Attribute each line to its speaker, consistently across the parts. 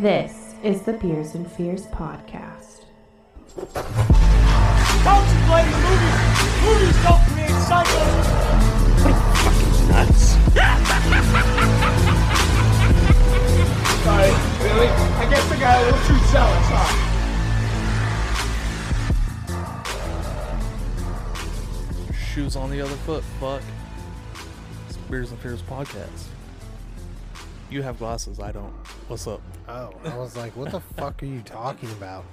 Speaker 1: This is the Beers and Fears podcast.
Speaker 2: Contemplating movies. Movies don't create cycles.
Speaker 3: nuts.
Speaker 2: Sorry, really? I guess I got a little too zealous, huh?
Speaker 3: Shoes on the other foot. Fuck. It's Beers and Fears podcast. You have glasses. I don't. What's up?
Speaker 4: Oh, I was like, what the fuck are you talking about?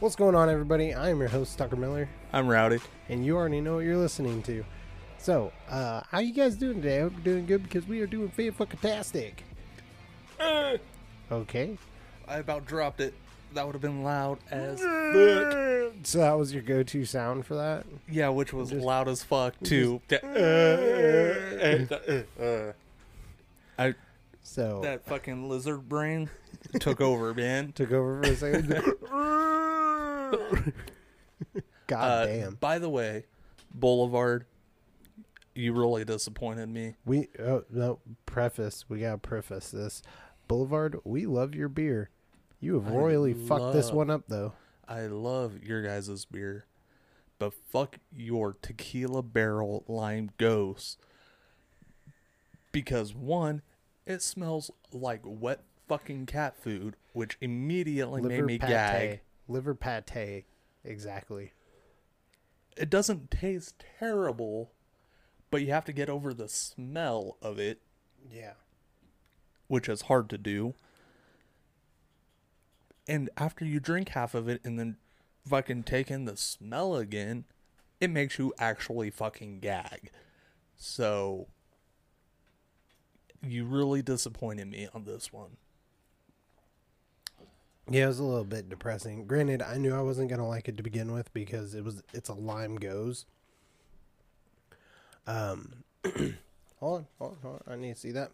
Speaker 4: What's going on, everybody? I am your host, Tucker Miller,
Speaker 3: I'm Rowdy.
Speaker 4: and you already know what you're listening to. So, uh, how you guys doing today? I hope you're doing good because we are doing fan fucking tastic. Eh. Okay.
Speaker 3: I about dropped it. That would have been loud as eh. fuck.
Speaker 4: So that was your go-to sound for that?
Speaker 3: Yeah, which was
Speaker 4: Just-
Speaker 3: loud as fuck too. Eh. I
Speaker 4: So
Speaker 3: that fucking lizard brain took over, man.
Speaker 4: took over for a second. God
Speaker 3: Uh,
Speaker 4: damn.
Speaker 3: By the way, Boulevard, you really disappointed me.
Speaker 4: We oh no preface. We gotta preface this. Boulevard, we love your beer. You have
Speaker 3: I
Speaker 4: royally fucked this one up though.
Speaker 3: I love your guys' beer, but fuck your tequila barrel lime ghost. Because one, it smells like wet fucking cat food, which immediately made me gag.
Speaker 4: Liver pate. Exactly.
Speaker 3: It doesn't taste terrible, but you have to get over the smell of it,
Speaker 4: Yeah.
Speaker 3: which is hard to do. And after you drink half of it and then fucking take in the smell again, it makes you actually fucking gag. So you really disappointed me on this one.
Speaker 4: Yeah, it was a little bit depressing. Granted, I knew I wasn't gonna like it to begin with because it was it's a lime Gose. Um hold on, hold on, hold on. I need to see that.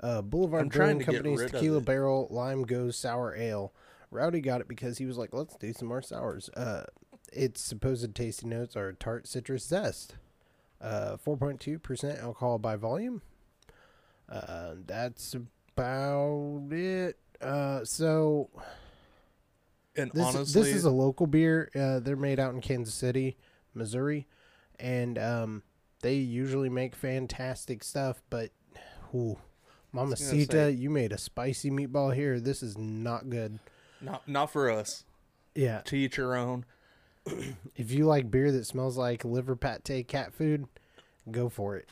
Speaker 4: Uh Boulevard
Speaker 3: I'm
Speaker 4: Brewing Company's Tequila. Barrel Lime Gose Sour Ale. Rowdy got it because he was like, let's do some more sours. Uh its supposed tasty notes are tart citrus zest. Uh 4.2% alcohol by volume. Uh that's about it. Uh so
Speaker 3: And
Speaker 4: this,
Speaker 3: honestly,
Speaker 4: this is a local beer. Uh, they're made out in Kansas City, Missouri, and um, they usually make fantastic stuff. But, whew, Mama
Speaker 3: gonna say-
Speaker 4: you made a spicy meatball here. This is not good.
Speaker 3: not not for us.
Speaker 4: Yeah,
Speaker 3: To each your own.
Speaker 4: if you like beer that smells like liver pate cat food, go for it.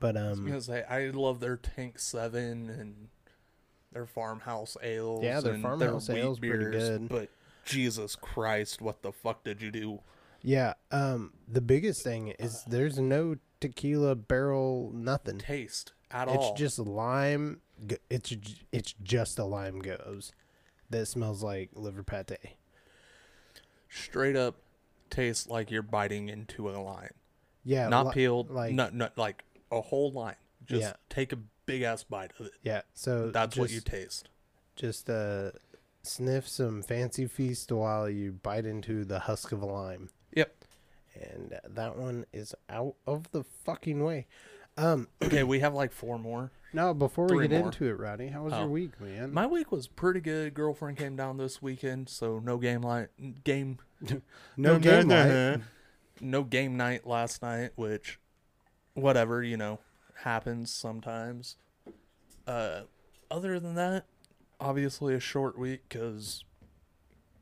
Speaker 4: But
Speaker 3: I was
Speaker 4: um,
Speaker 3: gonna say I love their Tank Seven and their farmhouse ales.
Speaker 4: Yeah, their farmhouse
Speaker 3: wheat
Speaker 4: ale's pretty good.
Speaker 3: But Jesus Christ, what the fuck did you do?
Speaker 4: yeah, um, the biggest thing is there's no tequila barrel nothing.
Speaker 3: Taste at
Speaker 4: It's
Speaker 3: all?
Speaker 4: It's just lime. It's it's just a lime Gose that smells like liver pate.
Speaker 3: straight up tastes like you're biting into a lime,
Speaker 4: Yeah,
Speaker 3: not
Speaker 4: li-
Speaker 3: peeled,
Speaker 4: Like
Speaker 3: not not like a whole line. Just
Speaker 4: Yeah.
Speaker 3: take a big ass bite of it.
Speaker 4: yeah. So
Speaker 3: That's what you taste.
Speaker 4: just uh sniff some fancy feast while you bite into the husk of a lime,
Speaker 3: Yep.
Speaker 4: and that one is out of the fucking way. Um,
Speaker 3: Okay, we have like four more.
Speaker 4: now before we get
Speaker 3: more.
Speaker 4: into it, Rodney, how was
Speaker 3: Oh.
Speaker 4: your week, man?
Speaker 3: My week was pretty good. Girlfriend came down this weekend, so no game light game
Speaker 4: no game night.
Speaker 3: no game night last night, which whatever, you know, happens sometimes. Uh other than that, obviously a short week cuz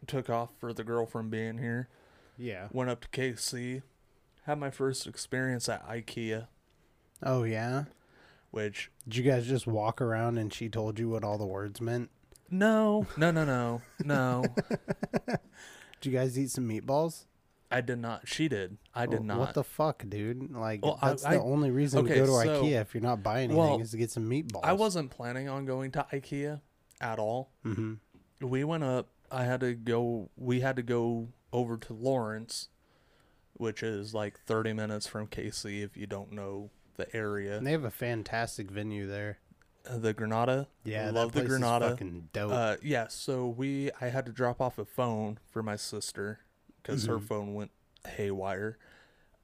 Speaker 3: took off for the girlfriend being here.
Speaker 4: Yeah.
Speaker 3: Went up to KC, had my first experience at IKEA,
Speaker 4: Oh yeah.
Speaker 3: which
Speaker 4: Did you guys just walk around and she told you what all the words meant?
Speaker 3: no, no, no, no, no.
Speaker 4: Did you guys eat some meatballs?
Speaker 3: I did not. She did. I did
Speaker 4: Well,
Speaker 3: not.
Speaker 4: What the fuck, dude? Like
Speaker 3: Well,
Speaker 4: that's
Speaker 3: I-
Speaker 4: the only reason
Speaker 3: okay,
Speaker 4: to go to
Speaker 3: so-
Speaker 4: IKEA if you're not buying anything
Speaker 3: well,
Speaker 4: is to get some meatballs.
Speaker 3: I wasn't planning on going to IKEA at all.
Speaker 4: hmm
Speaker 3: We went up. I had to go. We had to go over to Lawrence, which is like 30 minutes from KC if you don't know the area.
Speaker 4: And they have a fantastic venue there.
Speaker 3: Uh, the Granada.
Speaker 4: Yeah,
Speaker 3: I
Speaker 4: love
Speaker 3: the Granada.
Speaker 4: fucking dope.
Speaker 3: Uh, yeah. So we, I had to drop off a phone for my sister because her
Speaker 4: Mhm.
Speaker 3: phone went haywire.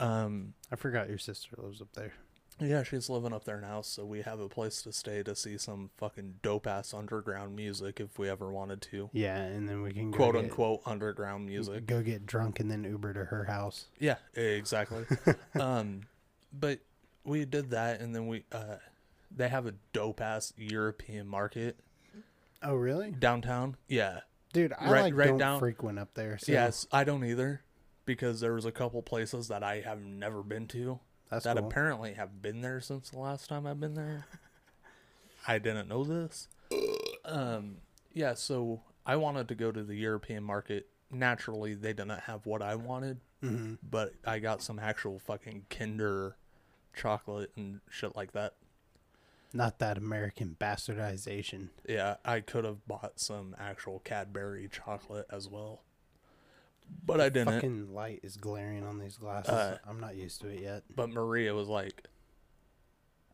Speaker 3: Um,
Speaker 4: I forgot your sister lives up there.
Speaker 3: Yeah, she's living up there now, so we have a place to stay to see some fucking dope ass underground music if we ever wanted to.
Speaker 4: Yeah, and then we can go
Speaker 3: Quote
Speaker 4: get-
Speaker 3: unquote underground music.
Speaker 4: Go get drunk and then Uber to her house.
Speaker 3: Yeah, exactly. um, but we did that, and then we uh, they have a dope ass European market
Speaker 4: Oh, really?
Speaker 3: downtown. Yeah.
Speaker 4: Dude, I
Speaker 3: Right-
Speaker 4: like
Speaker 3: right
Speaker 4: don't
Speaker 3: down-
Speaker 4: frequent up there. So
Speaker 3: Yes, I don't either, because there was a couple places that I have never been to
Speaker 4: that's
Speaker 3: that
Speaker 4: cool.
Speaker 3: apparently have been there since the last time I've been there. I didn't know this. Um, yeah, so I wanted to go to the European market. Naturally, they didn't have what I wanted,
Speaker 4: Mhm.
Speaker 3: but I got some actual fucking Kinder chocolate and shit like that.
Speaker 4: Not that American bastardization.
Speaker 3: Yeah, I could have bought some actual Cadbury chocolate as well, but I didn't.
Speaker 4: Fucking light is glaring on these glasses.
Speaker 3: Uh,
Speaker 4: I'm not used to it yet.
Speaker 3: But Maria was like,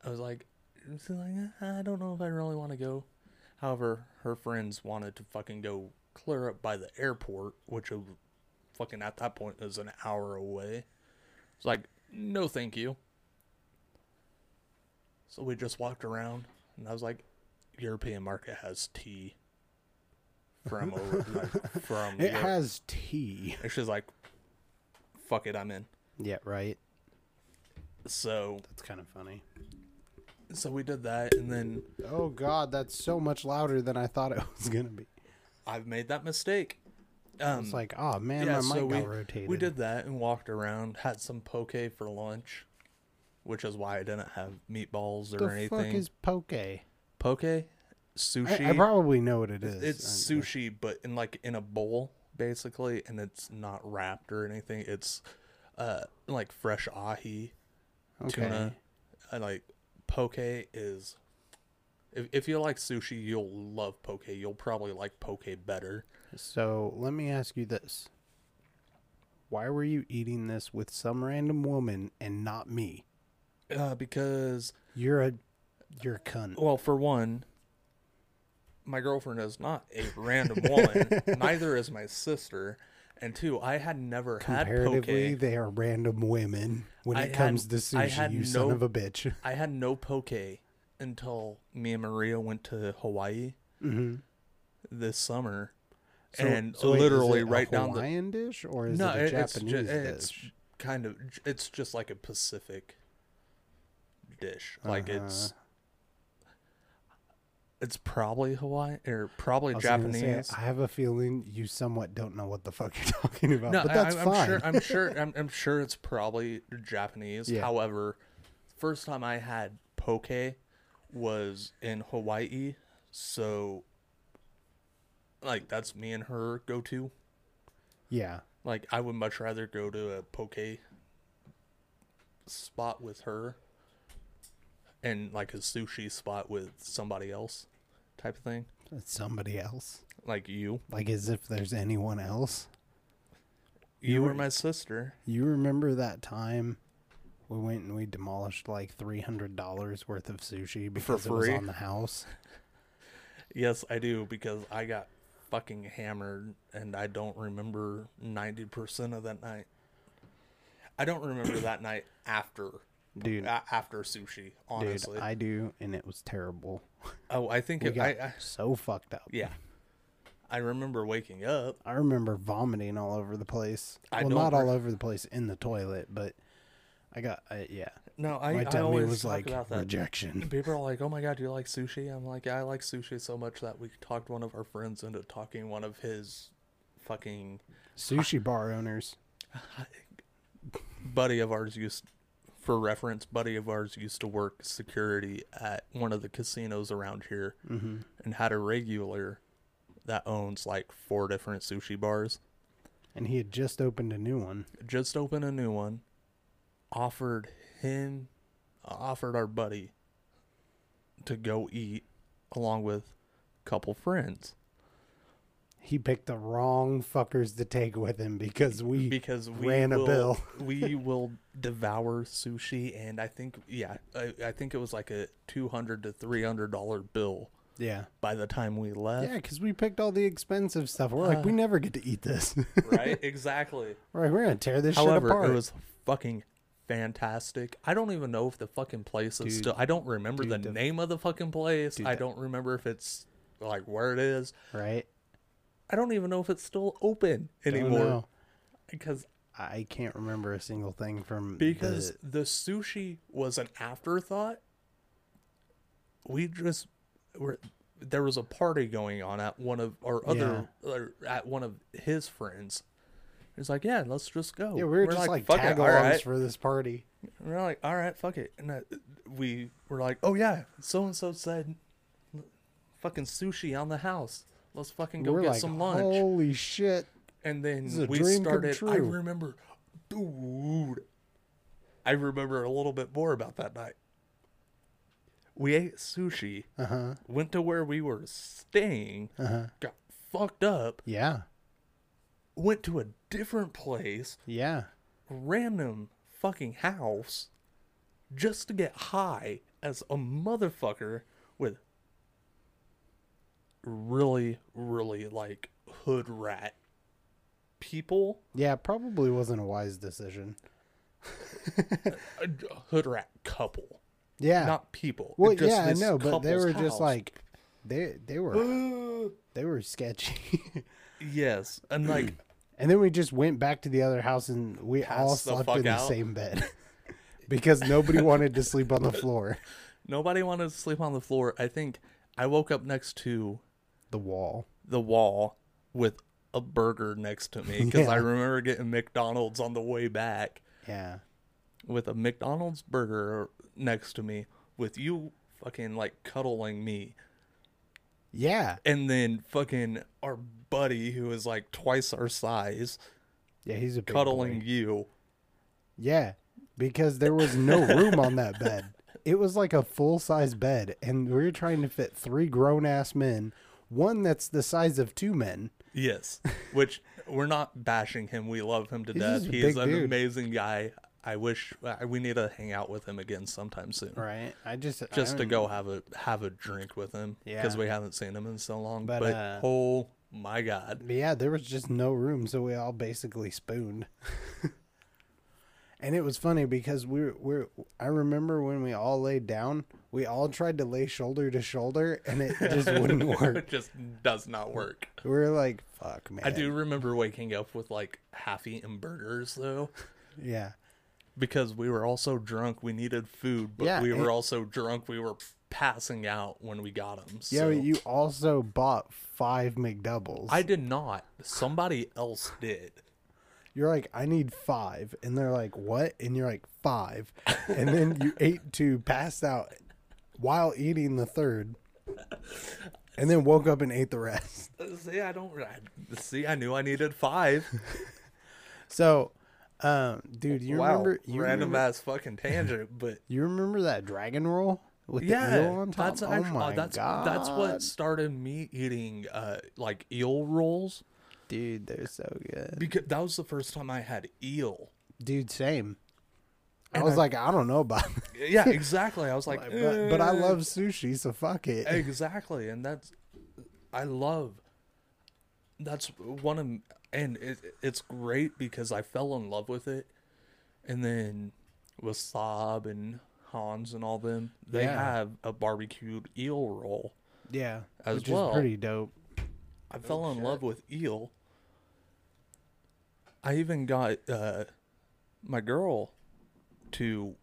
Speaker 3: I was like, "Eh, I don't know if I really want to go. However, her friends wanted to fucking go clear up by the airport, which was fucking at that point is an hour away. It's like, no, thank you. So we just walked around, and I was like, European market has tea from over like, from
Speaker 4: It
Speaker 3: Europe."
Speaker 4: has tea.
Speaker 3: And she's like, fuck it, I'm in.
Speaker 4: Yeah, right.
Speaker 3: So
Speaker 4: That's kind of funny.
Speaker 3: so we did that and then
Speaker 4: Oh God, that's so much louder than I thought it was gonna be.
Speaker 3: i've made that mistake um
Speaker 4: It's like, oh man,
Speaker 3: yeah,
Speaker 4: my mic
Speaker 3: so we,
Speaker 4: got rotated.
Speaker 3: we did that and walked around had some poke for lunch which is why i didn't have meatballs or
Speaker 4: The
Speaker 3: anything The
Speaker 4: fuck is poke?
Speaker 3: poke sushi
Speaker 4: I probably know what it is.
Speaker 3: it's
Speaker 4: I-
Speaker 3: sushi but in like in a bowl basically and it's not wrapped or anything it's uh like fresh ahi
Speaker 4: Okay.
Speaker 3: tuna and like poke is if, if you like sushi you'll love poke you'll probably like poke better
Speaker 4: So let me ask you this: Why were you eating this with some random woman and not me?
Speaker 3: Uh, because
Speaker 4: You're a, you're a cunt.
Speaker 3: well for one my girlfriend is not a random woman neither is my sister and two i had never had
Speaker 4: Comparatively,
Speaker 3: poke
Speaker 4: they are random women when
Speaker 3: I
Speaker 4: it comes to sushi.
Speaker 3: Had
Speaker 4: you son of a bitch.
Speaker 3: i had no poke until me and maria went to hawaii
Speaker 4: hmm
Speaker 3: this summer
Speaker 4: So,
Speaker 3: and
Speaker 4: so wait, is
Speaker 3: literally
Speaker 4: it a
Speaker 3: right down the
Speaker 4: Hawaiian dish or is
Speaker 3: no,
Speaker 4: it a
Speaker 3: it's
Speaker 4: Japanese
Speaker 3: ju- it's
Speaker 4: dish?
Speaker 3: kind of it's just like a Pacific dish. Like it's
Speaker 4: Uh-huh.
Speaker 3: it's probably Hawaii or probably
Speaker 4: I gonna say,
Speaker 3: Japanese.
Speaker 4: I have a feeling you somewhat don't know what the fuck you're talking about,
Speaker 3: no,
Speaker 4: but that's
Speaker 3: I'm,
Speaker 4: fine.
Speaker 3: I'm sure. I'm sure. I'm, I'm sure it's probably Japanese.
Speaker 4: Yeah.
Speaker 3: However, first time I had poke was in Hawaii, so like that's me and her go to.
Speaker 4: yeah,
Speaker 3: Like I would much rather go to a poke spot with her and like a sushi spot with somebody else type of thing.
Speaker 4: somebody else.
Speaker 3: Like you.
Speaker 4: Like as if there's anyone else.
Speaker 3: You were
Speaker 4: were-
Speaker 3: my sister.
Speaker 4: You remember that time we went and we demolished like three hundred dollars worth of sushi because it was on the house?
Speaker 3: Yes, I do because I got fucking hammered and I don't remember 90% of that night. I don't remember that night after
Speaker 4: Dude,
Speaker 3: a- after sushi, honestly.
Speaker 4: dude, I do, and it was terrible.
Speaker 3: oh, I think it,
Speaker 4: got
Speaker 3: I, I
Speaker 4: so fucked up.
Speaker 3: yeah. I remember waking up.
Speaker 4: I remember vomiting all over the place.
Speaker 3: I
Speaker 4: well,
Speaker 3: re-
Speaker 4: all over the place in the toilet, but I got uh, yeah.
Speaker 3: No, I,
Speaker 4: My
Speaker 3: I
Speaker 4: tummy
Speaker 3: always
Speaker 4: was like
Speaker 3: about that.
Speaker 4: rejection.
Speaker 3: People are like, "Oh my god, do you like sushi?" I'm like, "Yeah, I like sushi so much that we talked one of our friends into talking one of his fucking
Speaker 4: Sushi bar owners.
Speaker 3: buddy of ours used for reference buddy of ours used to work security at one of the casinos around here
Speaker 4: Mm-hmm.
Speaker 3: and had a regular that owns like four different sushi bars
Speaker 4: And he had just opened a new one.
Speaker 3: just opened a new one offered him offered our buddy to go eat along with a couple friends
Speaker 4: He picked the wrong fuckers to take with him because we
Speaker 3: because we
Speaker 4: ran a bill.
Speaker 3: we will devour sushi, and I think yeah, I, I think it was like a two hundred to three hundred dollar bill
Speaker 4: yeah.
Speaker 3: by the time we left.
Speaker 4: Yeah, because we picked all the expensive stuff. We're like, we ah. never get to eat this.
Speaker 3: Right? Exactly.
Speaker 4: We're like, we're gonna tear this shit
Speaker 3: However,
Speaker 4: apart.
Speaker 3: it was fucking fantastic. I don't even know if the fucking place is
Speaker 4: Dude.
Speaker 3: still. I don't remember
Speaker 4: Dude,
Speaker 3: the,
Speaker 4: the-
Speaker 3: name of the fucking place.
Speaker 4: Dude,
Speaker 3: I don't remember if it's like where it is.
Speaker 4: right?
Speaker 3: I don't even know if it's still open anymore because
Speaker 4: I can't remember a single thing from
Speaker 3: because
Speaker 4: the,
Speaker 3: the sushi was an afterthought. We just were there was a party going on at one of our other or at one of his friends. He's like, "Yeah, let's just go."
Speaker 4: yeah, we were, just like,
Speaker 3: "Fuck it,
Speaker 4: tag-alongs
Speaker 3: right."
Speaker 4: for this party.
Speaker 3: And we're like, "All right, fuck it," and uh, we were like, "Oh yeah, so and so said, fucking sushi on the house. Let's fucking go
Speaker 4: we're
Speaker 3: get
Speaker 4: like,
Speaker 3: some lunch."
Speaker 4: holy shit!
Speaker 3: And then
Speaker 4: This is a
Speaker 3: we started. I remember, dude. I remember a little bit more about that night. We ate sushi,
Speaker 4: Uh huh.
Speaker 3: went to where we were staying,
Speaker 4: Uh huh.
Speaker 3: got fucked up,
Speaker 4: Yeah.
Speaker 3: went to a different place,
Speaker 4: Yeah.
Speaker 3: random fucking house, just to get high as a motherfucker with really, really like hood rat people.
Speaker 4: Yeah. Probably wasn't a wise decision.
Speaker 3: a hood rat couple,
Speaker 4: Yeah.
Speaker 3: not people.
Speaker 4: well,
Speaker 3: Just
Speaker 4: yeah, I know, but they were just like they they were they were sketchy.
Speaker 3: yes, and like
Speaker 4: and then we just went back to the other house and we all
Speaker 3: the
Speaker 4: slept
Speaker 3: fuck
Speaker 4: in the
Speaker 3: out.
Speaker 4: same bed because nobody wanted to sleep on the floor.
Speaker 3: nobody wanted to sleep on the floor. I think I woke up next to
Speaker 4: The wall.
Speaker 3: the wall with a burger next to me because I remember getting McDonald's on the way back
Speaker 4: Yeah.
Speaker 3: with a McDonald's burger next to me with you fucking like cuddling me
Speaker 4: Yeah.
Speaker 3: and then fucking our buddy who is like twice our size
Speaker 4: Yeah, he's a big
Speaker 3: cuddling
Speaker 4: boy.
Speaker 3: you
Speaker 4: Yeah, because there was no room on that bed. It was like a full size bed, and we were trying to fit three grown ass men, one that's the size of two men.
Speaker 3: Yes, which we're not bashing him. We love him to
Speaker 4: He's
Speaker 3: death. He is an
Speaker 4: dude.
Speaker 3: amazing guy. I wish we need to hang out with him again sometime soon,
Speaker 4: Right. I just
Speaker 3: just
Speaker 4: I
Speaker 3: to go have a have a drink with him because
Speaker 4: Yeah.
Speaker 3: we haven't seen him in so long.
Speaker 4: But,
Speaker 3: But,
Speaker 4: uh,
Speaker 3: oh my god,
Speaker 4: yeah, there was just no room, so we all basically spooned. and it was funny because we were, we I remember when we all laid down, we all tried to lay shoulder to shoulder, and it just wouldn't work.
Speaker 3: it just does not work.
Speaker 4: We're like, "Fuck, man."
Speaker 3: I do remember waking up with like half eaten burgers though,
Speaker 4: Yeah.
Speaker 3: because we were also drunk. We needed food, but
Speaker 4: Yeah,
Speaker 3: we were also drunk. We were passing out when we got them.
Speaker 4: Yeah,
Speaker 3: so.
Speaker 4: but you also bought five McDoubles.
Speaker 3: I did not. Somebody else did.
Speaker 4: You're like, I need five. And they're like, what? And you're like, five. And then you ate two, passed out while eating the third. And then woke up and ate the rest.
Speaker 3: See, I don't. I, see, I knew I needed five.
Speaker 4: So, um, dude, you remember you
Speaker 3: random
Speaker 4: remember,
Speaker 3: ass fucking tangent, but
Speaker 4: you remember that dragon roll with the
Speaker 3: yeah,
Speaker 4: eel on top?
Speaker 3: that's
Speaker 4: oh
Speaker 3: actually
Speaker 4: my
Speaker 3: that's
Speaker 4: god,
Speaker 3: that's what started me eating uh like eel rolls
Speaker 4: dude, they're so good.
Speaker 3: because that was the first time I had eel.
Speaker 4: Dude, same. I was
Speaker 3: I-
Speaker 4: like, I don't know about it.
Speaker 3: Yeah, exactly. I was like,
Speaker 4: but, but I
Speaker 3: "Eh."
Speaker 4: love sushi, so fuck it.
Speaker 3: exactly, and that's I love. That's one of and it, it's great because I fell in love with it, and then with Saab and Hans and all them, they
Speaker 4: Yeah.
Speaker 3: have a barbecued eel roll.
Speaker 4: Yeah,
Speaker 3: As
Speaker 4: which
Speaker 3: well.
Speaker 4: is pretty dope.
Speaker 3: I fell in love with eel. I even got uh, my girl to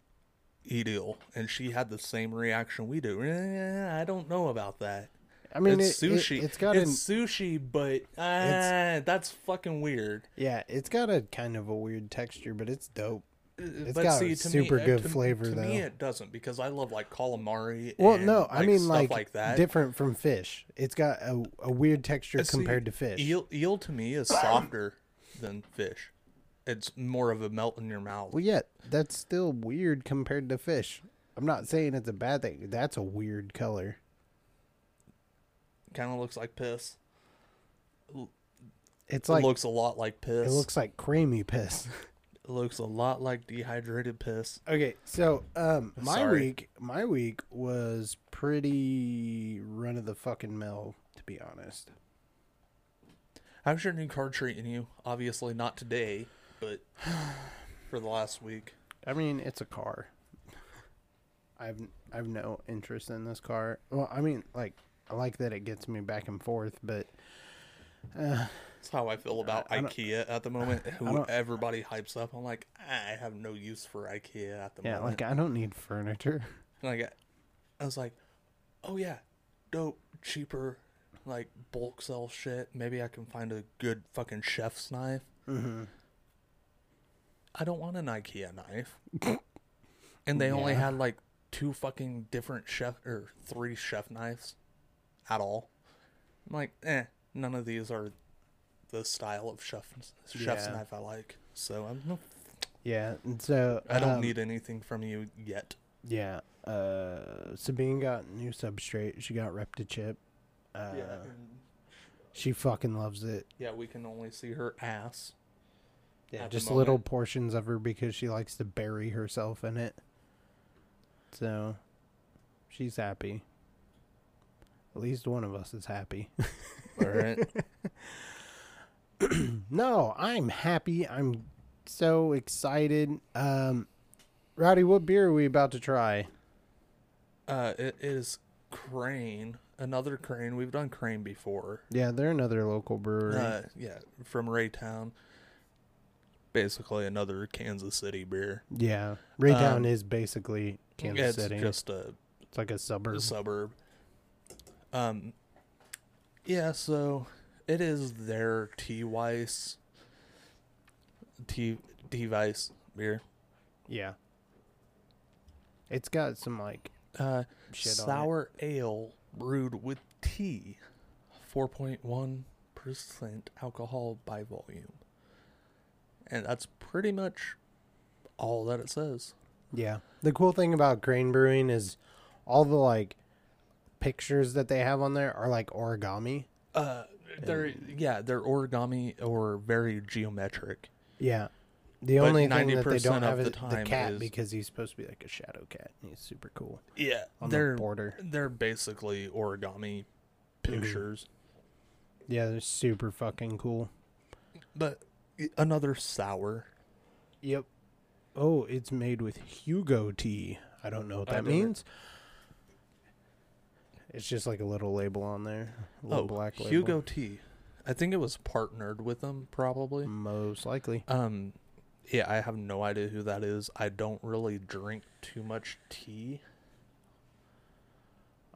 Speaker 3: eat eel, and she had the same reaction we do. Eh, I don't know about that.
Speaker 4: I mean,
Speaker 3: it's
Speaker 4: it, it-
Speaker 3: sushi.
Speaker 4: it's got
Speaker 3: it's
Speaker 4: an
Speaker 3: sushi, but uh, that's fucking weird.
Speaker 4: yeah, it's got a kind of a weird texture, but it's dope.
Speaker 3: It's
Speaker 4: got a super
Speaker 3: uh,
Speaker 4: good
Speaker 3: to,
Speaker 4: flavor,
Speaker 3: to me, it doesn't because I love like calamari.
Speaker 4: Well, no, I
Speaker 3: like,
Speaker 4: mean like,
Speaker 3: like that.
Speaker 4: different from fish. It's got a, a weird texture
Speaker 3: Uh, see,
Speaker 4: compared to fish.
Speaker 3: Eel, eel to me is softer than fish. It's more of a melt in your mouth.
Speaker 4: Well, yeah, that's still weird compared to fish. I'm not saying it's a bad thing. That's a weird color.
Speaker 3: Kind of looks like piss.
Speaker 4: It's
Speaker 3: it
Speaker 4: like
Speaker 3: looks a lot like piss.
Speaker 4: it looks like creamy piss.
Speaker 3: It looks a lot like dehydrated piss.
Speaker 4: Okay, so um, my
Speaker 3: Sorry.
Speaker 4: week, my week was pretty run of the fucking mill, to be honest.
Speaker 3: How's your new car treating you? Obviously not today, but for the last week.
Speaker 4: I mean, it's a car. I've I've no interest in this car. Well, I mean, like I like that it gets me back and forth, but uh,
Speaker 3: That's how I feel about
Speaker 4: I don't-
Speaker 3: IKEA at the moment. Who everybody hypes up. I'm like, I have no use for IKEA at the
Speaker 4: yeah,
Speaker 3: moment.
Speaker 4: Yeah, like I don't need furniture.
Speaker 3: Like, I, I was like, oh yeah, dope, cheaper, like bulk sell shit. Maybe I can find a good fucking chef's knife.
Speaker 4: Mm-hmm.
Speaker 3: I don't want an IKEA knife. and they only had like two fucking different chef or three chef knives at all. I'm like, eh, none of these are the style of chef chef's
Speaker 4: Yeah.
Speaker 3: knife I like. So I'm
Speaker 4: Yeah, and so
Speaker 3: I don't
Speaker 4: um,
Speaker 3: need anything from you yet.
Speaker 4: Yeah, uh, Sabine got new substrate. She got Reptichip. Uh,
Speaker 3: and-
Speaker 4: she fucking loves it.
Speaker 3: yeah, we can only see her ass.
Speaker 4: Yeah, just little
Speaker 3: moment.
Speaker 4: portions of her because she likes to bury herself in it. So, she's happy. At least one of us is happy.
Speaker 3: All right.
Speaker 4: no, I'm happy. I'm so excited. Um, Rowdy, what beer are we about to try?
Speaker 3: uh, it is Crane, another Crane. We've done Crane before.
Speaker 4: Yeah, they're another local brewery.
Speaker 3: Uh, yeah, from Raytown. Basically, another Kansas City beer.
Speaker 4: yeah, Raytown
Speaker 3: um,
Speaker 4: is basically Kansas City.
Speaker 3: it's
Speaker 4: City.
Speaker 3: just a
Speaker 4: it's like a suburb.
Speaker 3: suburb. Um, yeah, so it is their Tea Weiss, T Tea Weiss beer.
Speaker 4: Yeah. It's got some like
Speaker 3: Uh,
Speaker 4: Shit on it.
Speaker 3: sour ale brewed with tea, four point one percent alcohol by volume, and that's pretty much all that it says.
Speaker 4: yeah. The cool thing about Crane Brewing is all the like pictures that they have on there are like origami.
Speaker 3: Uh, they're yeah, they're origami or very geometric.
Speaker 4: Yeah. The
Speaker 3: But
Speaker 4: only thing that they
Speaker 3: 90%
Speaker 4: don't have
Speaker 3: the
Speaker 4: is the
Speaker 3: time
Speaker 4: cat
Speaker 3: is-
Speaker 4: because he's supposed to be like a shadow cat. and He's super cool
Speaker 3: Yeah,
Speaker 4: on
Speaker 3: they're
Speaker 4: the border.
Speaker 3: they're basically origami pictures.
Speaker 4: Yeah, they're super fucking cool.
Speaker 3: But another sour.
Speaker 4: Yep. Oh, it's made with Hugo tea. I don't know what that means. It's just like a little label on there. A little
Speaker 3: Oh,
Speaker 4: black label.
Speaker 3: Hugo Tea. I think it was partnered with them probably.
Speaker 4: Most likely.
Speaker 3: Um, yeah, I have no idea who that is. I don't really drink too much tea.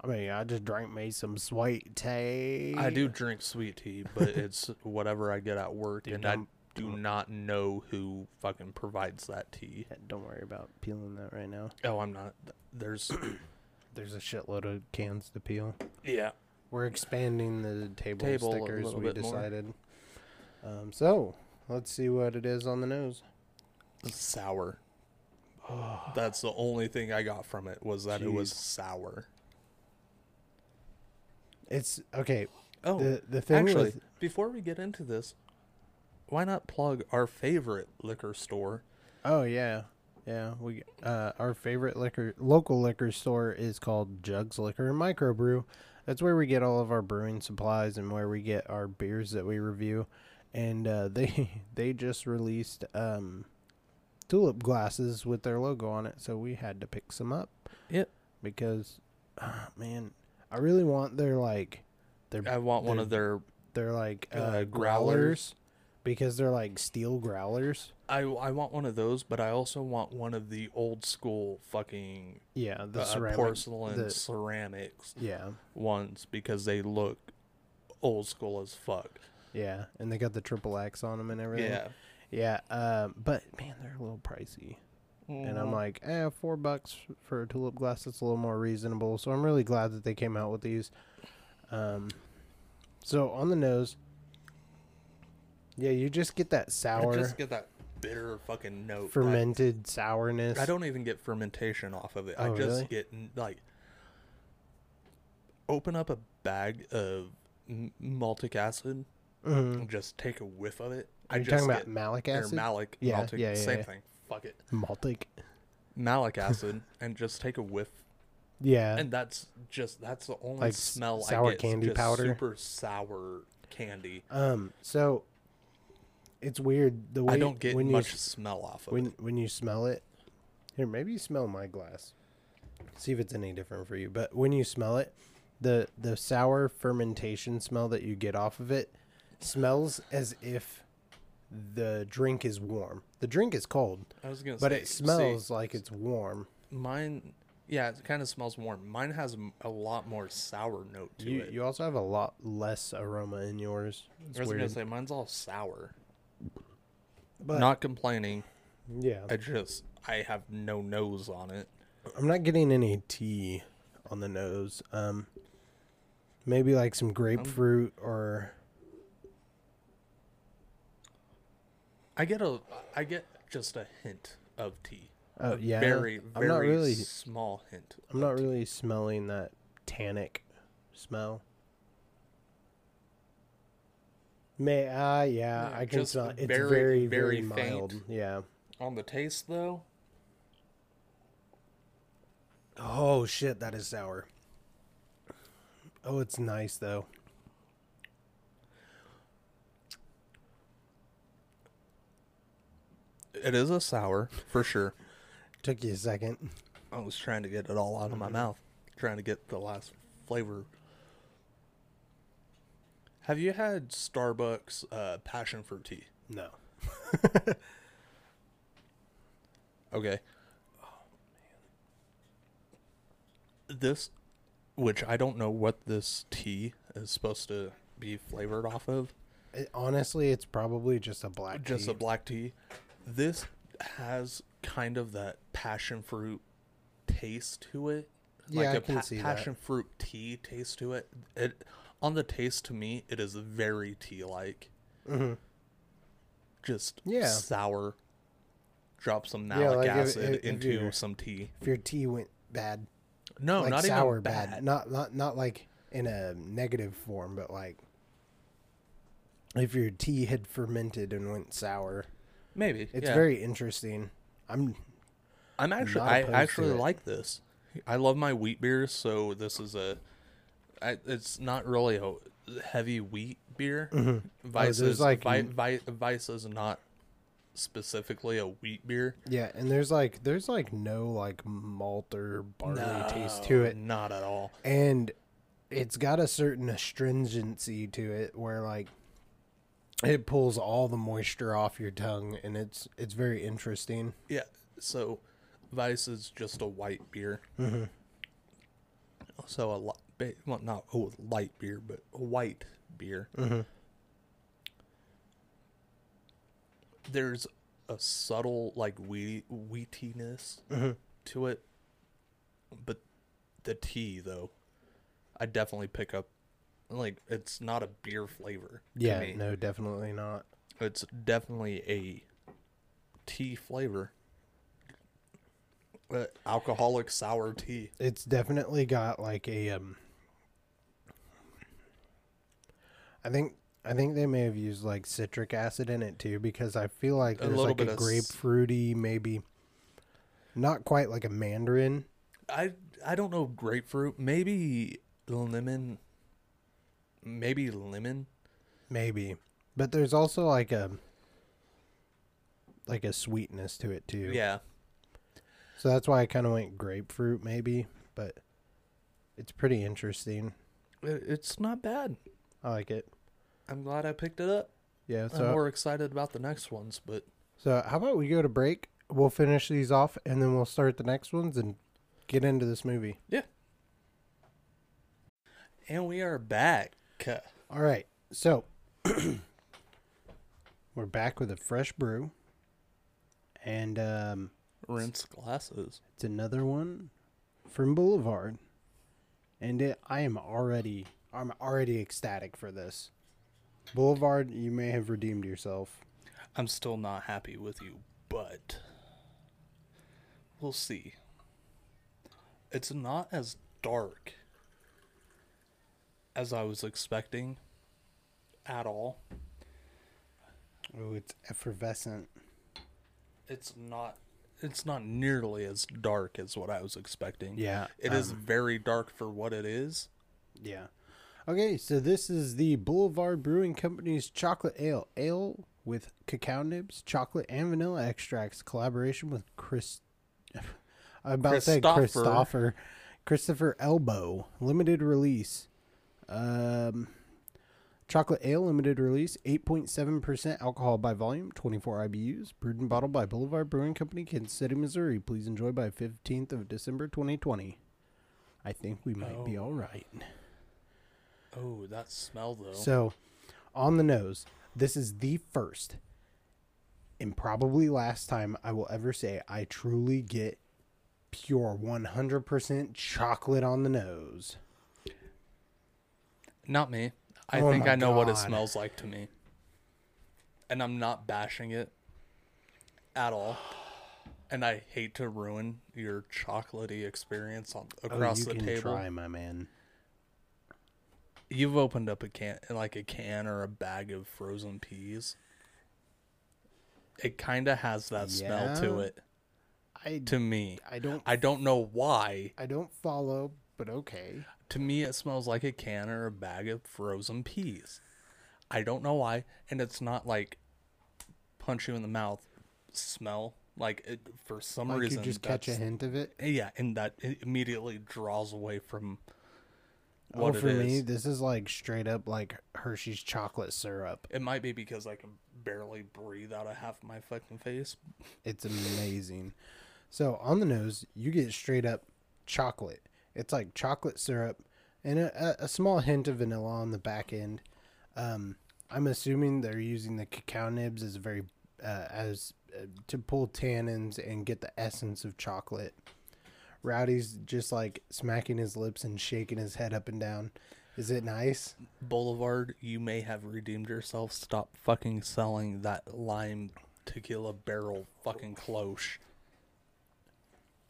Speaker 4: I mean, I just drank me some sweet tea.
Speaker 3: I do drink sweet tea, but it's whatever I get at work,
Speaker 4: Dude,
Speaker 3: and I
Speaker 4: don't-
Speaker 3: do not know who fucking provides that tea.
Speaker 4: Yeah, Don't worry about peeling that right now.
Speaker 3: Oh, I'm not. There's
Speaker 4: There's a shitload of cans to peel.
Speaker 3: yeah.
Speaker 4: We're expanding the table,
Speaker 3: Table
Speaker 4: stickers.
Speaker 3: little
Speaker 4: We
Speaker 3: bit more.
Speaker 4: decided. Um, so let's see what it is on the nose.
Speaker 3: sour. That's the only thing I got from it was that it was sour.
Speaker 4: It's okay.
Speaker 3: Oh,
Speaker 4: the the thing
Speaker 3: actually,
Speaker 4: with
Speaker 3: before we get into this, why not plug our favorite liquor store?
Speaker 4: oh yeah yeah we uh our favorite liquor local liquor store is called Jugs Liquor and Microbrew. That's where we get all of our brewing supplies and where we get our beers that we review. And uh, they they just released um, tulip glasses with their logo on it, so we had to pick some up.
Speaker 3: Yep.
Speaker 4: Because, ah, man, I really want their like their
Speaker 3: I want one of their.
Speaker 4: They're like uh,
Speaker 3: Uh,
Speaker 4: growlers.
Speaker 3: growlers.
Speaker 4: Because they're like steel growlers.
Speaker 3: I I want one of those, but I also want one of the old school fucking
Speaker 4: Yeah, the
Speaker 3: uh,
Speaker 4: ceramic
Speaker 3: porcelain
Speaker 4: the-
Speaker 3: ceramics
Speaker 4: yeah,
Speaker 3: ones because they look old school as fuck.
Speaker 4: yeah, and they got the triple X on them and everything.
Speaker 3: Yeah.
Speaker 4: yeah. Um, but man, they're a little pricey, and I'm
Speaker 3: Mhm.
Speaker 4: like, eh, four bucks for a tulip glass. That's a little more reasonable. So I'm really glad that they came out with these. Um, so on the nose, yeah, you just get that
Speaker 3: I
Speaker 4: sour,
Speaker 3: just get that bitter fucking note.
Speaker 4: fermented sourness.
Speaker 3: I don't even get fermentation off of it.
Speaker 4: Oh,
Speaker 3: I just
Speaker 4: really?
Speaker 3: get like open up a bag of m- maltic acid
Speaker 4: Mhm.
Speaker 3: and just take a whiff of it.
Speaker 4: Are
Speaker 3: I
Speaker 4: you
Speaker 3: just
Speaker 4: talking about malic
Speaker 3: or
Speaker 4: acid?
Speaker 3: malic,
Speaker 4: Yeah,
Speaker 3: maltic,
Speaker 4: yeah, yeah,
Speaker 3: same
Speaker 4: yeah.
Speaker 3: thing. Fuck it,
Speaker 4: Maltic.
Speaker 3: malic acid, and just take a whiff,
Speaker 4: Yeah.
Speaker 3: and that's just that's the only
Speaker 4: Like
Speaker 3: smell
Speaker 4: sour
Speaker 3: I get. is
Speaker 4: candy powder?
Speaker 3: super sour candy.
Speaker 4: Um. So it's weird the way
Speaker 3: I don't get
Speaker 4: when
Speaker 3: much
Speaker 4: you
Speaker 3: smell off of
Speaker 4: when
Speaker 3: it.
Speaker 4: when you smell it. Here, maybe you smell my glass. See if it's any different for you. But when you smell it, the the sour fermentation smell that you get off of it smells as if the drink is warm. The drink is cold,
Speaker 3: I was gonna
Speaker 4: but
Speaker 3: say,
Speaker 4: it smells
Speaker 3: see,
Speaker 4: like it's warm.
Speaker 3: mine. Yeah, it kind of smells warm. Mine has a lot more sour note to
Speaker 4: You
Speaker 3: it.
Speaker 4: you also have a lot less aroma in yours. It's
Speaker 3: I was gonna say mine's all sour.
Speaker 4: But
Speaker 3: Not complaining.
Speaker 4: yeah,
Speaker 3: I just I have no nose on it.
Speaker 4: I'm not getting any tea on the nose. Um, maybe like some grapefruit or
Speaker 3: I get a I get just a hint of tea.
Speaker 4: Oh
Speaker 3: A
Speaker 4: yeah,
Speaker 3: very
Speaker 4: I'm
Speaker 3: very
Speaker 4: not really.
Speaker 3: small hint.
Speaker 4: I'm not really smelling that tannic smell. May ah yeah,
Speaker 3: Yeah,
Speaker 4: I can smell. it. It's
Speaker 3: very,
Speaker 4: very very, mild. Yeah.
Speaker 3: On the taste though,
Speaker 4: Oh shit, that is sour. Oh, it's nice though.
Speaker 3: it is a sour for sure.
Speaker 4: Took you a second.
Speaker 3: I was trying to get it all out of my mouth, trying to get the last flavor. Have you had Starbucks uh, passion fruit tea?
Speaker 4: No.
Speaker 3: Okay. This, which I don't know what this tea is supposed to be flavored off of,
Speaker 4: It- honestly, it's probably just a black tea.
Speaker 3: just
Speaker 4: tea.
Speaker 3: a black tea. This has kind of that passion fruit taste to it.
Speaker 4: Yeah, I
Speaker 3: a
Speaker 4: can see that.
Speaker 3: passion fruit tea taste to it. It on the taste to me, it is very tea like.
Speaker 4: Mhm.
Speaker 3: Just
Speaker 4: Yeah.
Speaker 3: sour. Drop some
Speaker 4: Yeah,
Speaker 3: malic
Speaker 4: like
Speaker 3: acid
Speaker 4: if- if
Speaker 3: into
Speaker 4: you're-
Speaker 3: some tea.
Speaker 4: If your tea went bad,
Speaker 3: No,
Speaker 4: like
Speaker 3: not
Speaker 4: sour
Speaker 3: even bad.
Speaker 4: Not not not like in a negative form, but like if your tea had fermented and went sour.
Speaker 3: Maybe
Speaker 4: It's
Speaker 3: yeah.
Speaker 4: very interesting. I'm
Speaker 3: I'm actually I actually like this. I love my wheat beers, so this is a. I, it's not really a heavy wheat beer. Weiss
Speaker 4: there's
Speaker 3: is
Speaker 4: like
Speaker 3: Vi, Vi, Weiss is not specifically a wheat beer.
Speaker 4: yeah, and there's like there's like no like malt or barley taste to it.
Speaker 3: Not at all.
Speaker 4: and it's got a certain astringency to it where like it pulls all the moisture off your tongue and it's it's very interesting
Speaker 3: Yeah. So, Weiss is just a white beer.
Speaker 4: Mm-hmm.
Speaker 3: So a ba- well, not a light beer, but a white beer.
Speaker 4: Mm-hmm.
Speaker 3: There's a subtle like wheat wheatiness
Speaker 4: Mm-hmm.
Speaker 3: to it, but the tea though, I definitely pick up. Like it's not a beer flavor.
Speaker 4: yeah no definitely not
Speaker 3: It's definitely a tea flavor. Uh, alcoholic sour tea.
Speaker 4: it's definitely got like a um i think i think they may have used like citric acid in it too because i feel like there's like a grapefruity maybe not quite like a mandarin
Speaker 3: I I don't know grapefruit. Maybe lemon. Maybe lemon.
Speaker 4: maybe but there's also like a like a sweetness to it too
Speaker 3: Yeah.
Speaker 4: So that's why I kind of went grapefruit, maybe, but it's pretty interesting.
Speaker 3: It's not bad.
Speaker 4: I like it.
Speaker 3: I'm glad I picked it up.
Speaker 4: Yeah. So I'm
Speaker 3: more excited about the next ones, but
Speaker 4: so how about we go to break? We'll finish these off, and then we'll start the next ones and get into this movie. Yeah.
Speaker 3: And we are back.
Speaker 4: All right. So we're back with a fresh brew, and um,
Speaker 3: Rinse glasses.
Speaker 4: it's another one from Boulevard, and it, I am already I'm already ecstatic for this. Boulevard, you may have redeemed yourself.
Speaker 3: I'm still not happy with you, but we'll see. It's not as dark as I was expecting at all.
Speaker 4: Oh, it's effervescent.
Speaker 3: It's not it's not nearly as dark as what I was expecting.
Speaker 4: Yeah,
Speaker 3: It is
Speaker 4: um,
Speaker 3: very dark for what it is.
Speaker 4: Yeah. Okay, so this is the Boulevard Brewing Company's chocolate ale. Ale with cacao nibs, chocolate, and vanilla extracts. Collaboration with Chris I'm about to say
Speaker 3: Christopher.
Speaker 4: Christopher, Elbow, limited release. Um, chocolate ale, limited release, 8.7% alcohol by volume, 24 IBUs, brewed and bottled by Boulevard Brewing Company, Kansas City, Missouri. Please enjoy by 15th of December 2020. I think we might be
Speaker 3: Oh.
Speaker 4: all right.
Speaker 3: Oh, that smell though.
Speaker 4: So, on the nose, this is the first and probably last time I will ever say I truly get pure 100% chocolate on the nose.
Speaker 3: Not me. I
Speaker 4: Oh
Speaker 3: think I know what it smells like to me. And I'm not bashing it at all. And I hate to ruin your chocolatey experience on across
Speaker 4: oh, you
Speaker 3: the
Speaker 4: can
Speaker 3: table.
Speaker 4: try, my man.
Speaker 3: You've opened up a can like a can or a bag of frozen peas. It kind of has that smell to it
Speaker 4: I,
Speaker 3: to me.
Speaker 4: I don't
Speaker 3: I don't know why.
Speaker 4: I don't follow, but okay.
Speaker 3: To me, it smells like a can or a bag of frozen peas. I don't know why, and it's not like punch you in the mouth smell. Like it, for some
Speaker 4: Like
Speaker 3: reason,
Speaker 4: you just catch a hint of it.
Speaker 3: Yeah, and that immediately draws away from
Speaker 4: Oh, for me, this is like straight up like Hershey's chocolate syrup.
Speaker 3: It might be because I can barely breathe out of half my fucking face.
Speaker 4: It's amazing. So on the nose, you get straight up chocolate. It's like chocolate syrup and a, a, a small hint of vanilla on the back end. Um, I'm assuming they're using the cacao nibs as a very uh, as uh, to pull tannins and get the essence of chocolate. Rowdy's just like smacking his lips and shaking his head up and down. Is it nice?
Speaker 3: Boulevard, you may have redeemed yourself. Stop fucking selling that lime tequila barrel fucking cloche.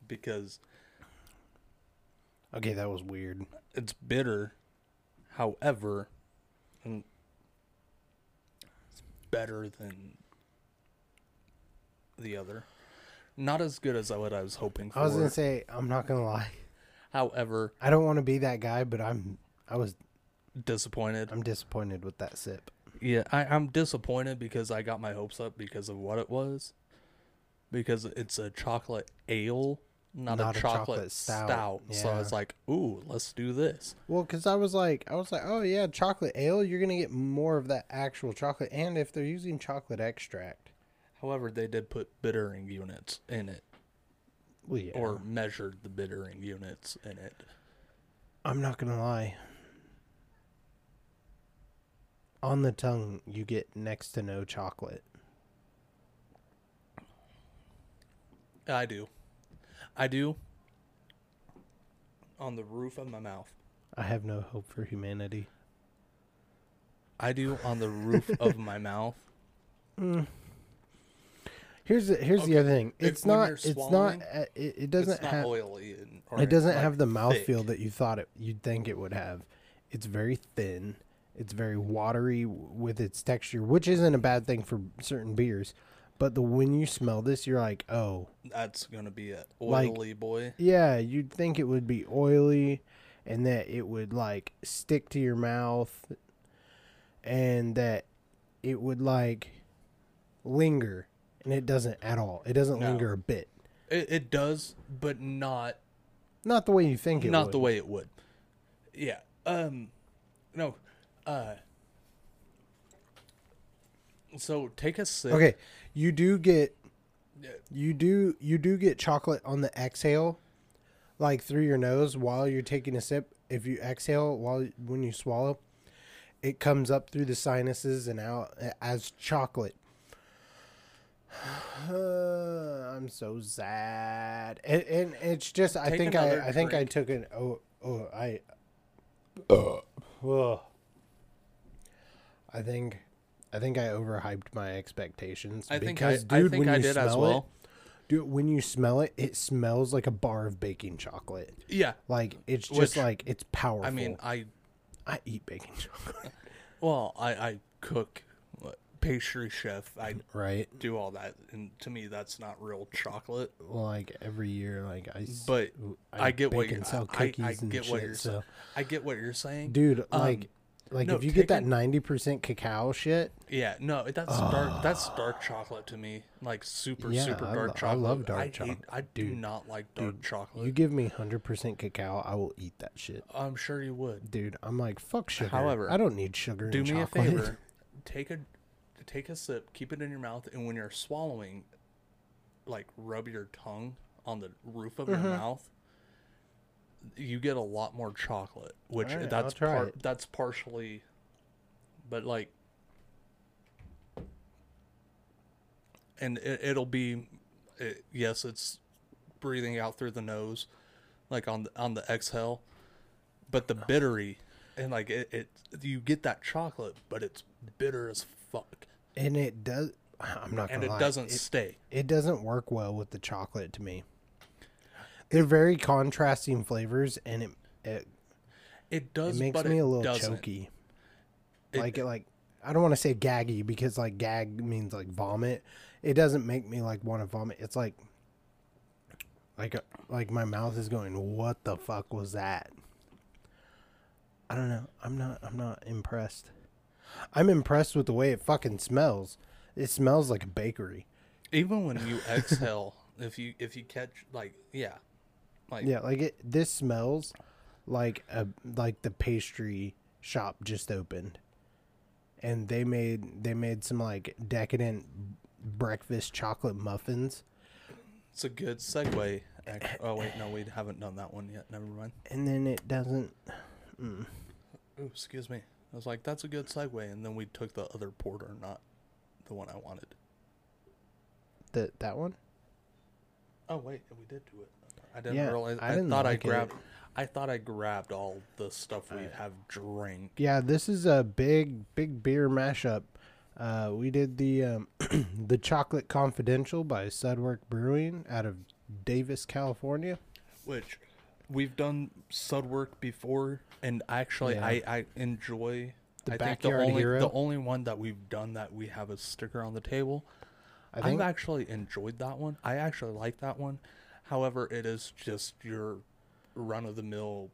Speaker 3: Because
Speaker 4: Okay, that was weird.
Speaker 3: it's bitter. However, mm, it's better than the other. Not as good as what I was hoping for.
Speaker 4: I was gonna say I'm not gonna lie.
Speaker 3: However,
Speaker 4: I don't want to be that guy, but I'm I was
Speaker 3: disappointed.
Speaker 4: I'm disappointed with that sip.
Speaker 3: Yeah, I, I'm disappointed because I got my hopes up because of what it was. Because it's a chocolate ale, not,
Speaker 4: Not
Speaker 3: a
Speaker 4: a
Speaker 3: chocolate,
Speaker 4: chocolate
Speaker 3: stout.
Speaker 4: stout,
Speaker 3: So I was like, ooh, let's do this.
Speaker 4: Well, because I was like, I was like, oh yeah, chocolate ale. You're gonna get more of that actual chocolate, and if they're using chocolate extract,
Speaker 3: However, they did put bittering units in it,
Speaker 4: well, yeah.
Speaker 3: or measured the bittering units in it.
Speaker 4: I'm not gonna lie. On the tongue, you get next to no chocolate.
Speaker 3: I do. I do. On the roof of my mouth.
Speaker 4: I have no hope for humanity.
Speaker 3: I do on the roof of my mouth. Mm.
Speaker 4: Here's the here's the other thing. It's
Speaker 3: when
Speaker 4: not. It's not. uh, It, it doesn't
Speaker 3: not
Speaker 4: have.
Speaker 3: oily. And,
Speaker 4: It doesn't
Speaker 3: like
Speaker 4: have the mouthfeel that you thought it you'd think it would have. It's very thin. It's very watery with its texture, which isn't a bad thing for certain beers. But the when you smell this, you're like, oh,
Speaker 3: That's gonna be a
Speaker 4: Like-
Speaker 3: oily boy.
Speaker 4: yeah. You'd think it would be oily, and that it would like stick to your mouth, and that it would like linger, and it doesn't at all. It doesn't
Speaker 3: No.
Speaker 4: linger a bit.
Speaker 3: It, it does, but not
Speaker 4: Not the way you think it
Speaker 3: not
Speaker 4: would.
Speaker 3: the way it would. Yeah. Um. No. Uh. So take a sip.
Speaker 4: Okay, you do get you do you do get chocolate on the exhale, like through your nose while you're taking a sip. If you exhale while when you swallow, it comes up through the sinuses and out as chocolate. I'm so sad, and, and it's just I think I
Speaker 3: another
Speaker 4: I think I took an oh oh I. Ugh. I think I think I overhyped my expectations.
Speaker 3: I think I,
Speaker 4: because,
Speaker 3: I
Speaker 4: dude,
Speaker 3: think
Speaker 4: when
Speaker 3: I
Speaker 4: you
Speaker 3: did as
Speaker 4: smell
Speaker 3: well.
Speaker 4: It, dude, when you smell it, it smells like a bar of baking chocolate.
Speaker 3: Yeah.
Speaker 4: Like it's just
Speaker 3: Which,
Speaker 4: like it's powerful.
Speaker 3: I mean, I
Speaker 4: I eat baking chocolate,
Speaker 3: well, I I cook, pastry chef. I
Speaker 4: right?
Speaker 3: do all that, and to me, that's not real chocolate.
Speaker 4: Like every year, like I.
Speaker 3: But I, get what you're.
Speaker 4: sell
Speaker 3: I,
Speaker 4: cookies
Speaker 3: I
Speaker 4: and
Speaker 3: get what
Speaker 4: shit,
Speaker 3: you're
Speaker 4: so-
Speaker 3: saying. I get what you're saying,
Speaker 4: dude.
Speaker 3: Um,
Speaker 4: Like like
Speaker 3: No,
Speaker 4: if you get that ninety percent cacao shit,
Speaker 3: Yeah, no, that's dark. That's dark chocolate to me. Like super,
Speaker 4: Yeah,
Speaker 3: super
Speaker 4: I
Speaker 3: dark
Speaker 4: I
Speaker 3: chocolate.
Speaker 4: love dark chocolate.
Speaker 3: I do
Speaker 4: Dude,
Speaker 3: not like dark chocolate.
Speaker 4: you give me hundred percent cacao, I will eat that shit,
Speaker 3: I'm sure you would.
Speaker 4: dude. I'm like fuck sugar.
Speaker 3: However,
Speaker 4: I don't need sugar.
Speaker 3: Do
Speaker 4: in
Speaker 3: me
Speaker 4: chocolate.
Speaker 3: a favor. Take a take a sip, keep it in your mouth, and when you're swallowing, like rub your tongue on the roof of
Speaker 4: Mm-hmm.
Speaker 3: your mouth. You get a lot more chocolate, which
Speaker 4: Alright,
Speaker 3: that's par-
Speaker 4: it.
Speaker 3: that's partially, but like, and it, it'll be, it, yes, it's breathing out through the nose, like on the, on the exhale, but the bittery, and like it, it, you get that chocolate, but it's bitter as fuck,
Speaker 4: and it does. I'm not
Speaker 3: and
Speaker 4: gonna And
Speaker 3: it
Speaker 4: lie,
Speaker 3: doesn't
Speaker 4: It,
Speaker 3: stay.
Speaker 4: it doesn't work well with the chocolate to me. They're very contrasting flavors, and it it,
Speaker 3: It does,
Speaker 4: it makes me
Speaker 3: it
Speaker 4: a little
Speaker 3: doesn't.
Speaker 4: choky.
Speaker 3: It-
Speaker 4: like it, like I don't want to say gaggy because like gag means like vomit. It doesn't make me like want to vomit. It's like like like my mouth is going. What the fuck was that? I don't know. I'm not. I'm not impressed. I'm impressed with the way it fucking smells. It smells like a bakery.
Speaker 3: Even when you exhale, if you if you catch like yeah, like
Speaker 4: Yeah, like it. This smells like a like the pastry shop just opened, and they made they made some like decadent breakfast chocolate muffins,
Speaker 3: it's a good segue. Oh wait, no, we haven't done that one yet. Never mind.
Speaker 4: and then it doesn't. Mm.
Speaker 3: Ooh, excuse me. I was like, that's a good segue, and then we took the other porter, not the one I wanted.
Speaker 4: That that one.
Speaker 3: Oh wait, we did do it. I didn't
Speaker 4: Yeah,
Speaker 3: realize.
Speaker 4: I
Speaker 3: I,
Speaker 4: didn't
Speaker 3: thought
Speaker 4: like
Speaker 3: I
Speaker 4: it.
Speaker 3: grabbed. I thought I grabbed all the stuff we have drank.
Speaker 4: Yeah, this is a big big beer mashup. Uh, we did the um, the Chocolate Confidential by Sudwerk Brewing out of Davis, California.
Speaker 3: which we've done Sudwerk before and actually
Speaker 4: Yeah.
Speaker 3: I, I enjoy
Speaker 4: The
Speaker 3: I think the
Speaker 4: Backyard
Speaker 3: only
Speaker 4: Hero?
Speaker 3: the only one that we've done that we have a sticker on the table
Speaker 4: I
Speaker 3: I've actually enjoyed that one I actually like that one however it is just your run of the mill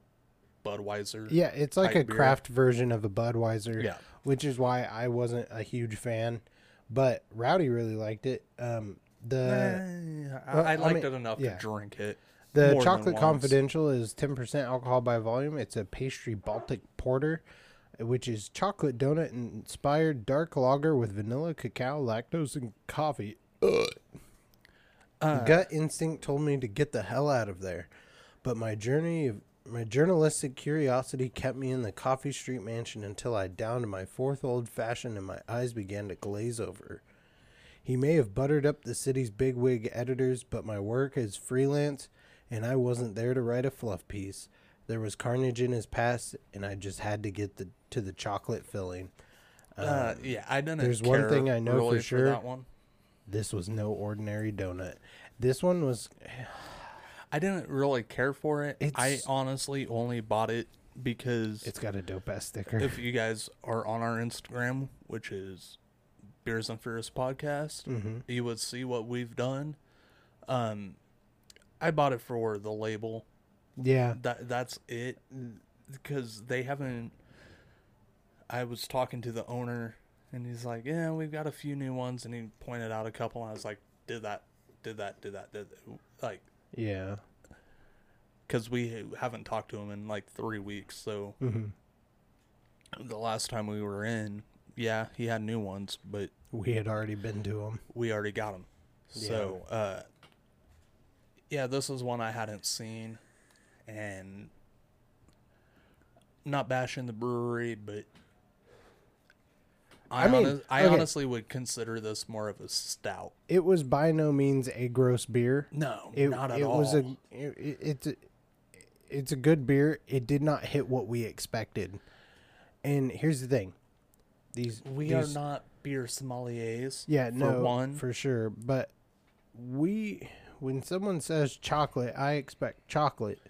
Speaker 3: Budweiser
Speaker 4: Yeah, it's like a
Speaker 3: type beer.
Speaker 4: craft version of a Budweiser.
Speaker 3: Yeah.
Speaker 4: Which is why I wasn't a huge fan. But Rowdy really liked it. Um the
Speaker 3: Eh, I, I
Speaker 4: I
Speaker 3: liked
Speaker 4: mean,
Speaker 3: it enough
Speaker 4: yeah.
Speaker 3: to drink it
Speaker 4: the
Speaker 3: more
Speaker 4: Chocolate. Confidential is 10% alcohol by volume. It's a pastry Baltic porter, which is chocolate donut inspired dark lager with vanilla, cacao, lactose, and coffee.
Speaker 3: Uh,
Speaker 4: Gut instinct told me to get the hell out of there, but my journey of my journalistic curiosity kept me in the Coffee Street mansion until I downed my fourth old fashioned and my eyes began to glaze over. He may have buttered up the city's bigwig editors, but my work as freelance, and I wasn't there to write a fluff piece. There was carnage in his past, and I just had to get the to the chocolate filling.
Speaker 3: uh, yeah I didn't
Speaker 4: there's one thing I know for
Speaker 3: really
Speaker 4: sure.
Speaker 3: that one
Speaker 4: This was no ordinary donut. This one was
Speaker 3: I didn't really care for it. I honestly only bought it because
Speaker 4: it's got a dope ass sticker.
Speaker 3: if you guys are on our Instagram, which is Beers and Furious Podcast,
Speaker 4: Mm-hmm.
Speaker 3: you would see what we've done. Um, I bought it for the label.
Speaker 4: yeah,
Speaker 3: That that's it, because they haven't. I was talking to the owner, and he's like, "Yeah, we've got a few new ones," and he pointed out a couple, and I was like, "Did that? Did that? Did that? Did that. like?"
Speaker 4: yeah.
Speaker 3: because we haven't talked to him in like three weeks. So
Speaker 4: Mm-hmm.
Speaker 3: the last time we were in, yeah, he had new ones, but
Speaker 4: We had already been to him.
Speaker 3: we already got them. So, uh, yeah, this is one I hadn't seen, and not bashing the brewery, but I,
Speaker 4: I mean,
Speaker 3: honest- I
Speaker 4: okay.
Speaker 3: honestly would consider this more of a stout.
Speaker 4: It was by no means a gross beer.
Speaker 3: No,
Speaker 4: It,
Speaker 3: not at
Speaker 4: it
Speaker 3: all.
Speaker 4: was a it- it's a it's a good beer. It did not hit what we expected. And here's the thing. These
Speaker 3: we
Speaker 4: these,
Speaker 3: are not beer sommeliers.
Speaker 4: Yeah,
Speaker 3: for
Speaker 4: no,
Speaker 3: one.
Speaker 4: for sure. But we, when someone says chocolate, I expect chocolate.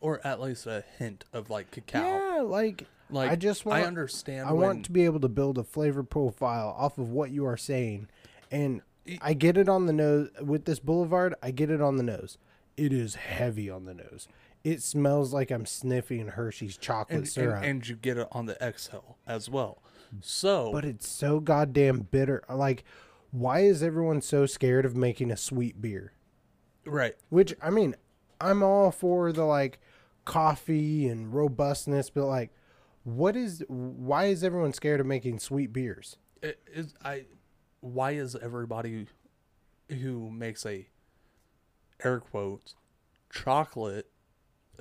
Speaker 3: or at least a hint of like cacao.
Speaker 4: Yeah, like,
Speaker 3: Like
Speaker 4: I just want,
Speaker 3: I understand.
Speaker 4: I
Speaker 3: when,
Speaker 4: want to be able to build a flavor profile off of what you are saying, and I get it on the nose with this Boulevard. I get it on the nose. It is heavy on the nose. it smells like I'm sniffing Hershey's chocolate
Speaker 3: and,
Speaker 4: syrup.
Speaker 3: and, and you get it on the exhale as well. Mm. So,
Speaker 4: but it's so goddamn bitter. Like, why is everyone so scared of making a sweet beer?
Speaker 3: Right,
Speaker 4: Which I mean, I'm all for the like coffee and robustness, but like, what is? Why is everyone scared of making sweet beers?
Speaker 3: it is I. Why is everybody who makes a air quotes chocolate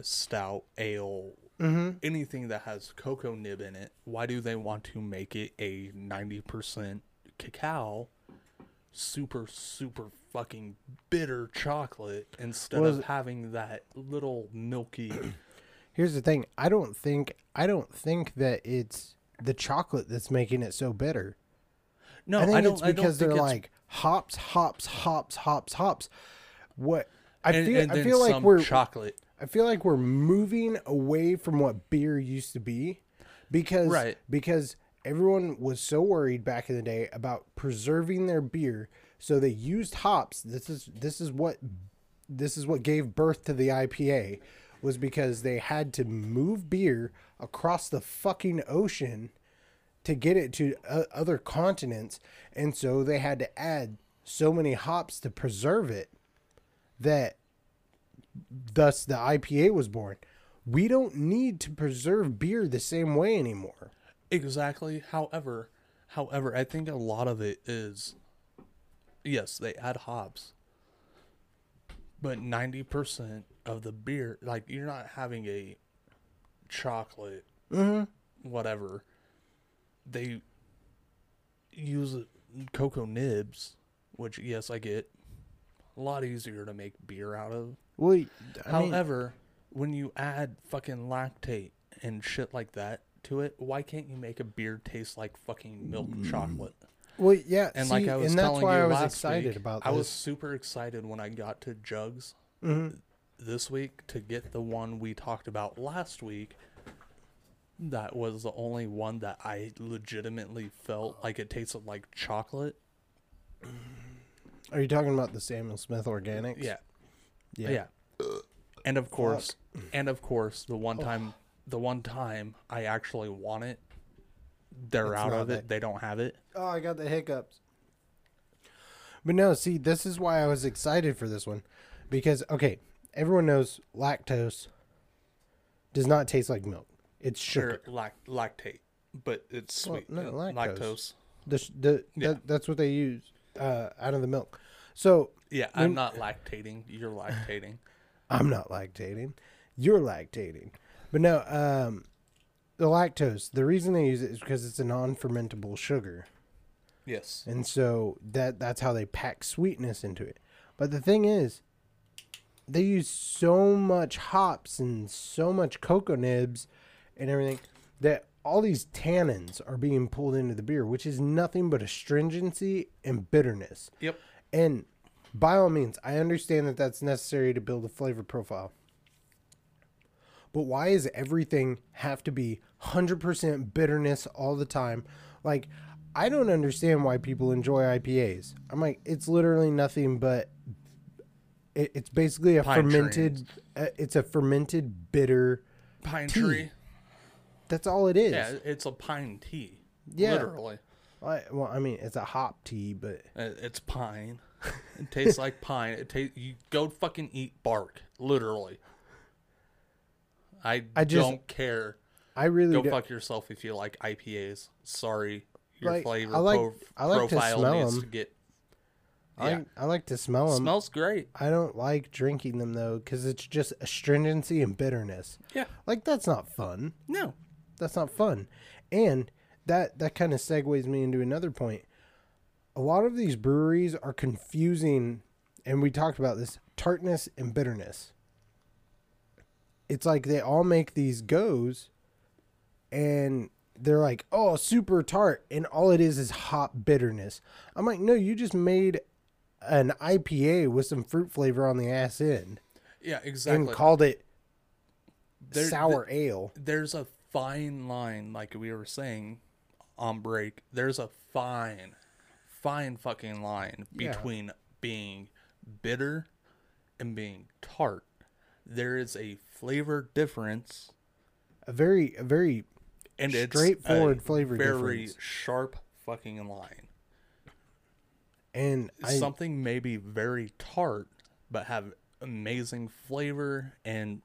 Speaker 3: stout ale mm-hmm. anything that has cocoa nib in it why do they want to make it a 90% cacao super super fucking bitter chocolate instead
Speaker 4: Was-
Speaker 3: of having that little milky
Speaker 4: Here's the thing. I don't think. I don't think that it's the chocolate that's making it so bitter.
Speaker 3: no
Speaker 4: I think
Speaker 3: don't
Speaker 4: it's because they're like hops, hops, hops, hops, hops. What I
Speaker 3: and,
Speaker 4: feel,
Speaker 3: and
Speaker 4: I feel like we're,
Speaker 3: chocolate
Speaker 4: I feel like we're moving away from what beer used to be, because
Speaker 3: Right.
Speaker 4: because everyone was so worried back in the day about preserving their beer, so they used hops. This is this is what this is what gave birth to the IPA, was because they had to move beer across the fucking ocean to get it to uh, other continents, and so they had to add so many hops to preserve it that thus the IPA was born. We don't need to preserve beer the same way anymore.
Speaker 3: Exactly. However, however, I think a lot of it is yes, they add hops. But 90% of the beer, like you're not having a chocolate mm-hmm. whatever. They use cocoa nibs, which yes, I get. A lot easier to make beer out of.
Speaker 4: Well, I mean,
Speaker 3: However, when you add fucking lactate and shit like that to it, why can't you make a beer taste like fucking milk mm. chocolate?
Speaker 4: Well, yeah,
Speaker 3: And
Speaker 4: see,
Speaker 3: like I was
Speaker 4: and that's
Speaker 3: telling
Speaker 4: why
Speaker 3: you
Speaker 4: I was
Speaker 3: last
Speaker 4: excited
Speaker 3: week,
Speaker 4: about
Speaker 3: I was super excited when I got to Jugs
Speaker 4: Mm-hmm.
Speaker 3: this week to get the one we talked about last week. That was the only one that I legitimately felt like it tasted like chocolate.
Speaker 4: Are you talking about the Samuel Smith Organics?
Speaker 3: Yeah.
Speaker 4: yeah.
Speaker 3: Yeah. And of course, and of course, the one time, the one time I actually want it, they're
Speaker 4: It's
Speaker 3: out of
Speaker 4: that-
Speaker 3: it. They don't have it.
Speaker 4: Oh, I got the hiccups. But no, see, this is why I was excited for this one, because okay, everyone knows lactose does not taste like milk. It's sugar.
Speaker 3: Sure, lac- lactate, but it's
Speaker 4: Well,
Speaker 3: sweet.
Speaker 4: no,
Speaker 3: uh,
Speaker 4: lactose.
Speaker 3: lactose.
Speaker 4: The, the
Speaker 3: Yeah.
Speaker 4: that, that's what they use uh, out of the milk. So
Speaker 3: Yeah, I'm not lactating. You're lactating.
Speaker 4: I'm not lactating. You're lactating. But no, um, the lactose. The reason they use it is because it's a non-fermentable sugar,
Speaker 3: Yes.
Speaker 4: and so that that's how they pack sweetness into it. But the thing is, they use so much hops and so much cocoa nibs and everything that all these tannins are being pulled into the beer, which is nothing but astringency and bitterness.
Speaker 3: Yep.
Speaker 4: And by all means, I understand that that's necessary to build a flavor profile. But why does everything have to be 100% bitterness all the time? Like, I don't understand why people enjoy IPAs. I'm like, it's literally nothing but. It, it's basically a
Speaker 3: Pine
Speaker 4: fermented. Uh, it's a fermented bitter.
Speaker 3: Pine
Speaker 4: Tea.
Speaker 3: tree.
Speaker 4: That's all it is.
Speaker 3: Yeah, it's a pine tea.
Speaker 4: Yeah.
Speaker 3: Literally.
Speaker 4: I, well, I mean, it's a hop tea, but
Speaker 3: Uh, It's pine. It tastes like pine. It tastes. You go fucking eat bark. Literally. I,
Speaker 4: I just-
Speaker 3: don't care.
Speaker 4: I really
Speaker 3: Go
Speaker 4: don't.
Speaker 3: fuck yourself if you like IPAs. Sorry, your
Speaker 4: Like,
Speaker 3: flavor
Speaker 4: I like-
Speaker 3: pro-
Speaker 4: I like to
Speaker 3: profile
Speaker 4: smell
Speaker 3: needs
Speaker 4: 'em.
Speaker 3: to get.
Speaker 4: I,
Speaker 3: Yeah,
Speaker 4: I like to smell them.
Speaker 3: smells great.
Speaker 4: I don't like drinking them though, because it's just astringency and bitterness.
Speaker 3: Yeah,
Speaker 4: Like that's not fun.
Speaker 3: no,
Speaker 4: That's not fun. And that that kind of segues me into another point. A lot of these breweries are confusing, and we talked about this tartness and bitterness. It's like they all make these Gose, and they're like, "Oh, super tart," and all it is is hop bitterness. I'm like, no, you just made an IPA with some fruit flavor on the ass end
Speaker 3: yeah, exactly.
Speaker 4: and called it
Speaker 3: There-
Speaker 4: sour ale.
Speaker 3: there's a fine line, like we were saying on break. There's a fine, fine fucking line
Speaker 4: Yeah.
Speaker 3: between being bitter and being tart. there is a flavor difference
Speaker 4: A very, a very
Speaker 3: and it's
Speaker 4: Straightforward flavor
Speaker 3: very
Speaker 4: difference.
Speaker 3: sharp fucking line.
Speaker 4: and I,
Speaker 3: Something maybe very tart, but have amazing flavor and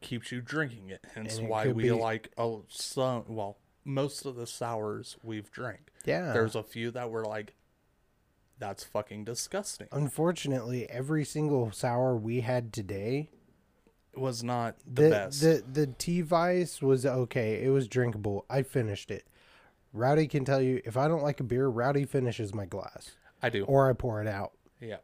Speaker 3: keeps you drinking it. Hence
Speaker 4: it
Speaker 3: why we
Speaker 4: be-
Speaker 3: like oh some well most of the sours we've drank.
Speaker 4: yeah.
Speaker 3: There's a few that were like, that's fucking disgusting.
Speaker 4: Unfortunately, every single sour we had today,
Speaker 3: was not the,
Speaker 4: the
Speaker 3: best.
Speaker 4: the the Tea Weiss was okay. It was drinkable. I finished it. Rowdy can tell you if I don't like a beer, Rowdy finishes my glass
Speaker 3: I do.
Speaker 4: or I pour it out.
Speaker 3: yeah.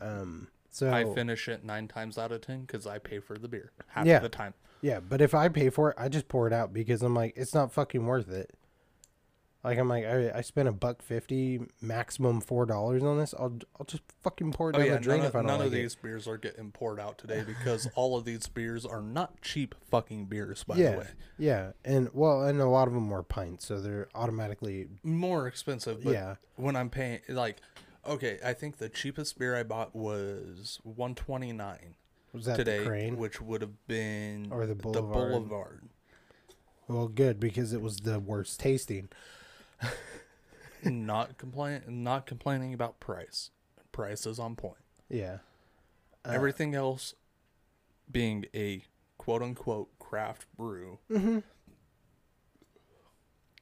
Speaker 4: Um, so
Speaker 3: I finish it nine times out of ten because I pay for the beer half
Speaker 4: Yeah.
Speaker 3: of the time.
Speaker 4: Yeah, but if I pay for it, I just pour it out because I'm like, it's not fucking worth it. Like I'm like, I, I spent a buck fifty, maximum four dollars on this. I'll I'll just fucking pour it
Speaker 3: Oh
Speaker 4: down
Speaker 3: yeah,
Speaker 4: the drain
Speaker 3: none,
Speaker 4: if I don't
Speaker 3: none
Speaker 4: like
Speaker 3: of
Speaker 4: it.
Speaker 3: these beers are getting poured out today because all of these beers are not cheap fucking beers. By
Speaker 4: yeah,
Speaker 3: the way,
Speaker 4: yeah, and well, and a lot of them were pints, so they're automatically
Speaker 3: more expensive. But
Speaker 4: Yeah.
Speaker 3: when I'm paying, like, okay, I think the cheapest beer I bought was one twenty nine
Speaker 4: was that
Speaker 3: today,
Speaker 4: the
Speaker 3: which would have been
Speaker 4: Or the
Speaker 3: The
Speaker 4: Boulevard.
Speaker 3: Boulevard.
Speaker 4: Well, good because it was the worst tasting.
Speaker 3: not complain, not complaining about price. Price is on point.
Speaker 4: Yeah, Uh,
Speaker 3: Everything else being a quote unquote craft brew
Speaker 4: Mm-hmm.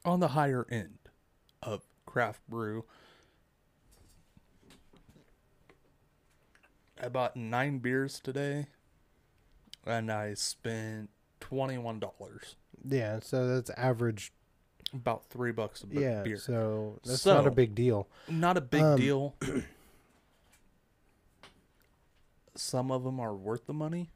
Speaker 3: on the higher end of craft brew. I bought nine beers today and I spent $21.
Speaker 4: yeah. So that's average.
Speaker 3: About three bucks a b-
Speaker 4: Yeah,
Speaker 3: beer.
Speaker 4: so that's not a big deal.
Speaker 3: Not a big
Speaker 4: Um,
Speaker 3: deal. Some of them are worth the money.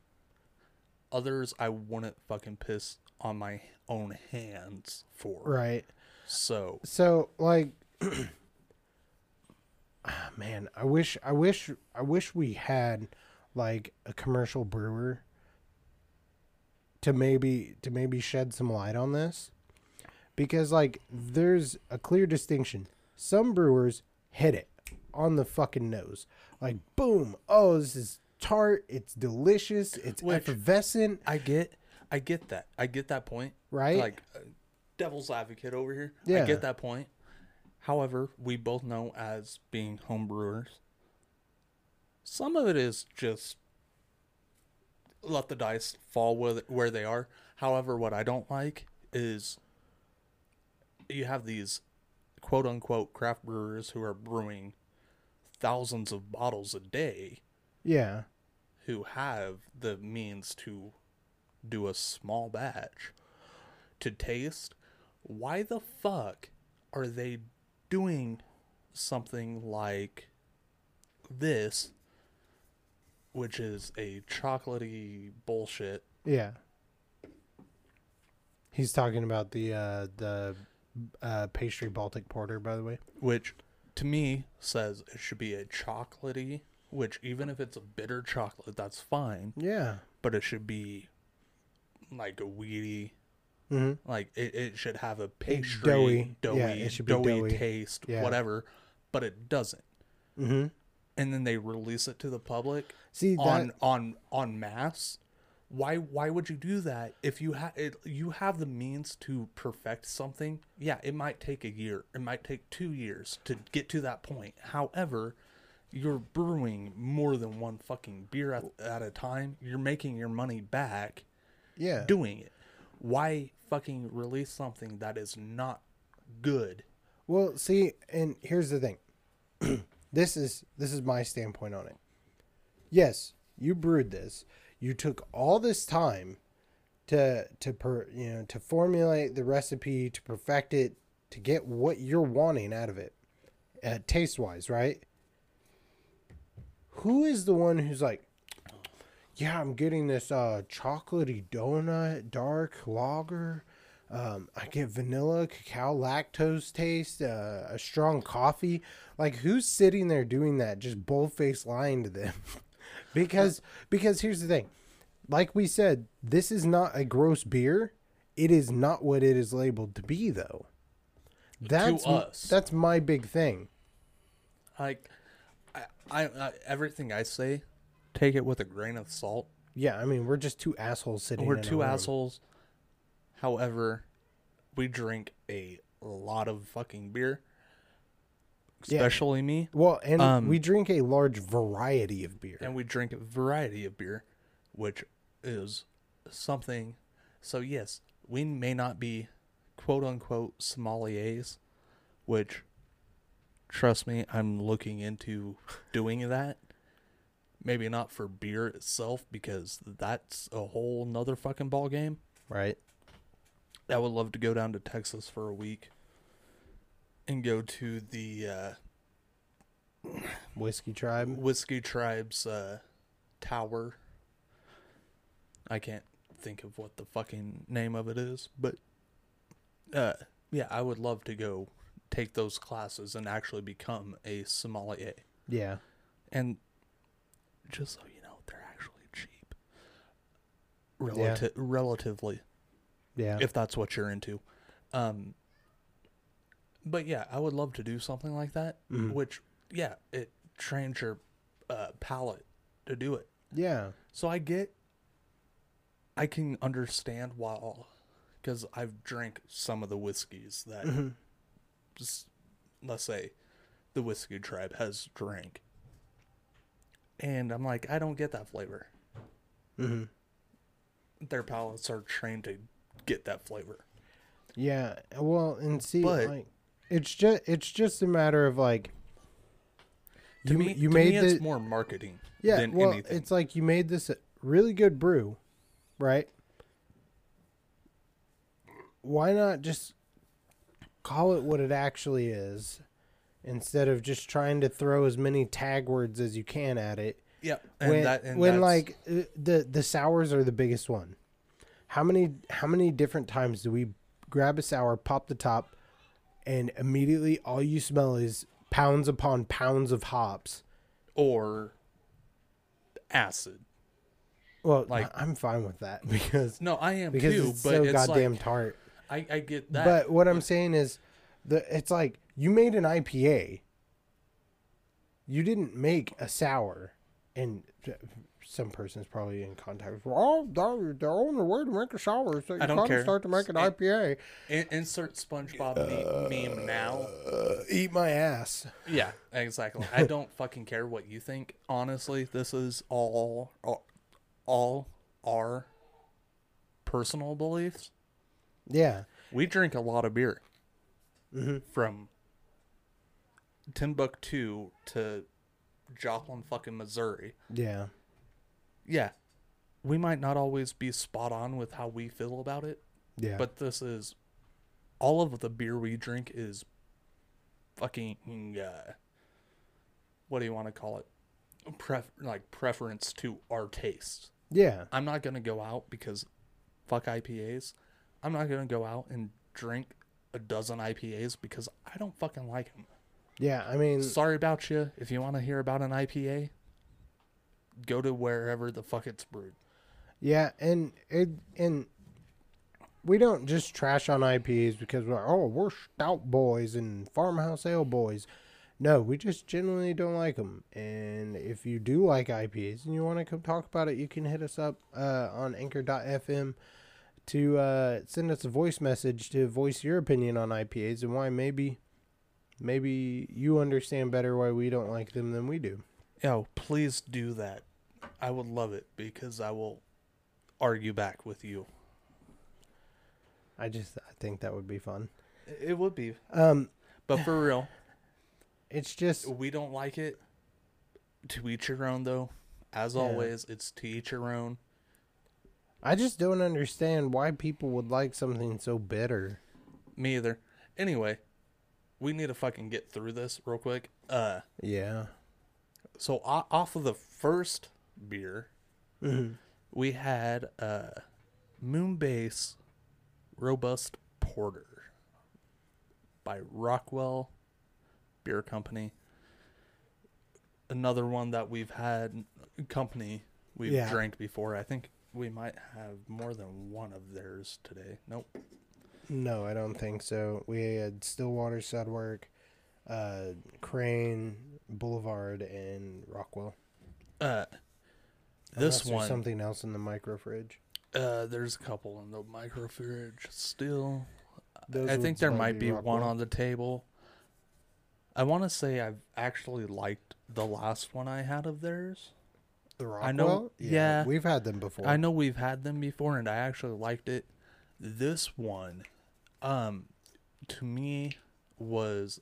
Speaker 3: Others I wouldn't fucking piss on my own hands for.
Speaker 4: Right.
Speaker 3: So
Speaker 4: So like ah, man, I wish I wish I wish we had like a commercial brewer to maybe to maybe shed some light on this. Because like there's a clear distinction. Some brewers hit it on the fucking nose. Like boom, oh this is tart, it's delicious, it's
Speaker 3: Which-
Speaker 4: effervescent.
Speaker 3: I get, I get that. I get that point.
Speaker 4: Right?
Speaker 3: Like, uh, devil's advocate over here.
Speaker 4: Yeah.
Speaker 3: I get that point. However, we both know as being home brewers, some of it is just let the dice fall with where they are. However, what I don't like is you have these quote unquote craft brewers who are brewing thousands of bottles a day
Speaker 4: Yeah.
Speaker 3: who have the means to do a small batch to taste, why the fuck are they doing something like this, which is a chocolatey bullshit?
Speaker 4: Yeah. He's talking about the uh the uh pastry Baltic porter by the way.
Speaker 3: Which to me says it should be a chocolatey, which even if it's a bitter chocolate, that's fine,
Speaker 4: Yeah.
Speaker 3: but it should be like a weedy
Speaker 4: Mhm.
Speaker 3: Like it, it should have a pastry,
Speaker 4: doughy.
Speaker 3: doughy,
Speaker 4: Yeah, it should be
Speaker 3: doughy,
Speaker 4: doughy.
Speaker 3: taste,
Speaker 4: Yeah.
Speaker 3: whatever, but it doesn't.
Speaker 4: Mhm.
Speaker 3: And then they release it to the public
Speaker 4: See
Speaker 3: on
Speaker 4: that
Speaker 3: on on mass. Why why would you do that if you have you have the means to perfect something? Yeah, it might take a year. It might take 2 years to get to that point. However, you're brewing more than one fucking beer at, at a time. You're making your money back
Speaker 4: yeah.
Speaker 3: doing it. Why fucking release something that is not good?
Speaker 4: Well, see, and here's the thing. this is this is my standpoint on it. Yes, you brewed this. You took all this time to to per, you know to formulate the recipe, to perfect it, to get what you're wanting out of it, uh, taste wise, right? Who is the one who's like, yeah, I'm getting this uh chocolatey donut, dark lager. Um, I get vanilla, cacao, lactose taste, uh, a strong coffee. Like, who's sitting there doing that? Just bull-faced lying to them. because because here's the thing, like we said, this is not a gross beer. It is not what it is labeled to be, though. That's m-
Speaker 3: us.
Speaker 4: that's my big thing.
Speaker 3: Like, I, I, I everything I say, take it with a grain of salt
Speaker 4: Yeah, I mean, we're just two assholes sitting.
Speaker 3: We're two assholes. However, we drink a lot of fucking beer.
Speaker 4: Yeah.
Speaker 3: Especially me.
Speaker 4: Well, and
Speaker 3: Um,
Speaker 4: we drink a large variety of beer.
Speaker 3: And we drink a variety of beer, which is something. So, yes, we may not be quote unquote sommeliers, which, trust me, I'm looking into doing that. Maybe not for beer itself, because that's a whole nother fucking ball game.
Speaker 4: right?
Speaker 3: I would love to go down to Texas for a week and go to the uh,
Speaker 4: Whiskey Tribe.
Speaker 3: Whiskey Tribe's uh, tower. I can't think of what the fucking name of it is, but uh, yeah, I would love to go take those classes and actually become a sommelier.
Speaker 4: Yeah.
Speaker 3: And just so you know, they're actually cheap. Relati- Relatively
Speaker 4: Yeah.
Speaker 3: if that's what you're into. Um, but yeah, I would love to do something like that.
Speaker 4: Mhm.
Speaker 3: Which, yeah, it trains your uh, palate to do it.
Speaker 4: yeah.
Speaker 3: So I get, I can understand why, because I've drank some of the whiskeys that,
Speaker 4: Mm-hmm.
Speaker 3: just, let's say, the whiskey tribe has drank, and I'm like, I don't get that flavor.
Speaker 4: hmm
Speaker 3: Their palates are trained to get that flavor.
Speaker 4: Yeah. Well, and see,
Speaker 3: But-
Speaker 4: like, it's just it's just a matter of like.
Speaker 3: To
Speaker 4: you
Speaker 3: me,
Speaker 4: you made
Speaker 3: me
Speaker 4: the
Speaker 3: it's more marketing
Speaker 4: yeah.
Speaker 3: than
Speaker 4: well,
Speaker 3: anything.
Speaker 4: it's like you made this a really good brew, right? Why not just call it what it actually is, instead of just trying to throw as many tag words as you can at it?
Speaker 3: Yeah, and
Speaker 4: when
Speaker 3: that and
Speaker 4: when like uh, the the sours are the biggest one. How many how many different times do we grab a sour, pop the top, and immediately all you smell is pounds upon pounds of hops?
Speaker 3: or acid.
Speaker 4: Well,
Speaker 3: Like-
Speaker 4: I'm fine with that because
Speaker 3: No, I am
Speaker 4: because
Speaker 3: too,
Speaker 4: it's
Speaker 3: but
Speaker 4: so
Speaker 3: it's
Speaker 4: goddamn
Speaker 3: like
Speaker 4: tart.
Speaker 3: I, I get that.
Speaker 4: But what I'm saying is, the it's like you made an IPA. You didn't make a sour, and some person's probably in contact with. Oh, they're, they're on their way to make a sour, so you
Speaker 3: I don't care.
Speaker 4: start to make an IPA.
Speaker 3: In- insert SpongeBob me- meme now.
Speaker 4: Uh, eat my ass.
Speaker 3: Yeah, exactly. I don't fucking care what you think. Honestly, this is all all, all our personal beliefs.
Speaker 4: Yeah,
Speaker 3: We drink a lot of beer
Speaker 4: Mm-hmm.
Speaker 3: from Timbuktu to Joplin, fucking Missouri.
Speaker 4: yeah,
Speaker 3: Yeah, we might not always be spot on with how we feel about it,
Speaker 4: yeah.
Speaker 3: but this is all of the beer we drink is fucking uh, what do you want to call it? Pref- like preference to our taste.
Speaker 4: yeah,
Speaker 3: I'm not gonna go out because fuck IPAs. I'm not gonna go out and drink a dozen IPAs because I don't fucking like them.
Speaker 4: yeah. I mean,
Speaker 3: Sorry about you. If you want to hear about an IPA, go to wherever the fuck it's brewed.
Speaker 4: Yeah, and it and we don't just trash on IPAs because we're oh we're stout boys and farmhouse ale boys. No, we just genuinely don't like them. And if you do like IPAs and you want to come talk about it, you can hit us up uh, on Anchor.fm to uh, send us a voice message to voice your opinion on IPAs and why maybe maybe you understand better why we don't like them than we do.
Speaker 3: Yo, please do that. I would love it because I will argue back with you.
Speaker 4: I just I think that would be fun.
Speaker 3: It would be,
Speaker 4: Um,
Speaker 3: but for real,
Speaker 4: it's just
Speaker 3: we don't like it. To each your own, though. As
Speaker 4: Yeah.
Speaker 3: always, it's to each your own.
Speaker 4: I just don't understand why people would like something so bitter.
Speaker 3: Me either. Anyway, we need to fucking get through this real quick. Uh,
Speaker 4: Yeah.
Speaker 3: So off of the first beer,
Speaker 4: Mm-hmm.
Speaker 3: we had a Moonbase Robust Porter by Rockwell Beer Company. Another one that we've had company we've
Speaker 4: Yeah.
Speaker 3: drank before. I think we might have more than one of theirs today. Nope.
Speaker 4: No, I don't think so. We had Stillwater Sudwerk, uh, Crane, Boulevard, and Rockwell.
Speaker 3: Uh, This one,
Speaker 4: something else in the micro fridge.
Speaker 3: uh, there's a couple in the micro fridge still.
Speaker 4: Those
Speaker 3: I think there
Speaker 4: might be
Speaker 3: be one on the table. I want to say I've actually liked the last one I had of theirs.
Speaker 4: The Rockwell.
Speaker 3: I know- yeah.
Speaker 4: we've had them before.
Speaker 3: I know we've had them before and I actually liked it. This one um to me was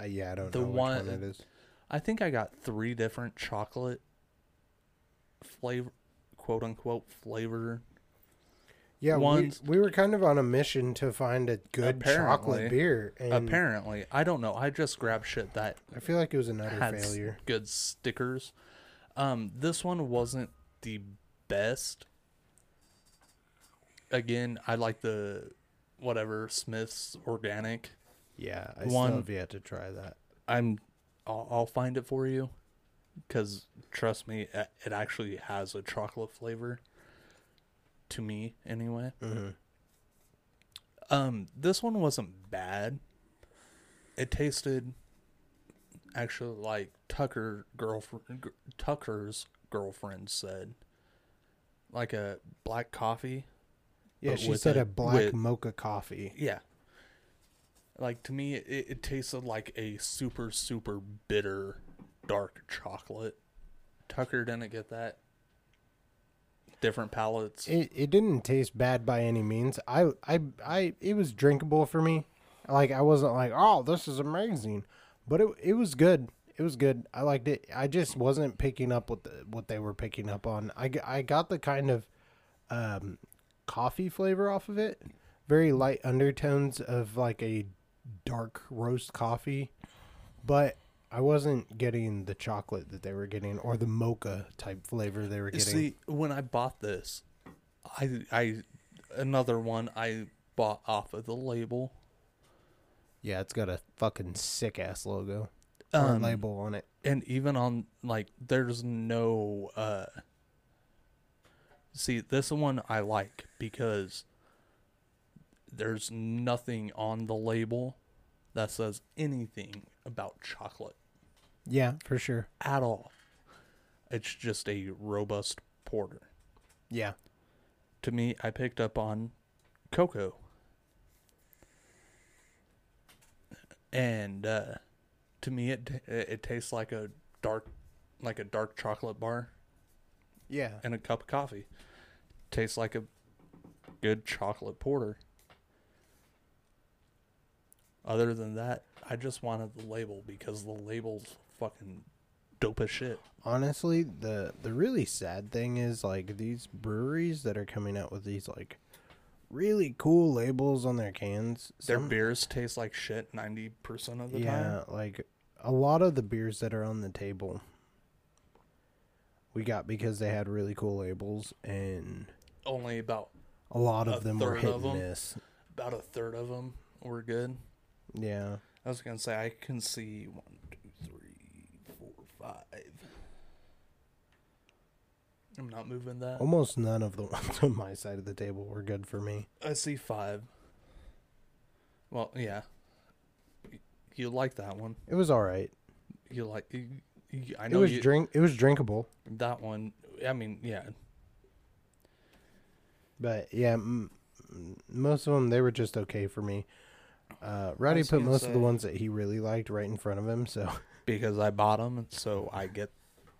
Speaker 4: Uh, yeah, I don't
Speaker 3: the
Speaker 4: know which one- it is.
Speaker 3: I think I got 3 different chocolate flavor quote unquote flavor.
Speaker 4: Yeah, we,
Speaker 3: ones-
Speaker 4: we were kind of on a mission to find a good
Speaker 3: Apparently.
Speaker 4: chocolate beer, and
Speaker 3: Apparently, I don't know. I just grabbed shit that
Speaker 4: I feel like it was an utter
Speaker 3: had
Speaker 4: failure.
Speaker 3: good stickers. Um, this one wasn't the best. Again, I like the whatever Smith's organic.
Speaker 4: Yeah, I
Speaker 3: one-
Speaker 4: still have yet to try that.
Speaker 3: I'm, I'll, I'll find it for you, because trust me, it it actually has a chocolate flavor. To me, anyway.
Speaker 4: hmm
Speaker 3: Um, this one wasn't bad. It tasted actually like Tucker girlfriend Tucker's girlfriend said, like a black coffee.
Speaker 4: Yeah, she said
Speaker 3: a-
Speaker 4: a, black
Speaker 3: with-
Speaker 4: mocha coffee.
Speaker 3: Yeah. Like to me, it, it tasted like a super super bitter dark chocolate. Tucker didn't get that. Different palates.
Speaker 4: It it didn't taste bad by any means. I I I it was drinkable for me. Like I wasn't like, "Oh, this is amazing." But it it was good. It was good. I liked it. I just wasn't picking up what the, what they were picking up on. i, I got the kind of um coffee flavor off of it. Very light undertones of like a dark roast coffee. But I wasn't getting the chocolate that they were getting or the mocha type flavor they were getting.
Speaker 3: See, when I bought this, I I another one I bought off of the label.
Speaker 4: Yeah, it's got a fucking sick ass logo or
Speaker 3: Um,
Speaker 4: label on it.
Speaker 3: and even on like there's no uh see this one I like because there's nothing on the label that says anything about chocolate
Speaker 4: Yeah, for sure.
Speaker 3: at all. It's just a robust porter.
Speaker 4: Yeah.
Speaker 3: To me, I picked up on cocoa. And uh, to me, it it it tastes like a dark, like a dark chocolate bar
Speaker 4: Yeah.
Speaker 3: and a cup of coffee. Tastes like a good chocolate porter. Other than that, I just wanted the label because the label's fucking dope as shit.
Speaker 4: Honestly, the the really sad thing is like these breweries that are coming out with these like really cool labels on their cans.
Speaker 3: Their
Speaker 4: some-
Speaker 3: beers taste like shit ninety percent of the
Speaker 4: yeah,
Speaker 3: time.
Speaker 4: Yeah, like a lot of the beers that are on the table we got because they had really cool labels and
Speaker 3: Only about
Speaker 4: a lot of them were hit and miss.
Speaker 3: about a third of them were good.
Speaker 4: Yeah.
Speaker 3: I was gonna say I can see one, two, three, four, five. I'm not moving that.
Speaker 4: Almost none of the ones on my side of the table were good for me.
Speaker 3: I see five. Well, yeah. You like that one?
Speaker 4: It was all right.
Speaker 3: You like? You, you, I
Speaker 4: It
Speaker 3: know
Speaker 4: was
Speaker 3: you,
Speaker 4: drink it was drinkable.
Speaker 3: that one. I mean, yeah.
Speaker 4: But yeah, m- most of them they were just okay for me. Uh, Rowdy put most of the ones that he really liked right in front of him. So
Speaker 3: Because I bought them, so I get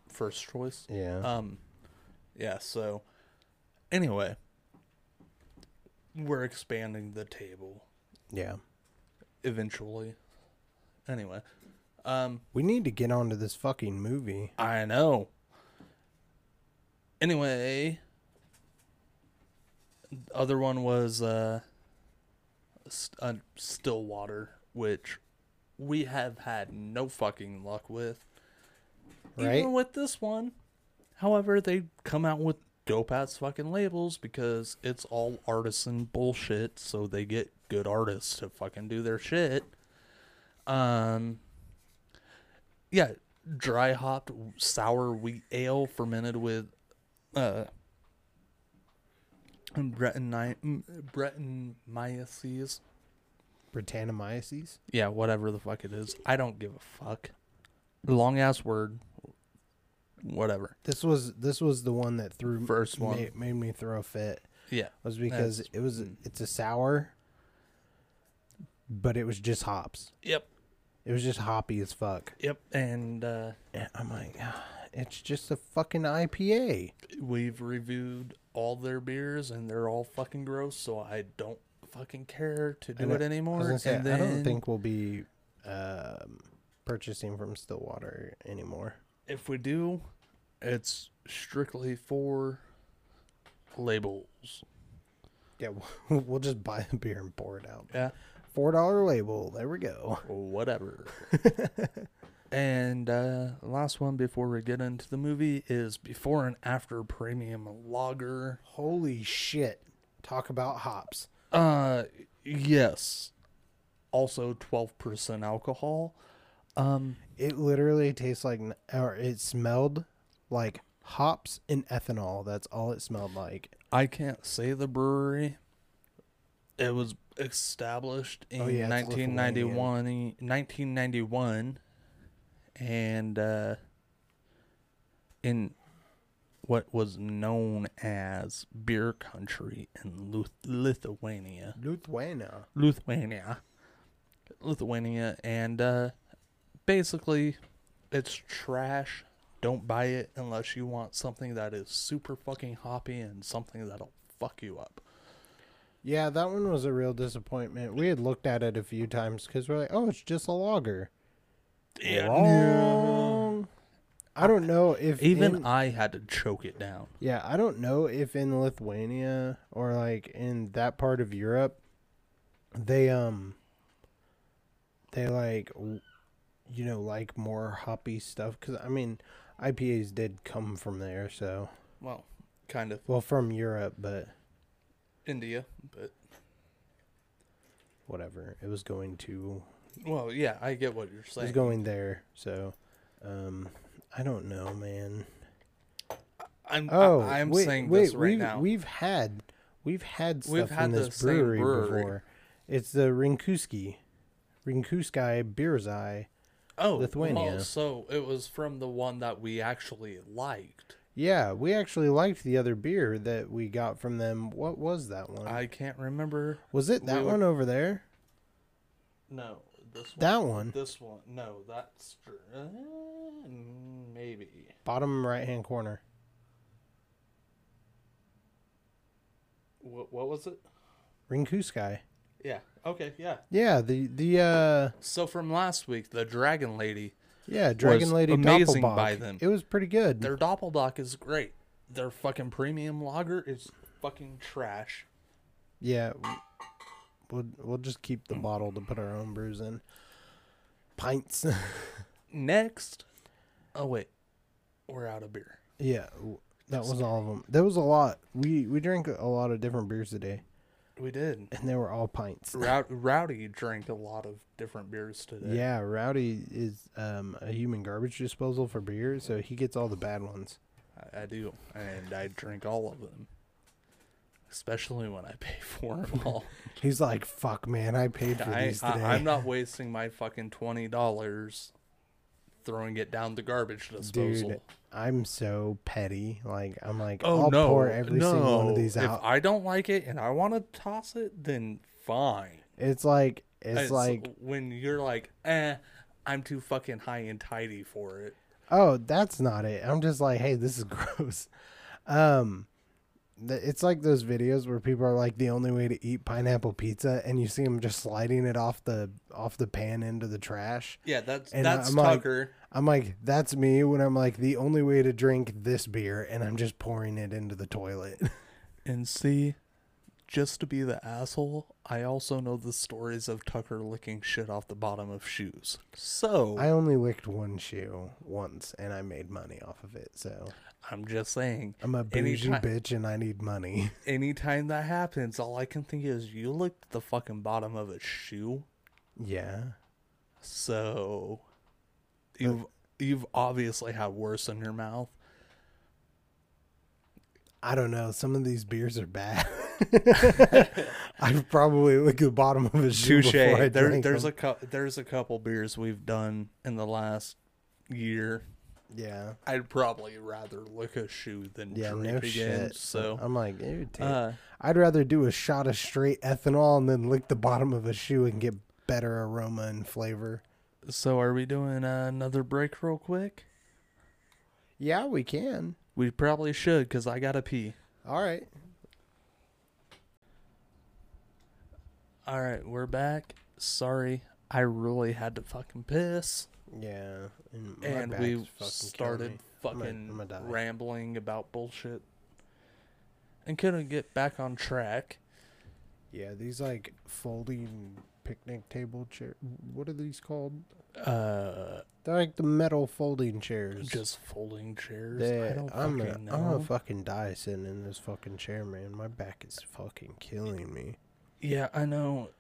Speaker 3: first choice.
Speaker 4: yeah,
Speaker 3: Um, yeah. So, anyway, we're expanding the table
Speaker 4: yeah.
Speaker 3: eventually. Anyway, um,
Speaker 4: We need to get onto this fucking movie.
Speaker 3: I know. Anyway, other one was uh, uh Stillwater, which we have had no fucking luck with.
Speaker 4: Right?
Speaker 3: Even with this one. However, they come out with dope ass fucking labels because it's all artisan bullshit, so they get good artists to fucking do their shit. Um yeah, dry hopped sour wheat ale fermented with uh Brettanomyces. Brettanomyces.
Speaker 4: Britannomyces.
Speaker 3: Yeah, whatever the fuck it is. I don't give a fuck. Long ass word. whatever.
Speaker 4: This was this was the one that threw
Speaker 3: First one.
Speaker 4: made, made me throw a fit.
Speaker 3: Yeah.
Speaker 4: Was because it was it's a sour, but it was just hops.
Speaker 3: Yep.
Speaker 4: It was just hoppy as fuck.
Speaker 3: Yep. And uh,
Speaker 4: And I'm like, "Ah, it's just a fucking IPA.
Speaker 3: we've reviewed all their beers, and they're all fucking gross. So I don't fucking care to do it anymore.
Speaker 4: say,
Speaker 3: and
Speaker 4: I don't think we'll be um, purchasing from Stillwater anymore.
Speaker 3: if we do, it's strictly for labels.
Speaker 4: Yeah, we'll, we'll just buy the beer and pour it out.
Speaker 3: Yeah.
Speaker 4: Four dollar label. There we go.
Speaker 3: whatever. and uh, last one before we get into the movie is before and after premium lager.
Speaker 4: Holy shit! Talk about hops.
Speaker 3: Uh, yes. Also, twelve percent alcohol. Um,
Speaker 4: It literally tastes like, or it smelled like hops and ethanol. That's all it smelled like.
Speaker 3: I can't say the brewery. It was established in
Speaker 4: Oh, yeah,
Speaker 3: 1991, 1991 and uh, in what was known as beer country in Luth- Lithuania.
Speaker 4: Lithuania.
Speaker 3: Lithuania. Lithuania and uh, basically it's trash. Don't buy it unless you want something that is super fucking hoppy and something that'll fuck you up.
Speaker 4: Yeah, that one was a real disappointment. We had looked at it a few times because we're like, oh, it's just a lager. Wrong. I don't know if
Speaker 3: Even
Speaker 4: in-
Speaker 3: I had to choke it down.
Speaker 4: Yeah, I don't know if in Lithuania or like in that part of Europe they um they like you know like more hoppy stuff cuz I mean IPAs did come from there so
Speaker 3: Well, kind of
Speaker 4: well from Europe but
Speaker 3: India, but
Speaker 4: whatever it was going to
Speaker 3: well, yeah, I get what you're saying.
Speaker 4: He's going there so um I don't know man
Speaker 3: I'm
Speaker 4: Oh,
Speaker 3: I, am
Speaker 4: wait,
Speaker 3: saying
Speaker 4: wait,
Speaker 3: this right
Speaker 4: we've,
Speaker 3: now.
Speaker 4: We've had we've had stuff
Speaker 3: We've had the
Speaker 4: this brewery,
Speaker 3: brewery.
Speaker 4: before. It's the Rinkuski, Rinkuškiai Biržai.
Speaker 3: oh,
Speaker 4: Lithuania.
Speaker 3: well, so it was from the one that we actually liked.
Speaker 4: Yeah, we actually liked the other beer that we got from them. What was that one?
Speaker 3: I can't remember.
Speaker 4: was it that
Speaker 3: we were-
Speaker 4: one over there?
Speaker 3: No, this one.
Speaker 4: That one,
Speaker 3: This one. No, that's uh, maybe.
Speaker 4: bottom right hand corner.
Speaker 3: What, what was it?
Speaker 4: Rinku Sky.
Speaker 3: Yeah. Okay. Yeah.
Speaker 4: Yeah, the the uh
Speaker 3: So from last week, the Dragon Lady,
Speaker 4: yeah Dragon Lady
Speaker 3: amazing
Speaker 4: Doppelbock.
Speaker 3: by them.
Speaker 4: It was pretty good.
Speaker 3: their Doppelbock is great. Their fucking premium lager is fucking trash.
Speaker 4: Yeah, we'll we'll just keep the bottle to put our own brews in. Pints.
Speaker 3: Next. Oh wait, we're out of beer.
Speaker 4: Yeah, that was all of them. There was a lot. We we drank a lot of different beers today,
Speaker 3: We did.
Speaker 4: and they were all pints.
Speaker 3: Row- Rowdy drank a lot of different beers today.
Speaker 4: Yeah, Rowdy is um, a human garbage disposal for beer, so he gets all the bad ones.
Speaker 3: I, I do, and I drink all of them, especially when I pay for them all.
Speaker 4: He's like, "Fuck, man, I paid for
Speaker 3: I,
Speaker 4: these today."
Speaker 3: I, I'm not wasting my fucking twenty dollars throwing it down the garbage disposal.
Speaker 4: Dude, I'm so petty. Like, I'm like,
Speaker 3: oh
Speaker 4: I'll
Speaker 3: no,
Speaker 4: pour every
Speaker 3: no.
Speaker 4: single one of these
Speaker 3: if. I don't like it and I want to toss it, then fine.
Speaker 4: it's like, it's
Speaker 3: It's
Speaker 4: like,
Speaker 3: when you're like, eh, I'm too fucking high and tidy for it.
Speaker 4: oh, that's not it. I'm just like, hey, this is gross. Um, it's like those videos where people are like, the only way to eat pineapple pizza, and you see them just sliding it off the off the pan into the trash.
Speaker 3: Yeah, that's
Speaker 4: And
Speaker 3: that's
Speaker 4: I'm like-
Speaker 3: Tucker.
Speaker 4: I'm like, that's me when I'm like, the only way to drink this beer, and I'm just pouring it into the toilet.
Speaker 3: And see, just to be the asshole, I also know the stories of Tucker licking shit off the bottom of shoes. So
Speaker 4: I only licked one shoe once, and I made money off of it. So
Speaker 3: I'm just saying,
Speaker 4: I'm a bougie
Speaker 3: Anytime-
Speaker 4: bitch, and I need money.
Speaker 3: anytime that happens, all I can think is you licked the fucking bottom of a shoe.
Speaker 4: yeah.
Speaker 3: So you've you've obviously had worse in your mouth.
Speaker 4: I don't know. Some of these beers are bad. I've probably licked the bottom of a shoe
Speaker 3: Touche.
Speaker 4: before I
Speaker 3: There, there's
Speaker 4: them.
Speaker 3: a there's a couple beers we've done in the last year
Speaker 4: Yeah.
Speaker 3: I'd probably rather lick a shoe than
Speaker 4: Yeah,
Speaker 3: drink
Speaker 4: no
Speaker 3: again.
Speaker 4: shit.
Speaker 3: So,
Speaker 4: I'm like, dude,
Speaker 3: uh,
Speaker 4: I'd rather do a shot of straight ethanol and then lick the bottom of a shoe and get better aroma and flavor.
Speaker 3: so are we doing uh, another break real quick?
Speaker 4: Yeah, we can.
Speaker 3: We probably should because I gotta pee.
Speaker 4: All right.
Speaker 3: All right, we're back. Sorry, I really had to fucking piss,
Speaker 4: Yeah. And, my
Speaker 3: and we
Speaker 4: fucking
Speaker 3: started
Speaker 4: me. I'm
Speaker 3: fucking
Speaker 4: I'm gonna
Speaker 3: rambling about bullshit, and couldn't get back on track.
Speaker 4: Yeah, these like folding picnic table chair. What are these called?
Speaker 3: Uh,
Speaker 4: They're like the metal folding chairs.
Speaker 3: just folding chairs. I don't
Speaker 4: I'm
Speaker 3: fucking
Speaker 4: gonna,
Speaker 3: know.
Speaker 4: I'm gonna fucking die sitting in this fucking chair, man. My back is fucking killing me.
Speaker 3: Yeah, I know.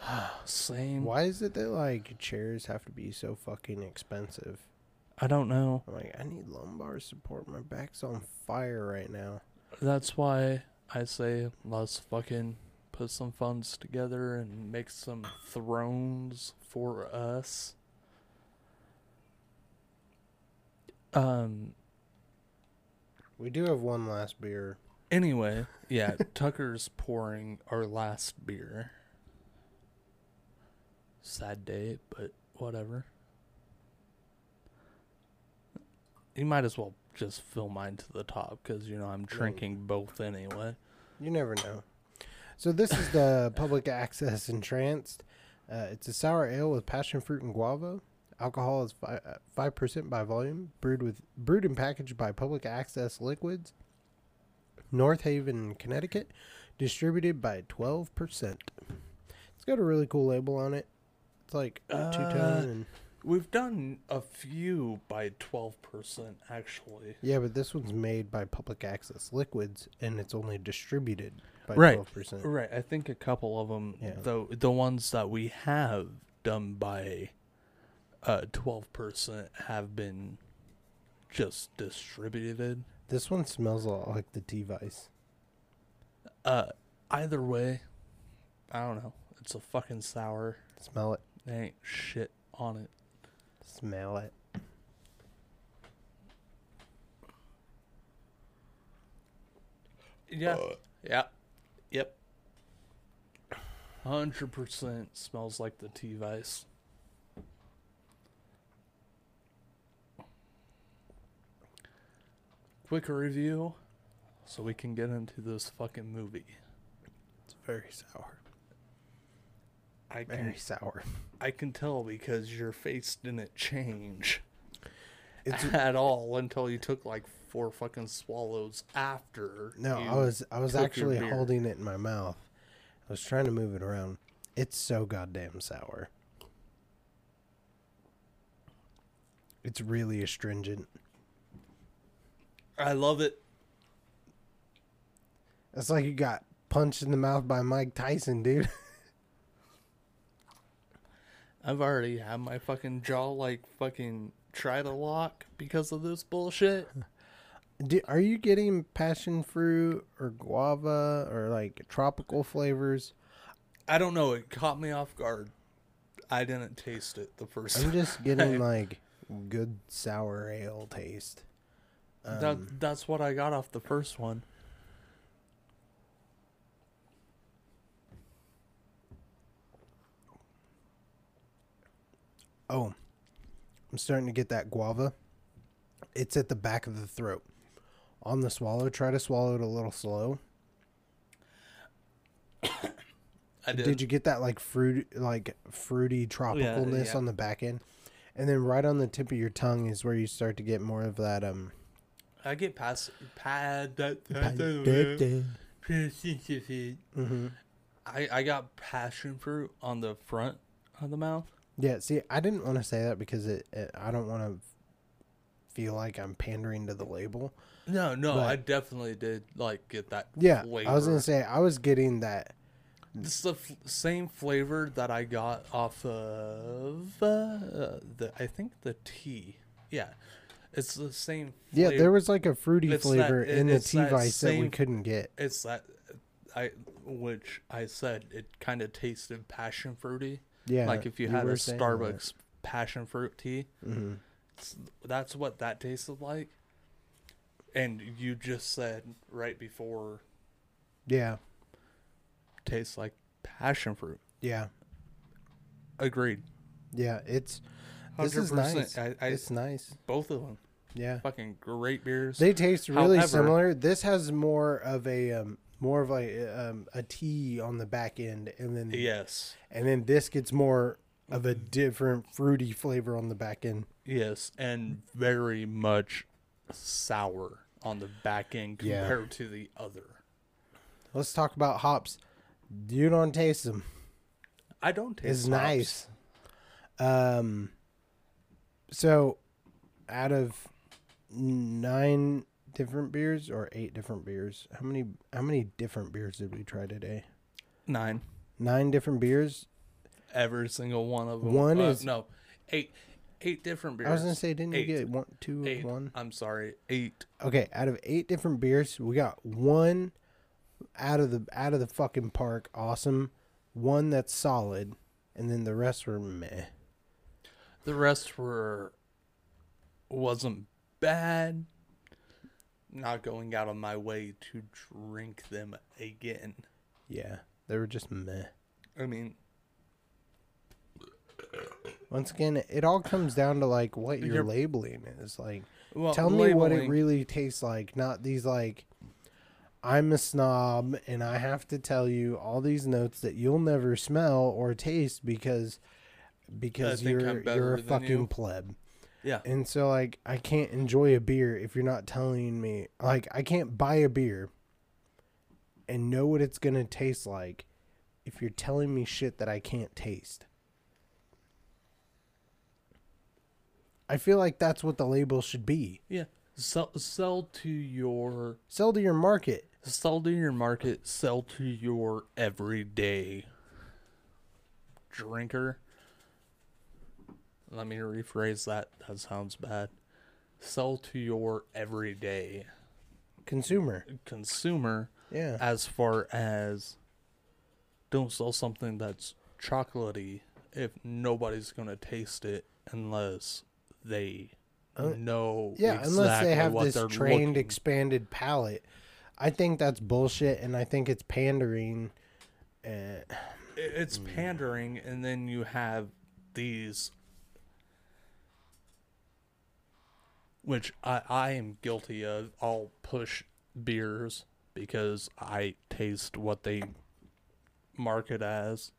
Speaker 3: Same.
Speaker 4: Why is it that like chairs have to be so fucking expensive?
Speaker 3: I don't know.
Speaker 4: I'm like, I need lumbar support. My back's on fire right now.
Speaker 3: That's why I say let's fucking put some funds together and make some thrones for us. Um.
Speaker 4: We do have one last beer.
Speaker 3: Anyway, yeah, Tucker's pouring our last beer. Sad day, but whatever. You might as well just fill mine to the top because you know I'm drinking both anyway.
Speaker 4: You never know. So this is the public access entranced. Uh, it's a sour ale with passion fruit and guava. Alcohol is uh, five percent by volume. Brewed with brewed and packaged by Public Access Liquids, North Haven, Connecticut. Distributed by twelve percent. It's got a really cool label on it. It's like two
Speaker 3: Uh,
Speaker 4: tone and
Speaker 3: We've done a few by 12% actually.
Speaker 4: yeah, but this one's made by Public Access Liquids and it's only distributed by
Speaker 3: Right.
Speaker 4: twelve percent.
Speaker 3: Right, I think a couple of them
Speaker 4: Yeah.
Speaker 3: though the ones that we have done by uh 12% have been just distributed.
Speaker 4: This one smells a lot like the Tea Weiss.
Speaker 3: Uh either way, I don't know. It's a fucking sour.
Speaker 4: Smell it.
Speaker 3: There ain't shit on it.
Speaker 4: Smell it.
Speaker 3: Yeah. yeah. Yep. Hundred percent smells like the Tea Weiss. Quick review, so we can get into this fucking movie.
Speaker 4: It's very sour.
Speaker 3: I can
Speaker 4: Very sour.
Speaker 3: I can tell because your face didn't change
Speaker 4: It's
Speaker 3: at all until you took like four fucking swallows after.
Speaker 4: no, I was I was actually holding it in my mouth. I was trying to move it around. It's so goddamn sour. It's really astringent.
Speaker 3: I love it.
Speaker 4: It's like you got punched in the mouth by Mike Tyson, dude.
Speaker 3: I've already had my fucking jaw like fucking try to lock because of this bullshit.
Speaker 4: Do, are you getting passion fruit or guava or like tropical flavors?
Speaker 3: I don't know. It caught me off guard. I didn't taste it the first
Speaker 4: I'm
Speaker 3: time.
Speaker 4: just getting like good sour ale taste. Um,
Speaker 3: that, that's what I got off the first one.
Speaker 4: Oh, I'm starting to get that guava. It's at the back of the throat. On the swallow, try to swallow it a little slow.
Speaker 3: I did.
Speaker 4: Did, you get that like fruit, like fruity tropicalness
Speaker 3: yeah.
Speaker 4: on the back end? And then right on the tip of your tongue is where you start to get more of that um.
Speaker 3: I get past pad that.
Speaker 4: hmm
Speaker 3: I I got passion fruit on the front of the mouth.
Speaker 4: Yeah, see, I didn't want to say that because it, it I don't want to feel like I'm pandering to the label.
Speaker 3: No, no,
Speaker 4: But-
Speaker 3: I definitely did like get that.
Speaker 4: Yeah,
Speaker 3: flavor.
Speaker 4: I was gonna say I was getting that.
Speaker 3: It's the f- same flavor that I got off of uh, the I think the tea. Yeah, it's the same.
Speaker 4: Yeah, there was like a fruity
Speaker 3: It's
Speaker 4: flavor
Speaker 3: it-
Speaker 4: in the
Speaker 3: it's
Speaker 4: T
Speaker 3: that
Speaker 4: Vice that we couldn't get.
Speaker 3: It's that I which I said it kind of tasted passion fruity.
Speaker 4: Yeah,
Speaker 3: like if you, had a Starbucks passion fruit tea,
Speaker 4: that. Mhm.
Speaker 3: that's what that tasted like. And you just said right before
Speaker 4: Yeah.
Speaker 3: tastes like passion fruit.
Speaker 4: Yeah.
Speaker 3: Agreed.
Speaker 4: Yeah. It's this is nice.
Speaker 3: I, I,
Speaker 4: it's nice.
Speaker 3: both of them.
Speaker 4: Yeah.
Speaker 3: Fucking great beers.
Speaker 4: They taste really
Speaker 3: However-
Speaker 4: similar. This has more of a um, more of like um, a tea on the back end, and then
Speaker 3: yes.
Speaker 4: and then this gets more of a different fruity flavor on the back end.
Speaker 3: Yes. And very much sour on the back end
Speaker 4: Yeah.
Speaker 3: compared to the other.
Speaker 4: Let's talk about hops. You don't taste them.
Speaker 3: I don't taste
Speaker 4: It's
Speaker 3: hops.
Speaker 4: nice. Um. So, out of nine different beers or eight different beers, how many how many different beers did we try today?
Speaker 3: Nine.
Speaker 4: Nine different beers.
Speaker 3: Every single one of them.
Speaker 4: One
Speaker 3: Uh,
Speaker 4: is-
Speaker 3: no, eight, eight different beers.
Speaker 4: I was gonna say, didn't
Speaker 3: Eight.
Speaker 4: you get one, two,
Speaker 3: eight.
Speaker 4: one?
Speaker 3: I'm sorry, eight.
Speaker 4: Okay, out of eight different beers, we got one out of the out of the fucking park, awesome. One that's solid, and then the rest were meh.
Speaker 3: The rest were wasn't bad. Not going out of my way to drink them again.
Speaker 4: Yeah, they were just meh.
Speaker 3: I mean,
Speaker 4: Once again, it all comes down to like what your
Speaker 3: You're-
Speaker 4: labeling is. Like,
Speaker 3: well,
Speaker 4: tell me what it really tastes like, not these like. I'm a snob, and I have to tell you all these notes that you'll never smell or taste because because you're you're a fucking
Speaker 3: you.
Speaker 4: pleb.
Speaker 3: Yeah,
Speaker 4: And so like I can't enjoy a beer if you're not telling me like I can't buy a beer and know what it's going to taste like if you're telling me shit that I can't taste. I feel like that's what the label should be.
Speaker 3: yeah. Sell sell to your
Speaker 4: Sell to your market.
Speaker 3: sell to your market. Sell to your everyday drinker. Let me rephrase that. That sounds bad. Sell to your everyday
Speaker 4: Consumer.
Speaker 3: consumer
Speaker 4: Yeah.
Speaker 3: as far as don't sell something that's chocolatey if nobody's gonna taste it unless they
Speaker 4: Uh,
Speaker 3: know
Speaker 4: Yeah, unless they have
Speaker 3: what
Speaker 4: this trained
Speaker 3: looking-
Speaker 4: expanded palate. I think that's bullshit and I think it's pandering. Uh,
Speaker 3: it's pandering and then you have these which I, I am guilty of i'll push beers because i taste what they market as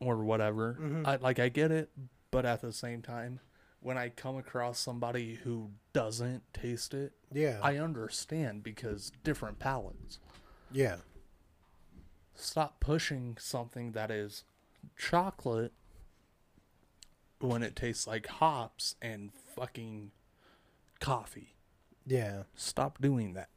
Speaker 3: or whatever mm-hmm. I, like i get it but at the same time when i come across somebody who doesn't taste it
Speaker 4: yeah.
Speaker 3: i understand because different palates
Speaker 4: yeah.
Speaker 3: stop pushing something that is chocolate when it tastes like hops and fucking coffee.
Speaker 4: Yeah.
Speaker 3: Stop doing that.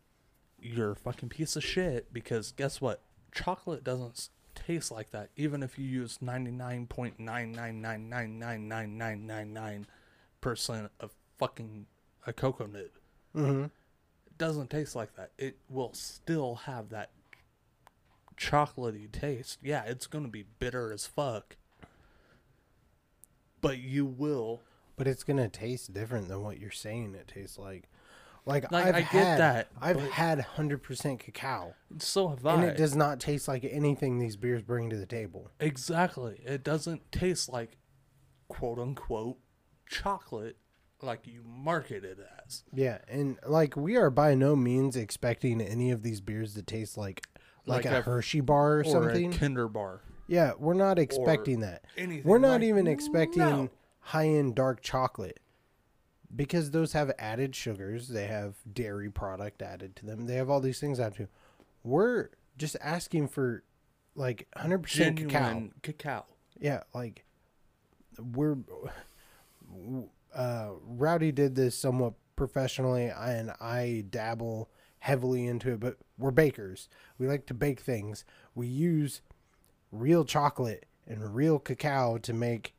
Speaker 3: You're a fucking piece of shit because guess what? Chocolate doesn't taste like that even if you use 99.999999999% of fucking a cocoa nib.
Speaker 4: Mhm.
Speaker 3: It doesn't taste like that. It will still have that chocolatey taste. Yeah, it's going to be bitter as fuck. But you will
Speaker 4: But it's gonna taste different than what you're saying it tastes like. Like,
Speaker 3: Like,
Speaker 4: I've
Speaker 3: I get
Speaker 4: had,
Speaker 3: that,
Speaker 4: I've had hundred percent cacao,
Speaker 3: so have I.
Speaker 4: and it does not taste like anything these beers bring to the table.
Speaker 3: Exactly. It doesn't taste like quote unquote chocolate like you market it as.
Speaker 4: Yeah, and like we are by no means expecting any of these beers to taste like like,
Speaker 3: Like
Speaker 4: a,
Speaker 3: a-
Speaker 4: Hershey bar or,
Speaker 3: Or
Speaker 4: something.
Speaker 3: a Kinder bar.
Speaker 4: yeah, we're not expecting that.
Speaker 3: anything
Speaker 4: We're not
Speaker 3: like-
Speaker 4: even expecting
Speaker 3: No.
Speaker 4: High-end dark chocolate because those have added sugars, they have dairy product added to them. They have all these things added to. We're just asking for like 100% cacao.
Speaker 3: Cacao.
Speaker 4: Yeah, like we're uh Rowdy did this somewhat professionally and I dabble heavily into it, but we're bakers. We like to bake things. We use real chocolate and real cacao to make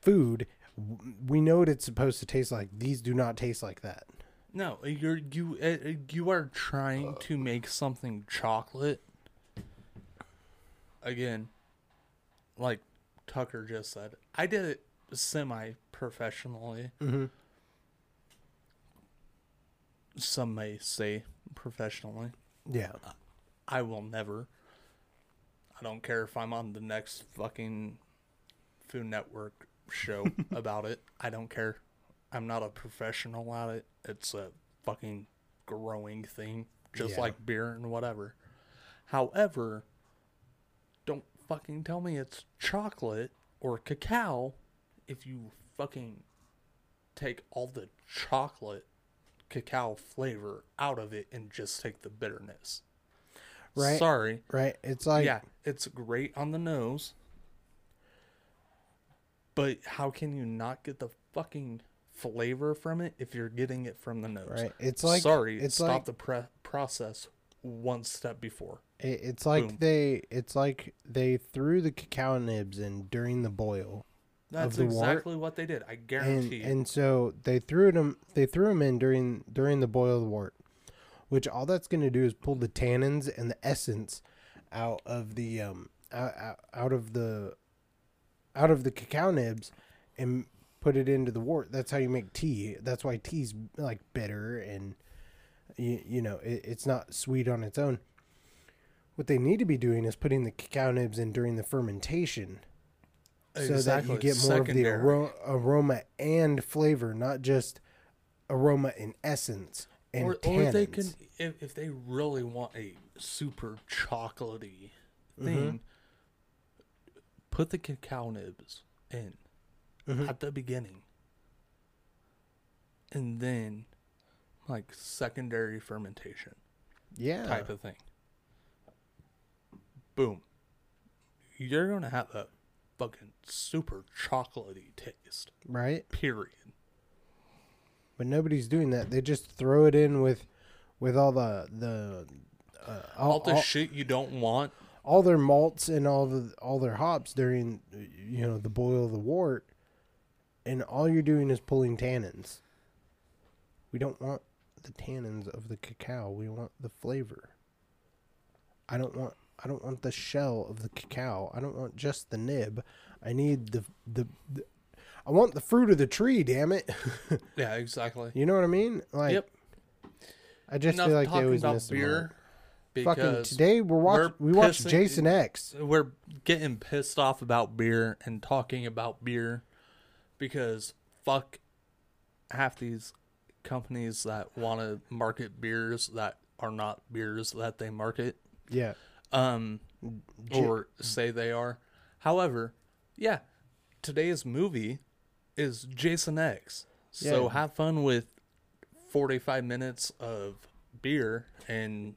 Speaker 4: food. We know what it's supposed to taste like. These do not taste like that.
Speaker 3: No, you're you uh, you are trying to make something chocolate. Again, like Tucker just said, I did it semi professionally.
Speaker 4: Mhm.
Speaker 3: Some may say professionally.
Speaker 4: Yeah.
Speaker 3: I will never. I don't care if I'm on the next fucking Food Network show about it. I don't care. I'm not a professional at it. It's a fucking growing thing, just
Speaker 4: Yeah.
Speaker 3: like beer and whatever. However, don't fucking tell me it's chocolate or cacao if you fucking take all the chocolate cacao flavor out of it and just take the bitterness.
Speaker 4: Right.
Speaker 3: Sorry.
Speaker 4: Right. It's like
Speaker 3: yeah, it's great on the nose. But how can you not get the fucking flavor from it if you're getting it from the nose?
Speaker 4: Right. It's like
Speaker 3: sorry,
Speaker 4: It's
Speaker 3: stop
Speaker 4: like
Speaker 3: the pre- process one step before.
Speaker 4: it- it's like
Speaker 3: Boom.
Speaker 4: they it's like they threw the cacao nibs in during the boil.
Speaker 3: That's
Speaker 4: the wort.
Speaker 3: exactly what they did. I
Speaker 4: and
Speaker 3: guarantee you.
Speaker 4: and so they threw them they threw them in during during the boil of the wort, which all that's going to do is pull the tannins and the essence out of the um out, out, out of the out of the cacao nibs and put it into the wort. That's how you make tea. That's why tea's like bitter and you, you know it, it's not sweet on its own. What they need to be doing is putting the cacao nibs in during the fermentation so that you get more of the
Speaker 3: secondary.
Speaker 4: aroma and flavor, not just aroma and essence and
Speaker 3: or,
Speaker 4: tannins.
Speaker 3: or they can if, if they really want a super chocolatey
Speaker 4: Mm-hmm.
Speaker 3: Put the cacao nibs in
Speaker 4: Mm-hmm.
Speaker 3: at the beginning and then like secondary fermentation
Speaker 4: yeah,
Speaker 3: type of thing boom you're gonna have a fucking super chocolatey taste
Speaker 4: right.
Speaker 3: period
Speaker 4: But nobody's doing that. They just throw it in with with all the the uh, all,
Speaker 3: all the
Speaker 4: all,
Speaker 3: shit you don't want
Speaker 4: all their malts and all the all their hops during you know the boil of the wort, and all you're doing is pulling tannins. We don't want the tannins of the cacao. We want the flavor. I don't want I don't want the shell of the cacao. I don't want just the nib. I need the the, the I want the fruit of the tree, damn it.
Speaker 3: yeah exactly
Speaker 4: you know what I mean? Like
Speaker 3: yep
Speaker 4: I just
Speaker 3: enough
Speaker 4: feel like they always miss
Speaker 3: beer. Because
Speaker 4: Fucking today we're watching we watched Jason X.
Speaker 3: we're getting pissed off about beer and talking about beer because fuck half these companies that want to market beers that are not beers that they market
Speaker 4: Yeah.
Speaker 3: um or say they are however yeah today's movie is Jason X so
Speaker 4: Yeah.
Speaker 3: have fun with 45 minutes of beer and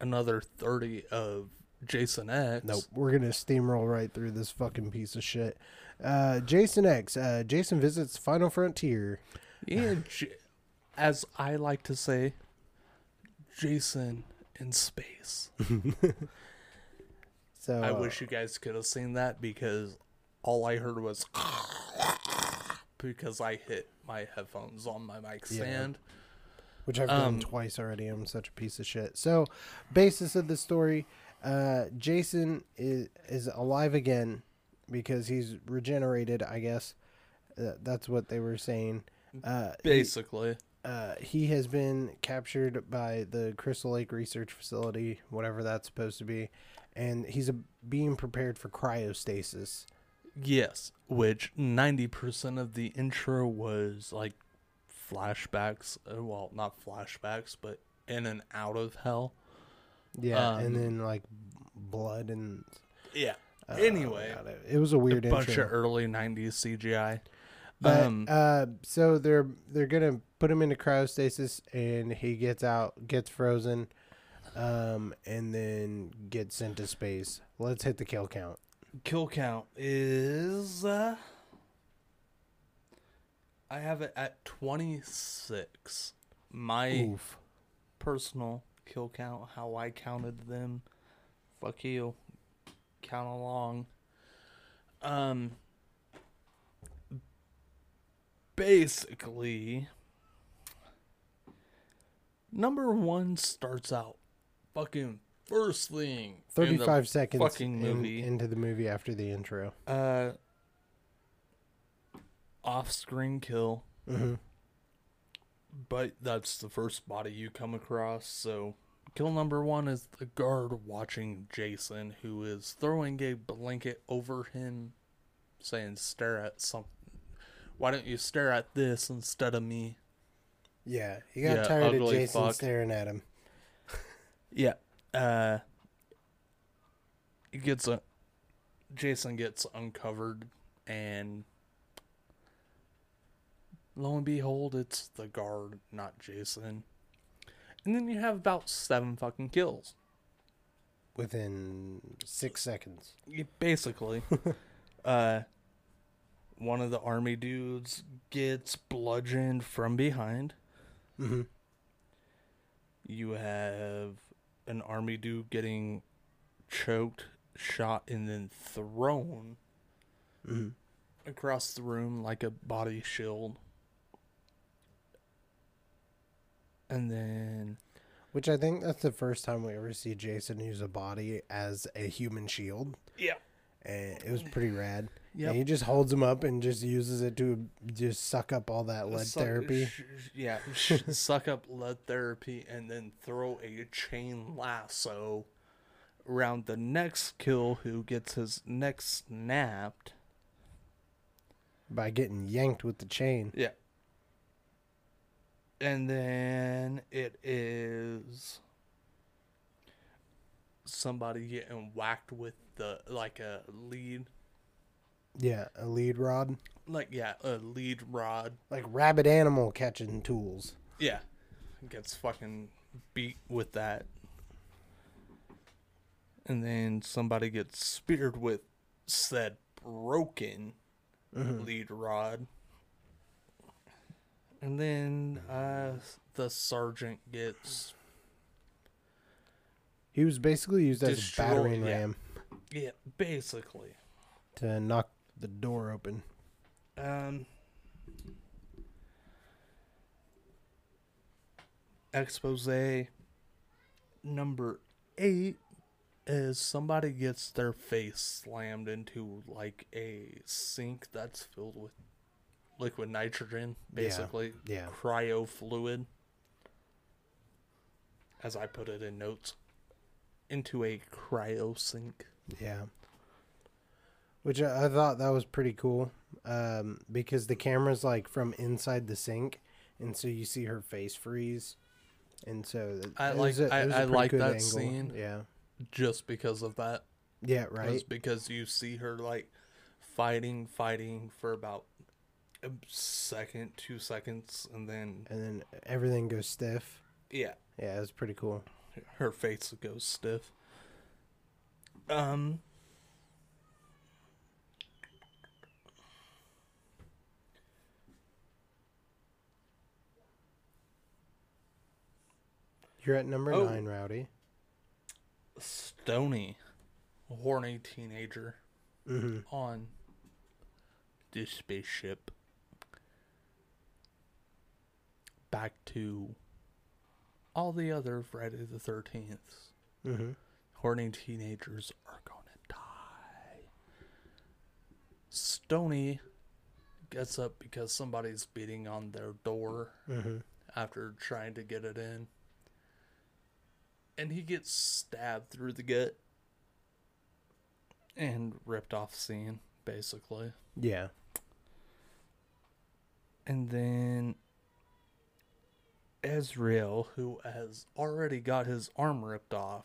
Speaker 3: another 30 of Jason X
Speaker 4: Nope, we're gonna steamroll right through this fucking piece of shit. Uh, Jason X. Uh, Jason visits Final Frontier.
Speaker 3: Yeah, J- as I like to say, Jason in space.
Speaker 4: So
Speaker 3: I
Speaker 4: uh,
Speaker 3: wish you guys could have seen that because all I heard was because I hit my headphones on my mic
Speaker 4: Yeah. Which I've
Speaker 3: um,
Speaker 4: done twice already. I'm such a piece of shit. So, basis of the story: uh, Jason is is alive again because he's regenerated. I guess uh, that's what they were saying. Uh, he-
Speaker 3: Basically,
Speaker 4: uh, he has been captured by the Crystal Lake Research Facility, whatever that's supposed to be, and he's a, being prepared for cryostasis.
Speaker 3: yes. Which ninety percent of the intro was like flashbacks. uh, Well, not flashbacks, but in and out of hell.
Speaker 4: Yeah,
Speaker 3: Um,
Speaker 4: and then like blood and.
Speaker 3: Yeah.
Speaker 4: uh,
Speaker 3: anyway,
Speaker 4: God, it- it was a weird
Speaker 3: a bunch
Speaker 4: intro.
Speaker 3: of early '90s CGI.
Speaker 4: But
Speaker 3: um,
Speaker 4: uh, so they're they're gonna put him into cryostasis, and he gets out, gets frozen, um, and then gets sent to space. Let's hit the kill count.
Speaker 3: kill count is uh, I have it at 26. My
Speaker 4: Oof.
Speaker 3: personal kill count, how I counted them. Fuck you. Count along. Um basically number 1 starts out fucking first thing in the
Speaker 4: Thirty-five seconds
Speaker 3: fucking
Speaker 4: in-
Speaker 3: movie.
Speaker 4: into the movie after the intro.
Speaker 3: Uh, off-screen kill,
Speaker 4: hmm
Speaker 3: but that's the first body you come across. So, kill number one is the guard watching Jason, who is throwing a blanket over him, saying, "Stare at something. Why don't you stare at this instead of me?"
Speaker 4: Yeah, he got
Speaker 3: Yeah,
Speaker 4: tired of Jason
Speaker 3: fuck.
Speaker 4: staring at him.
Speaker 3: Yeah. Uh he gets a Jason gets uncovered and lo and behold it's the guard, not Jason. And then you have about seven fucking kills.
Speaker 4: Within six seconds.
Speaker 3: Basically. uh one of the army dudes gets bludgeoned from behind.
Speaker 4: hmm
Speaker 3: You have an army dude getting choked, shot, and then thrown
Speaker 4: hmm
Speaker 3: across the room like a body shield. And then,
Speaker 4: Which I think that's the first time we ever see Jason use a body as a human shield.
Speaker 3: yeah,
Speaker 4: And it was pretty rad. Yeah. He just holds him up and just uses it to just suck up all that lead
Speaker 3: Suck-
Speaker 4: therapy.
Speaker 3: sh- sh- yeah, suck up lead therapy and then throw a chain lasso around the next kill who gets his neck snapped.
Speaker 4: by getting yanked with the chain.
Speaker 3: Yeah. And then it is somebody getting whacked with the like a lead
Speaker 4: Yeah, a lead rod.
Speaker 3: like yeah, a lead rod.
Speaker 4: Like rabid animal catching tools.
Speaker 3: Yeah. Gets fucking beat with that. And then somebody gets speared with said broken mm-hmm. lead rod. And then uh the sergeant gets
Speaker 4: He was basically used as a battering
Speaker 3: yeah.
Speaker 4: ram
Speaker 3: yeah, basically.
Speaker 4: to knock the door open.
Speaker 3: Um expose number 8 is somebody gets their face slammed into like a sink that's filled with liquid nitrogen basically
Speaker 4: yeah.
Speaker 3: cryo fluid as I put it in notes into a cryo sink
Speaker 4: Yeah. Which I, I thought that was pretty cool. Um, because the camera's like from inside the sink and so you see her face freeze. And so th-
Speaker 3: I like-
Speaker 4: a-
Speaker 3: I-
Speaker 4: it was a
Speaker 3: I like that scene.
Speaker 4: Yeah.
Speaker 3: just because of that
Speaker 4: Yeah, right.
Speaker 3: because you see her like fighting, fighting for about a second, two seconds, and then
Speaker 4: And then everything goes stiff.
Speaker 3: yeah,
Speaker 4: Yeah, it was pretty cool.
Speaker 3: her face goes stiff. Um.
Speaker 4: You're at number
Speaker 3: Oh.
Speaker 4: nine, Rowdy.
Speaker 3: Stony, horny teenager
Speaker 4: hmm
Speaker 3: on this spaceship. Back to all the other Friday the 13th.
Speaker 4: hmm
Speaker 3: horny teenagers are gonna die. Stony gets up because somebody's beating on their door
Speaker 4: hmm
Speaker 3: after trying to get it in. And he gets stabbed through the gut and ripped off scene, basically.
Speaker 4: Yeah.
Speaker 3: And then Azrael, who has already got his arm ripped off,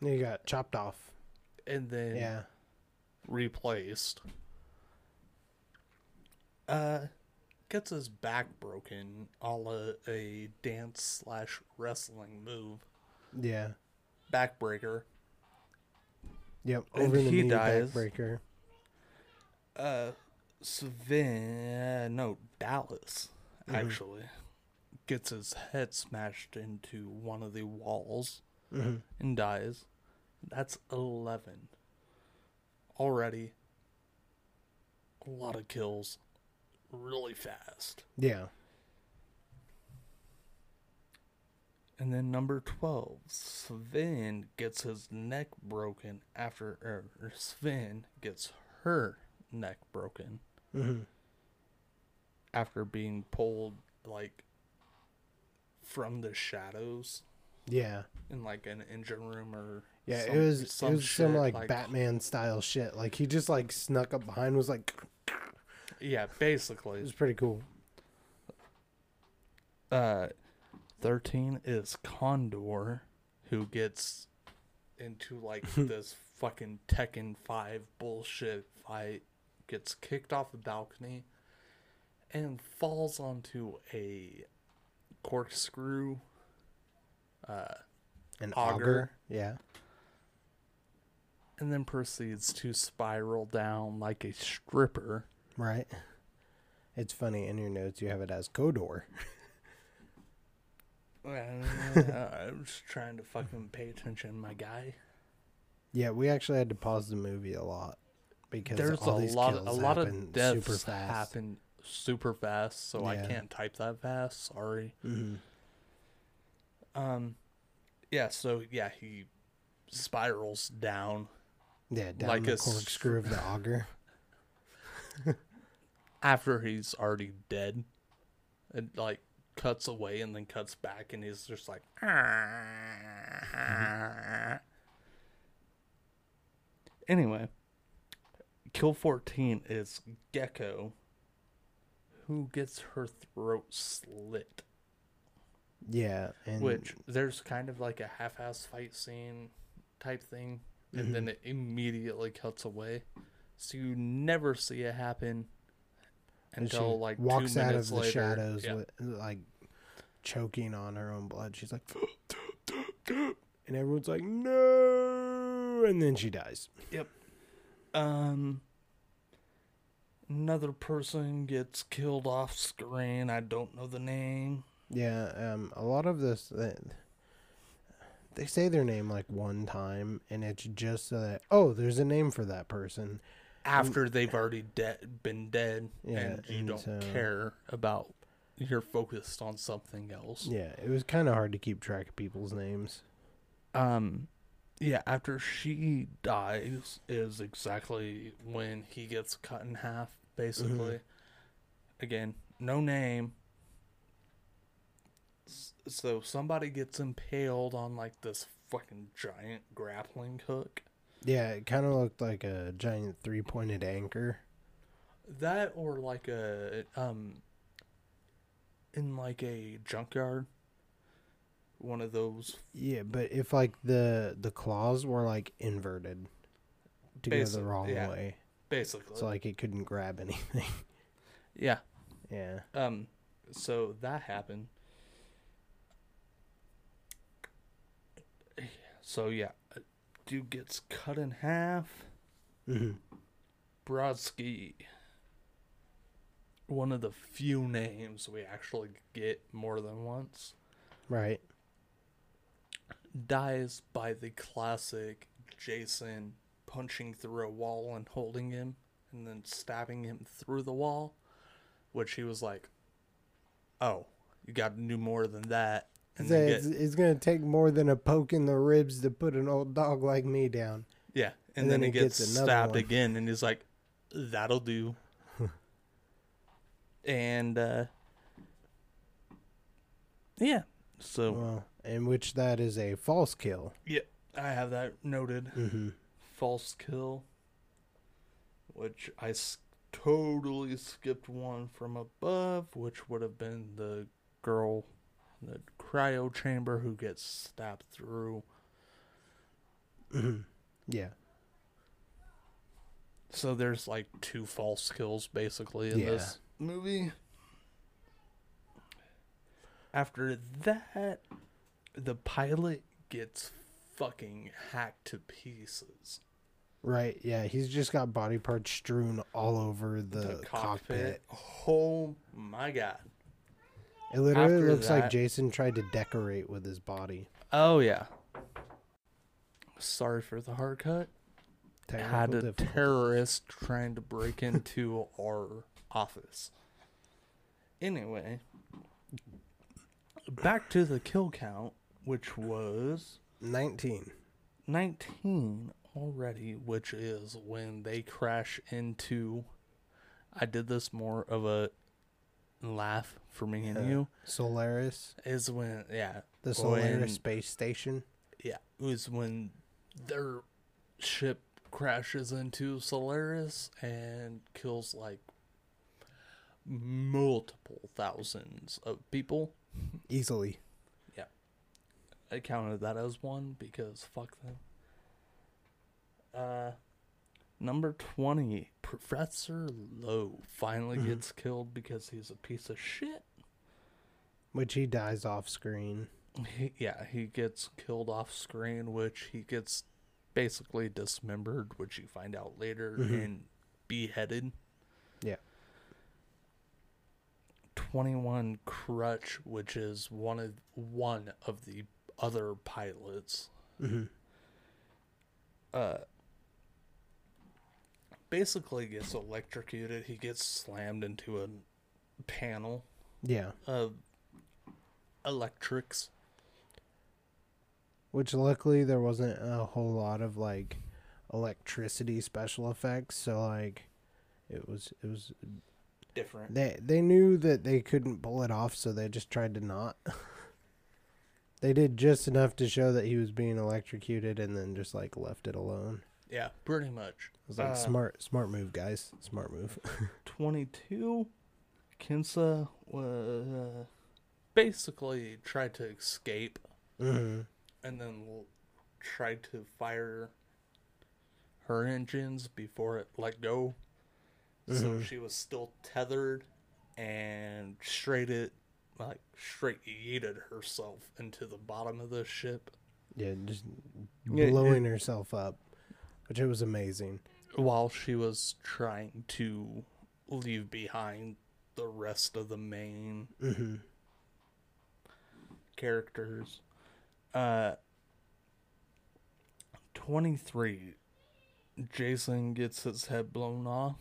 Speaker 4: He got chopped off.
Speaker 3: and then
Speaker 4: Yeah.
Speaker 3: replaced. Uh, gets his back broken, a la a dance slash wrestling move,
Speaker 4: Yeah.
Speaker 3: backbreaker.
Speaker 4: Yep.
Speaker 3: And
Speaker 4: Over the
Speaker 3: he
Speaker 4: knee
Speaker 3: dies.
Speaker 4: backbreaker.
Speaker 3: Uh, Sven, no Dallas, actually, gets his head smashed into one of the walls
Speaker 4: hmm
Speaker 3: and dies. That's eleven. Already, a lot of kills, really fast.
Speaker 4: Yeah.
Speaker 3: And then number 12, Sven gets his neck broken after, or Sven gets her neck broken
Speaker 4: hmm
Speaker 3: after being pulled like from the shadows
Speaker 4: Yeah.
Speaker 3: in like an engine room or
Speaker 4: Yeah,
Speaker 3: some-
Speaker 4: it was it
Speaker 3: some
Speaker 4: was some
Speaker 3: shit,
Speaker 4: like, Batman style shit. Like he just like snuck up behind was like
Speaker 3: Yeah, basically.
Speaker 4: it was pretty cool.
Speaker 3: Uh, thirteen is Condor, who gets into like this fucking Tekken Five bullshit fight, gets kicked off the balcony, and falls onto a corkscrew. Uh,
Speaker 4: An
Speaker 3: Auger.
Speaker 4: auger. Yeah.
Speaker 3: and then proceeds to spiral down like a stripper.
Speaker 4: Right. It's funny in your notes you have it as Kodor.
Speaker 3: I'm just trying to fucking pay attention, my guy.
Speaker 4: Yeah, we actually had to pause the movie a lot because
Speaker 3: There's
Speaker 4: all
Speaker 3: a
Speaker 4: these
Speaker 3: lot,
Speaker 4: kills
Speaker 3: a lot of deaths
Speaker 4: super fast.
Speaker 3: happen super fast, so I can't type that fast. Sorry.
Speaker 4: hmm
Speaker 3: Um, yeah. So yeah, he spirals down
Speaker 4: Yeah, down
Speaker 3: Like
Speaker 4: the
Speaker 3: a
Speaker 4: corkscrew of the auger.
Speaker 3: after he's already dead. It like cuts away and then cuts back, and he's just like. Anyway, kill fourteen is Geko, who gets her throat slit.
Speaker 4: Yeah, and
Speaker 3: Which there's kind of like a half-ass fight scene type thing, and
Speaker 4: Mm-hmm.
Speaker 3: then it immediately cuts away, so you never see it happen until like
Speaker 4: walks
Speaker 3: two
Speaker 4: out of the
Speaker 3: later.
Speaker 4: shadows
Speaker 3: Yeah.
Speaker 4: with like choking on her own blood. She's like, and everyone's like, no, and then she dies.
Speaker 3: Yep. Um. Another person gets killed off screen. I don't know the name.
Speaker 4: Yeah, um, a lot of this, uh, they say their name like one time, and it's just so that oh, there's a name for that person.
Speaker 3: After they've already dead, been dead,
Speaker 4: Yeah,
Speaker 3: and you
Speaker 4: and
Speaker 3: don't
Speaker 4: so-
Speaker 3: care about. You're focused on something else.
Speaker 4: Yeah, it was kind of hard to keep track of people's names.
Speaker 3: Um, yeah. After she dies, is exactly when he gets cut in half. Basically, again, no name. So somebody gets impaled on like this fucking giant grappling hook.
Speaker 4: Yeah, it kind of looked like a giant three-pointed anchor.
Speaker 3: That or like a um in like a junkyard. One of those
Speaker 4: Yeah, but if like the the claws were like inverted to go the wrong
Speaker 3: yeah.
Speaker 4: way,
Speaker 3: basically.
Speaker 4: so like it couldn't grab anything.
Speaker 3: yeah.
Speaker 4: yeah.
Speaker 3: Um so that happened. So yeah, a dude gets cut in half.
Speaker 4: hmm
Speaker 3: Brodski. One of the few names we actually get more than once.
Speaker 4: Right.
Speaker 3: dies by the classic Jason punching through a wall and holding him and then stabbing him through the wall, which he was like, "Oh, you got to do more than that." And
Speaker 4: So it's,
Speaker 3: get,
Speaker 4: it's gonna take more than a poke in the ribs to put an old dog like me down.
Speaker 3: yeah, and,
Speaker 4: and
Speaker 3: then,
Speaker 4: then
Speaker 3: he gets,
Speaker 4: gets
Speaker 3: stabbed
Speaker 4: one.
Speaker 3: again, and he's like, "That'll do." and uh, yeah, so
Speaker 4: Well, in which that is a false kill.
Speaker 3: yeah, I have that noted.
Speaker 4: Mm-hmm.
Speaker 3: False kill, which I s- totally skipped one from above, which would have been the girl in the cryo chamber who gets stabbed through. Mm-hmm.
Speaker 4: Yeah.
Speaker 3: So there's like two false kills basically in
Speaker 4: Yeah.
Speaker 3: this movie. After that, the pilot gets fucking hacked to pieces.
Speaker 4: Right. Yeah. He's just got body parts strewn all over the,
Speaker 3: the
Speaker 4: cockpit.
Speaker 3: cockpit. Oh my god.
Speaker 4: It literally
Speaker 3: After
Speaker 4: looks like Jason tried to decorate with his body.
Speaker 3: Oh yeah. Sorry for the hard cut.
Speaker 4: Technical
Speaker 3: Had a terrorist trying to break into our office. Anyway, back to the kill count, which was
Speaker 4: 19.
Speaker 3: 19 already, which is when they crash into. I did this more of a laugh for me and you
Speaker 4: Solaris,
Speaker 3: is when yeah
Speaker 4: the Solaris
Speaker 3: when-
Speaker 4: space station.
Speaker 3: yeah was when their ship crashes into Solaris and kills like multiple thousands of people.
Speaker 4: Easily.
Speaker 3: Yeah, I counted that as one because fuck them. Uh, number twenty, Professor Lowe finally
Speaker 4: Mhm.
Speaker 3: gets killed because he's a piece of shit.
Speaker 4: Which he dies off screen.
Speaker 3: He, yeah, he gets killed off screen, which he gets basically dismembered, which you find out later,
Speaker 4: Mhm.
Speaker 3: and beheaded.
Speaker 4: Yeah.
Speaker 3: 21 Crutch, which is one of one of the other pilots.
Speaker 4: hmm
Speaker 3: Uh basically gets electrocuted. He gets slammed into a panel
Speaker 4: Yeah.
Speaker 3: of electrics.
Speaker 4: Which luckily there wasn't a whole lot of like electricity special effects, so like it was it was
Speaker 3: Different.
Speaker 4: they they knew that they couldn't pull it off, so they just tried to not. they did just enough to show that he was being electrocuted, and then just like left it alone.
Speaker 3: Yeah, pretty much.
Speaker 4: It was like
Speaker 3: Uh,
Speaker 4: smart smart move, guys. Smart move.
Speaker 3: 22 Kinsa was uh, basically tried to escape
Speaker 4: hmm
Speaker 3: and then l- tried to fire her engines before it let go. So
Speaker 4: Mhm.
Speaker 3: she was still tethered and straight it like straight yeeted herself into the bottom of the ship
Speaker 4: Yeah, just
Speaker 3: Yeah,
Speaker 4: blowing herself up, which it was amazing.
Speaker 3: while she was trying to leave behind the rest of the main
Speaker 4: hmm
Speaker 3: characters. Uh, 23. Jason gets his head blown off.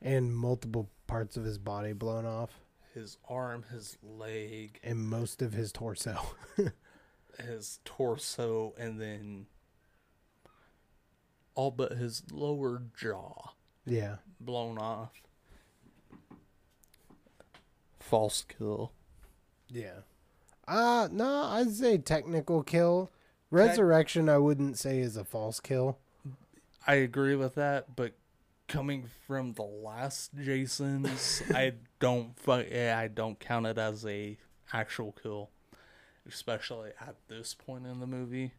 Speaker 4: And multiple parts of his body blown off,
Speaker 3: His arm, his leg,
Speaker 4: and most of his torso.
Speaker 3: his torso, and then all but his lower jaw
Speaker 4: yeah.
Speaker 3: blown off. False kill.
Speaker 4: Yeah. Uh no, I'd say technical kill. Resurrection I wouldn't say is a false kill.
Speaker 3: I agree with that, but coming from the last Jason's, I don't fu- yeah, I don't count it as a actual kill, especially at this point in the movie,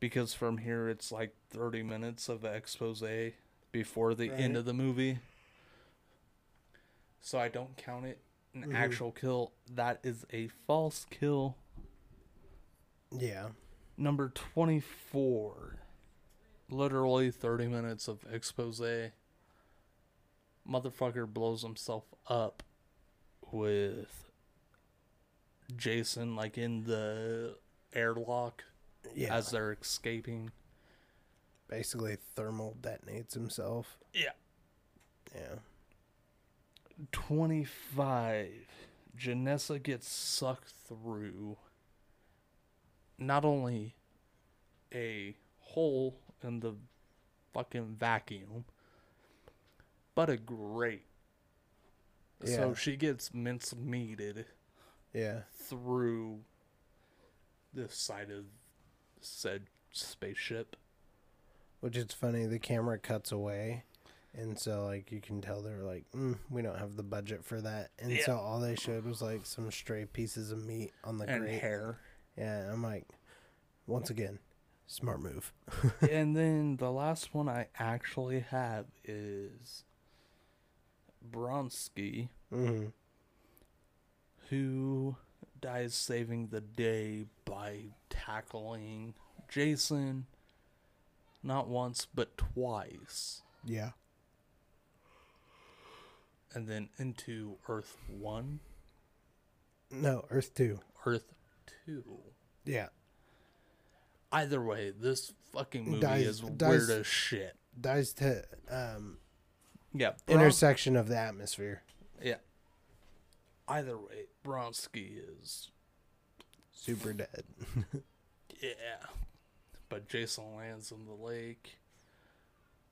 Speaker 3: because from here it's like thirty minutes of expose before the end of the movie. So I don't count it an
Speaker 4: Mhm.
Speaker 3: actual kill. That is a false kill.
Speaker 4: Yeah.
Speaker 3: Number 24. Literally 30 minutes of expose. Motherfucker blows himself up with Jason, like in the airlock
Speaker 4: Yeah.
Speaker 3: as they're escaping.
Speaker 4: Basically thermal detonates himself.
Speaker 3: Yeah.
Speaker 4: Yeah.
Speaker 3: 25. Janessa gets sucked through not only a hole in the fucking vacuum, but a grate.
Speaker 4: Yeah.
Speaker 3: So she gets mincemeated
Speaker 4: Yeah.
Speaker 3: through the side of said spaceship.
Speaker 4: Which is funny, the camera cuts away. And so like you can tell they're like, mm, we don't have the budget for that. And
Speaker 3: Yeah.
Speaker 4: so all they showed was like some stray pieces of meat on the
Speaker 3: and
Speaker 4: grate.
Speaker 3: hair.
Speaker 4: Yeah, I'm like once again, smart move.
Speaker 3: and then the last one I actually have is Bronsky,
Speaker 4: hmm
Speaker 3: who dies saving the day by tackling Jason not once but twice.
Speaker 4: Yeah.
Speaker 3: And then into Earth 1,
Speaker 4: No, Earth two.
Speaker 3: Earth 2.
Speaker 4: Yeah.
Speaker 3: Either way, this fucking movie
Speaker 4: Dies-
Speaker 3: is
Speaker 4: dies-
Speaker 3: weird as shit.
Speaker 4: Dies to um
Speaker 3: Yeah,
Speaker 4: intersection of the atmosphere.
Speaker 3: yeah. Either way, Bronsky is
Speaker 4: Super dead.
Speaker 3: Yeah. But Jason lands in the lake.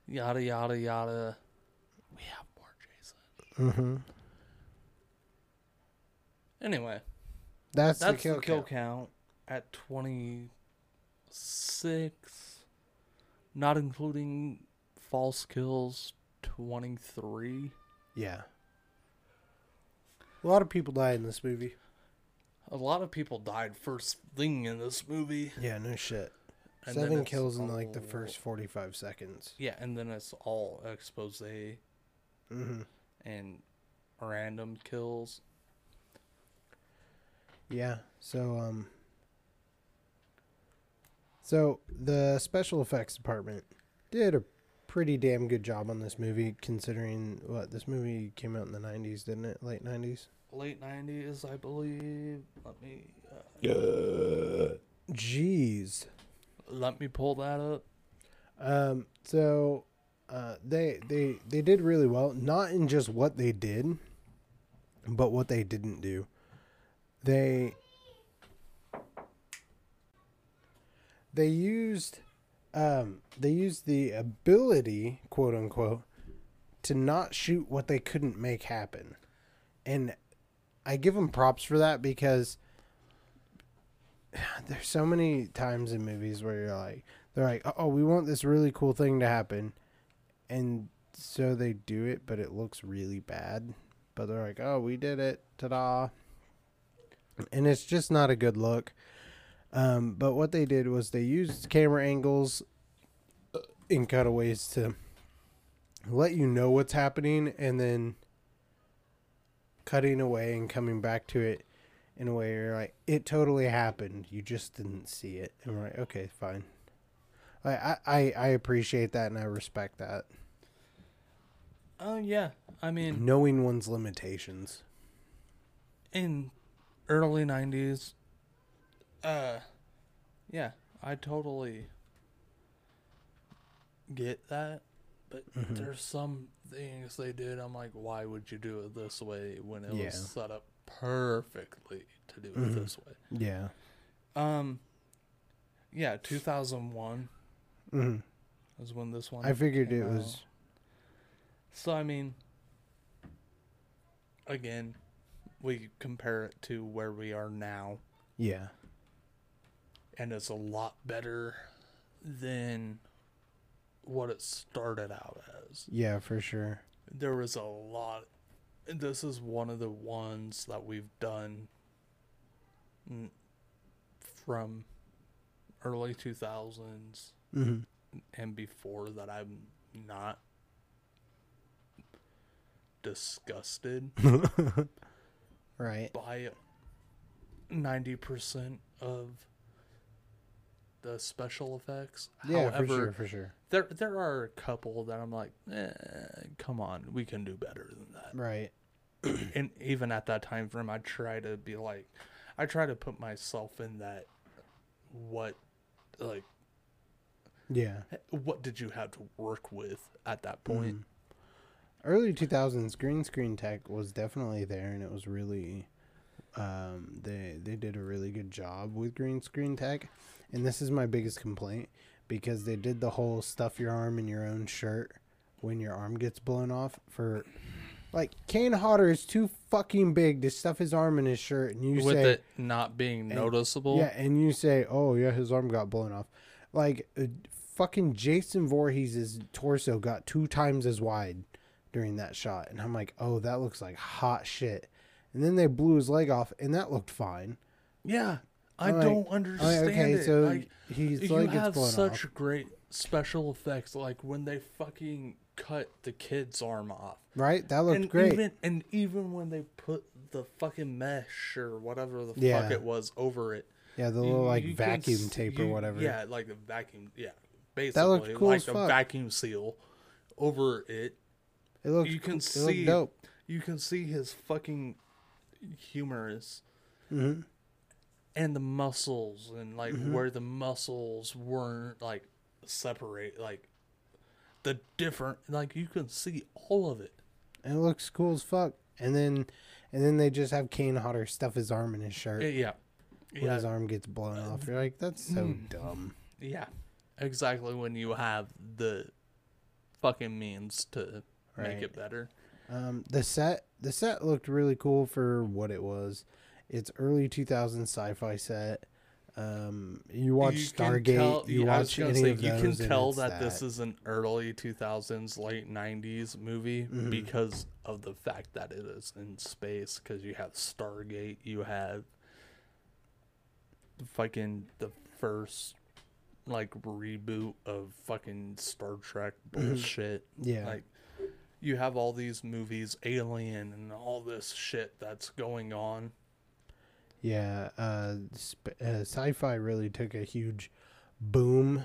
Speaker 3: Yada yada yada. We have more Jason.
Speaker 4: Mm-hmm.
Speaker 3: Anyway,
Speaker 4: That's,
Speaker 3: that's
Speaker 4: the kill,
Speaker 3: the kill
Speaker 4: count.
Speaker 3: count at 26, not including false kills, 23.
Speaker 4: Yeah. A lot of people died in this movie.
Speaker 3: A lot of people died first thing in this movie.
Speaker 4: Yeah, no shit.
Speaker 3: and
Speaker 4: Seven kills in like the first 45 seconds.
Speaker 3: Yeah, and then it's all expose
Speaker 4: Mm-hmm.
Speaker 3: and random kills.
Speaker 4: Yeah. So um So the special effects department did a pretty damn good job on this movie considering what this movie came out in the 90s, didn't it? Late 90s.
Speaker 3: Late 90s, I believe. Let me uh,
Speaker 4: Jeez.
Speaker 3: let me pull that up.
Speaker 4: Um so uh they they they did really well not in just what they did but what they didn't do. They they used um they used the ability quote unquote to not shoot what they couldn't make happen. And i give them props for that because there's so many times in movies where you're like they're like oh we want this really cool thing to happen. And so they do it but it looks really bad. But they're like oh we did it. Ta-da. And it's just not a good look um, but what they did was they used camera angles uh, in cutaways to let you know what's happening and then cutting away and coming back to it in a way you're like, it totally happened. You just didn't see it. And we're like, okay, fine. I, I, I appreciate that and I respect that.
Speaker 3: Oh, yeah. I mean,
Speaker 4: Knowing one's limitations.
Speaker 3: in early 90s, uh, yeah, I totally get that. But
Speaker 4: Mm-hmm.
Speaker 3: there's some things they did. I'm like, why would you do it this way when it
Speaker 4: Yeah.
Speaker 3: was set up perfectly to do it
Speaker 4: Mhm.
Speaker 3: this way?
Speaker 4: Yeah.
Speaker 3: Um, yeah, 2001
Speaker 4: hmm
Speaker 3: is when this one.
Speaker 4: I figured it was.
Speaker 3: So I mean, again, we compare it to where we are now,
Speaker 4: Yeah.
Speaker 3: And it's a lot better than what it started out as.
Speaker 4: Yeah, for sure.
Speaker 3: There was a lot. and This is one of the ones that we've done from early 2000s
Speaker 4: hmm
Speaker 3: and before that I'm not disgusted
Speaker 4: Right.
Speaker 3: by 90% of the special effects.
Speaker 4: Yeah,
Speaker 3: However,
Speaker 4: for sure, for sure.
Speaker 3: there there are a couple that I'm like, eh, come on, we can do better than that.
Speaker 4: Right.
Speaker 3: And even at that time frame, I try to be like, I try to put myself in that. What, like,
Speaker 4: Yeah.
Speaker 3: what did you have to work with at that point?
Speaker 4: Mhm. Early 2000s green screen tech was definitely there and it was really um they they did a really good job with green screen tech. And this is my biggest complaint because they did the whole stuff your arm in your own shirt when your arm gets blown off for like Kane Hodder is too fucking big to stuff his arm in his shirt and you
Speaker 3: With
Speaker 4: say
Speaker 3: it not being noticeable.
Speaker 4: Yeah, and you say, "Oh yeah, his arm got blown off." Like uh, fucking Jason Voorhees' torso got two times as wide during that shot, and I'm like, "Oh, that looks like hot shit." And then they blew his leg off, and that looked fine.
Speaker 3: Yeah, I
Speaker 4: I'm like-
Speaker 3: don't understand
Speaker 4: like, okay,
Speaker 3: it.
Speaker 4: so
Speaker 3: like,
Speaker 4: his
Speaker 3: you
Speaker 4: gets
Speaker 3: have
Speaker 4: blown
Speaker 3: such
Speaker 4: off,
Speaker 3: great special effects, like when they fucking cut the kid's arm off,
Speaker 4: right? That looked
Speaker 3: and
Speaker 4: great.
Speaker 3: even and even when they put the fucking mesh or whatever the
Speaker 4: Yeah.
Speaker 3: fuck it was over it,
Speaker 4: yeah, the
Speaker 3: you-
Speaker 4: little like
Speaker 3: you can
Speaker 4: vacuum
Speaker 3: s-
Speaker 4: tape or
Speaker 3: you-
Speaker 4: whatever.
Speaker 3: Yeah, like a vacuum. Yeah, basically
Speaker 4: looked cool
Speaker 3: like
Speaker 4: as
Speaker 3: a
Speaker 4: fuck.
Speaker 3: vacuum seal over it.
Speaker 4: it looked.
Speaker 3: you can see
Speaker 4: it looked dope.
Speaker 3: You can see his fucking humerus
Speaker 4: hmm
Speaker 3: and the muscles and like
Speaker 4: Mm-hmm.
Speaker 3: where the muscles weren't like separate like the different like you can see all of it
Speaker 4: And it looks cool as fuck. And then, and then they just have Kane Hodder stuff his arm in his shirt.
Speaker 3: Eh, yeah
Speaker 4: when
Speaker 3: yeah
Speaker 4: his arm gets blown off. You're like, that's so
Speaker 3: Mm.
Speaker 4: dumb.
Speaker 3: yeah exactly when you have the fucking means to make it better
Speaker 4: Um, the set the set looked really cool for what it was. It's early 2000s sci-fi set. Um, you watch
Speaker 3: You
Speaker 4: Stargate,
Speaker 3: tell-
Speaker 4: you
Speaker 3: yeah,
Speaker 4: watch any
Speaker 3: say,
Speaker 4: of
Speaker 3: You
Speaker 4: those,
Speaker 3: can tell
Speaker 4: it's
Speaker 3: that, this is an early 2000s, late 90s movie
Speaker 4: Mhm.
Speaker 3: because of the fact that it is in space. Because you have Stargate, you have fucking the first like reboot of fucking Star Trek bullshit.
Speaker 4: yeah,
Speaker 3: Like you have all these movies, Alien, and all this shit that's going on.
Speaker 4: yeah. Uh, sp- uh, sci-fi really took a huge boom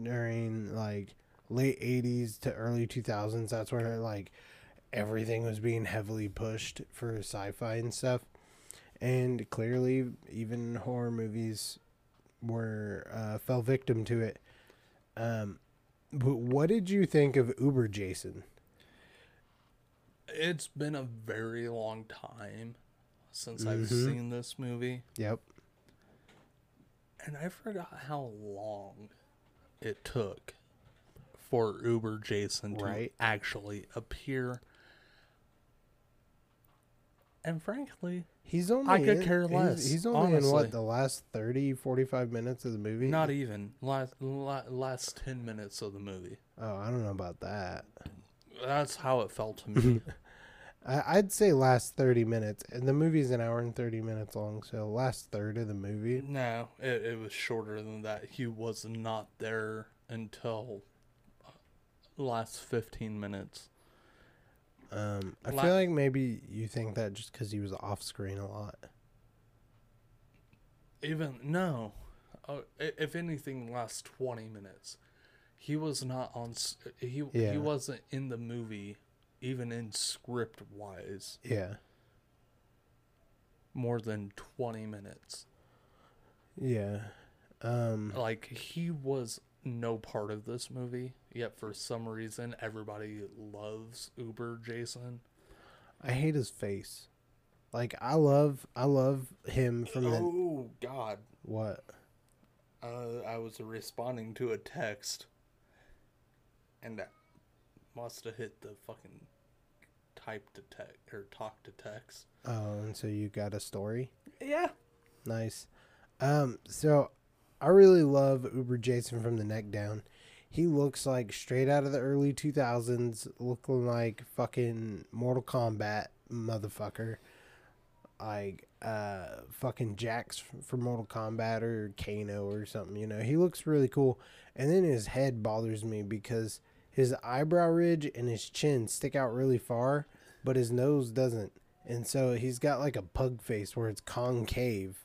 Speaker 4: during like late 80s to early 2000s. That's where like everything was being heavily pushed for sci-fi and stuff. And clearly, even horror movies were uh, fell victim to it. Um, but what did you think of Uber Jason?
Speaker 3: It's been a very long time since I've
Speaker 4: Mhm.
Speaker 3: seen this movie,
Speaker 4: Yep.
Speaker 3: and I forgot how long it took for Uber Jason to
Speaker 4: Right.
Speaker 3: actually appear. And frankly,
Speaker 4: He's only
Speaker 3: I could
Speaker 4: in-
Speaker 3: care
Speaker 4: he's-
Speaker 3: less,
Speaker 4: He's, only in
Speaker 3: honestly.
Speaker 4: what the last 30, 45 minutes of the movie.
Speaker 3: not even last la- last 10 minutes of the movie.
Speaker 4: Oh, I don't know about that.
Speaker 3: That's how it felt to me.
Speaker 4: I'd say last thirty minutes, and the movie's an hour and thirty minutes long. So last third of the movie.
Speaker 3: no, it, it was shorter than that. He was not there until uh, last 15 minutes.
Speaker 4: Um, I
Speaker 3: La-
Speaker 4: feel like maybe you think that just because he was off screen a lot.
Speaker 3: Even no, uh, if anything, last twenty minutes, he was not on. He
Speaker 4: Yeah.
Speaker 3: he wasn't in the movie, even in script wise,
Speaker 4: Yeah,
Speaker 3: more than twenty minutes.
Speaker 4: yeah. Um,
Speaker 3: Like he was no part of this movie. Yet for some reason, everybody loves Uber Jason.
Speaker 4: I hate his face. Like I love, I love him from the
Speaker 3: oh God!
Speaker 4: what?
Speaker 3: Uh, I was responding to a text, and that must have hit the fucking type to text or talk to text.
Speaker 4: Oh, and so you got a story.
Speaker 3: Yeah.
Speaker 4: Nice. Um, so I really love Uber Jason from the neck down. He looks like straight out of the early 2000s, looking like fucking Mortal Kombat motherfucker. Like, uh, fucking Jax from Mortal Kombat or Kano or something, you know. He looks really cool. And then his head bothers me because his eyebrow ridge and his chin stick out really far, but his nose doesn't. And so he's got like a pug face where it's concave.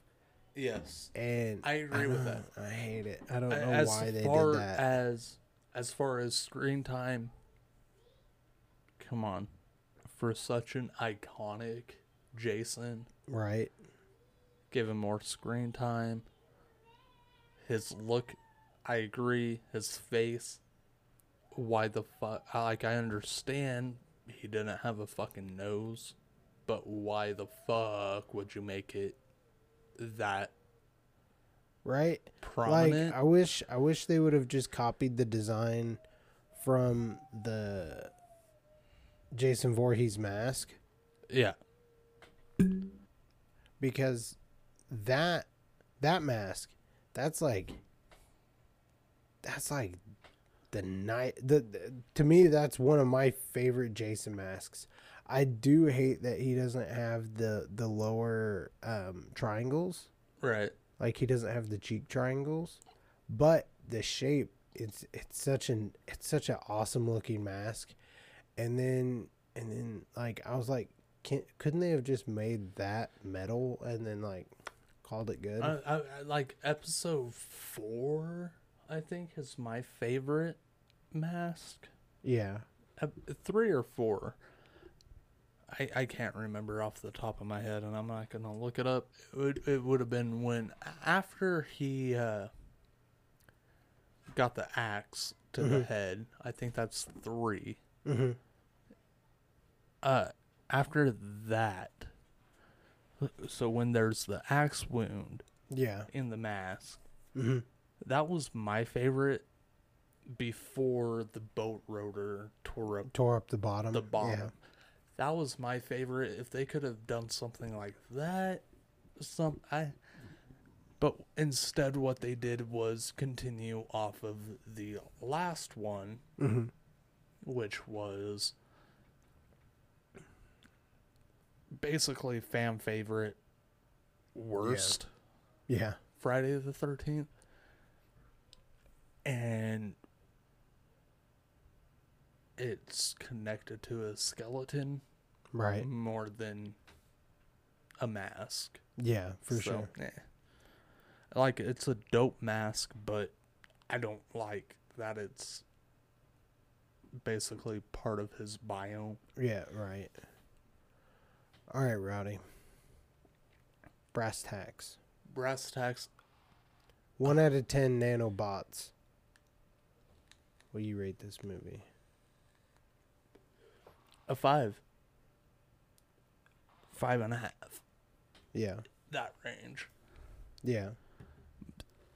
Speaker 3: Yes.
Speaker 4: And
Speaker 3: I agree with that.
Speaker 4: I hate it. I don't know
Speaker 3: as
Speaker 4: why they did that.
Speaker 3: as as far as screen time, come on, for such an iconic Jason,
Speaker 4: right?
Speaker 3: give him more screen time. His look, I agree. His face, why the fuck? Like I understand he didn't have a fucking nose, but why the fuck would you make it that
Speaker 4: Right?
Speaker 3: prominent?
Speaker 4: Like I wish I wish they would have just copied the design from the Jason Voorhees mask
Speaker 3: yeah,
Speaker 4: because that that mask that's like that's like the night the, the to me that's one of my favorite Jason masks. I do hate that he doesn't have the the lower um triangles.
Speaker 3: right.
Speaker 4: like he doesn't have the cheek triangles but the shape it's it's such an it's such an awesome looking mask and then and then like i was like can couldn't they have just made that metal and then like called it good
Speaker 3: I, I, I like episode four. I think is my favorite mask.
Speaker 4: yeah
Speaker 3: Ep- three or four. I I can't remember off the top of my head, and I'm not gonna look it up. It would it would have been when after he uh, got the axe to the head. I think that's 3
Speaker 4: Mhm.
Speaker 3: Uh, after that. So when there's the axe wound
Speaker 4: yeah
Speaker 3: in the mask,
Speaker 4: Mhm.
Speaker 3: That was my favorite. Before the boat rotor tore up
Speaker 4: tore up the bottom
Speaker 3: the bottom.
Speaker 4: yeah
Speaker 3: that was my favorite. If they could have done something like that, some I. But instead, what they did was continue off of the last one,
Speaker 4: Mm-hmm.
Speaker 3: which was basically fan favorite worst
Speaker 4: Yeah.
Speaker 3: Friday the 13th. And it's connected to a skeleton
Speaker 4: Right.
Speaker 3: more than a mask.
Speaker 4: Yeah, for
Speaker 3: So,
Speaker 4: sure.
Speaker 3: eh. Like it's a dope mask, but I don't like that it's basically part of his biome.
Speaker 4: Yeah, right. All right, Rowdy. Brass tacks.
Speaker 3: Brass tacks,
Speaker 4: One out of ten nanobots. Will you rate this movie?
Speaker 3: a five. Five and a half.
Speaker 4: Yeah.
Speaker 3: That range.
Speaker 4: Yeah.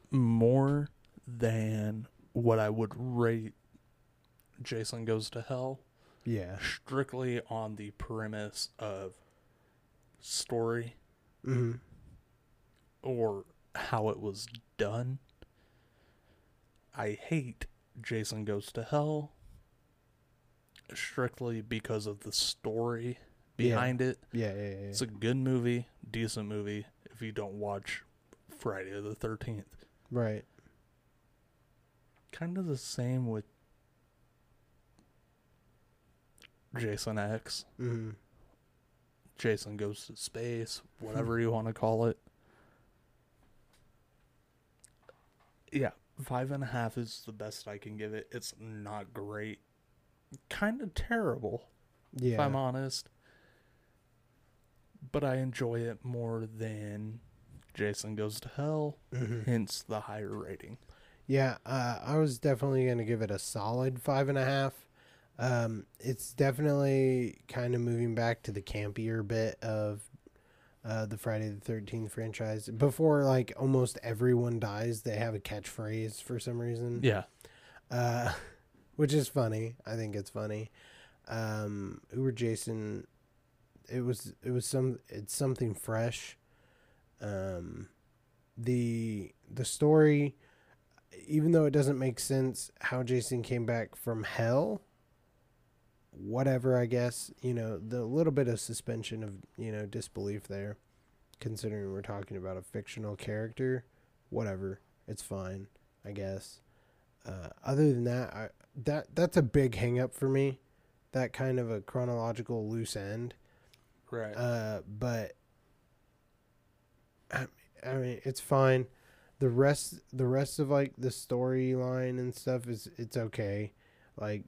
Speaker 3: more than what I would rate Jason Goes to Hell,
Speaker 4: Yeah.
Speaker 3: strictly on the premise of story
Speaker 4: Mm-hmm.
Speaker 3: or how it was done. I hate Jason Goes to Hell strictly because of the story
Speaker 4: Yeah.
Speaker 3: behind it.
Speaker 4: Yeah, yeah, yeah.
Speaker 3: It's a good movie, decent movie if you don't watch Friday the 13th.
Speaker 4: right.
Speaker 3: kind of the same with Jason X.
Speaker 4: Mm-hmm.
Speaker 3: Jason goes to space, whatever you want to call it. Yeah, five and a half is the best I can give it. It's not great. Kind of terrible,
Speaker 4: Yeah.
Speaker 3: if I'm honest. But I enjoy it more than Jason Goes to Hell,
Speaker 4: Mhm.
Speaker 3: hence the higher rating.
Speaker 4: Yeah, uh, I was definitely going to give it a solid five and a half. Um, it's definitely kind of moving back to the campier bit of uh, the Friday the Thirteenth franchise. Before, like almost everyone dies, they have a catchphrase for some reason.
Speaker 3: Yeah.
Speaker 4: uh, which is funny. I think it's funny. Um, Uber Jason, it was it was some it's something fresh. Um, the the story, even though it doesn't make sense how Jason came back from hell. Whatever, I guess you know the little bit of suspension of you know disbelief there, considering we're talking about a fictional character. Whatever, it's fine, I guess uh, other than that, I, that that's a big hang up for me. That kind of a chronological loose end.
Speaker 3: Right.
Speaker 4: Uh, but I, I mean, it's fine. The rest, the rest of like the storyline and stuff is it's okay. Like,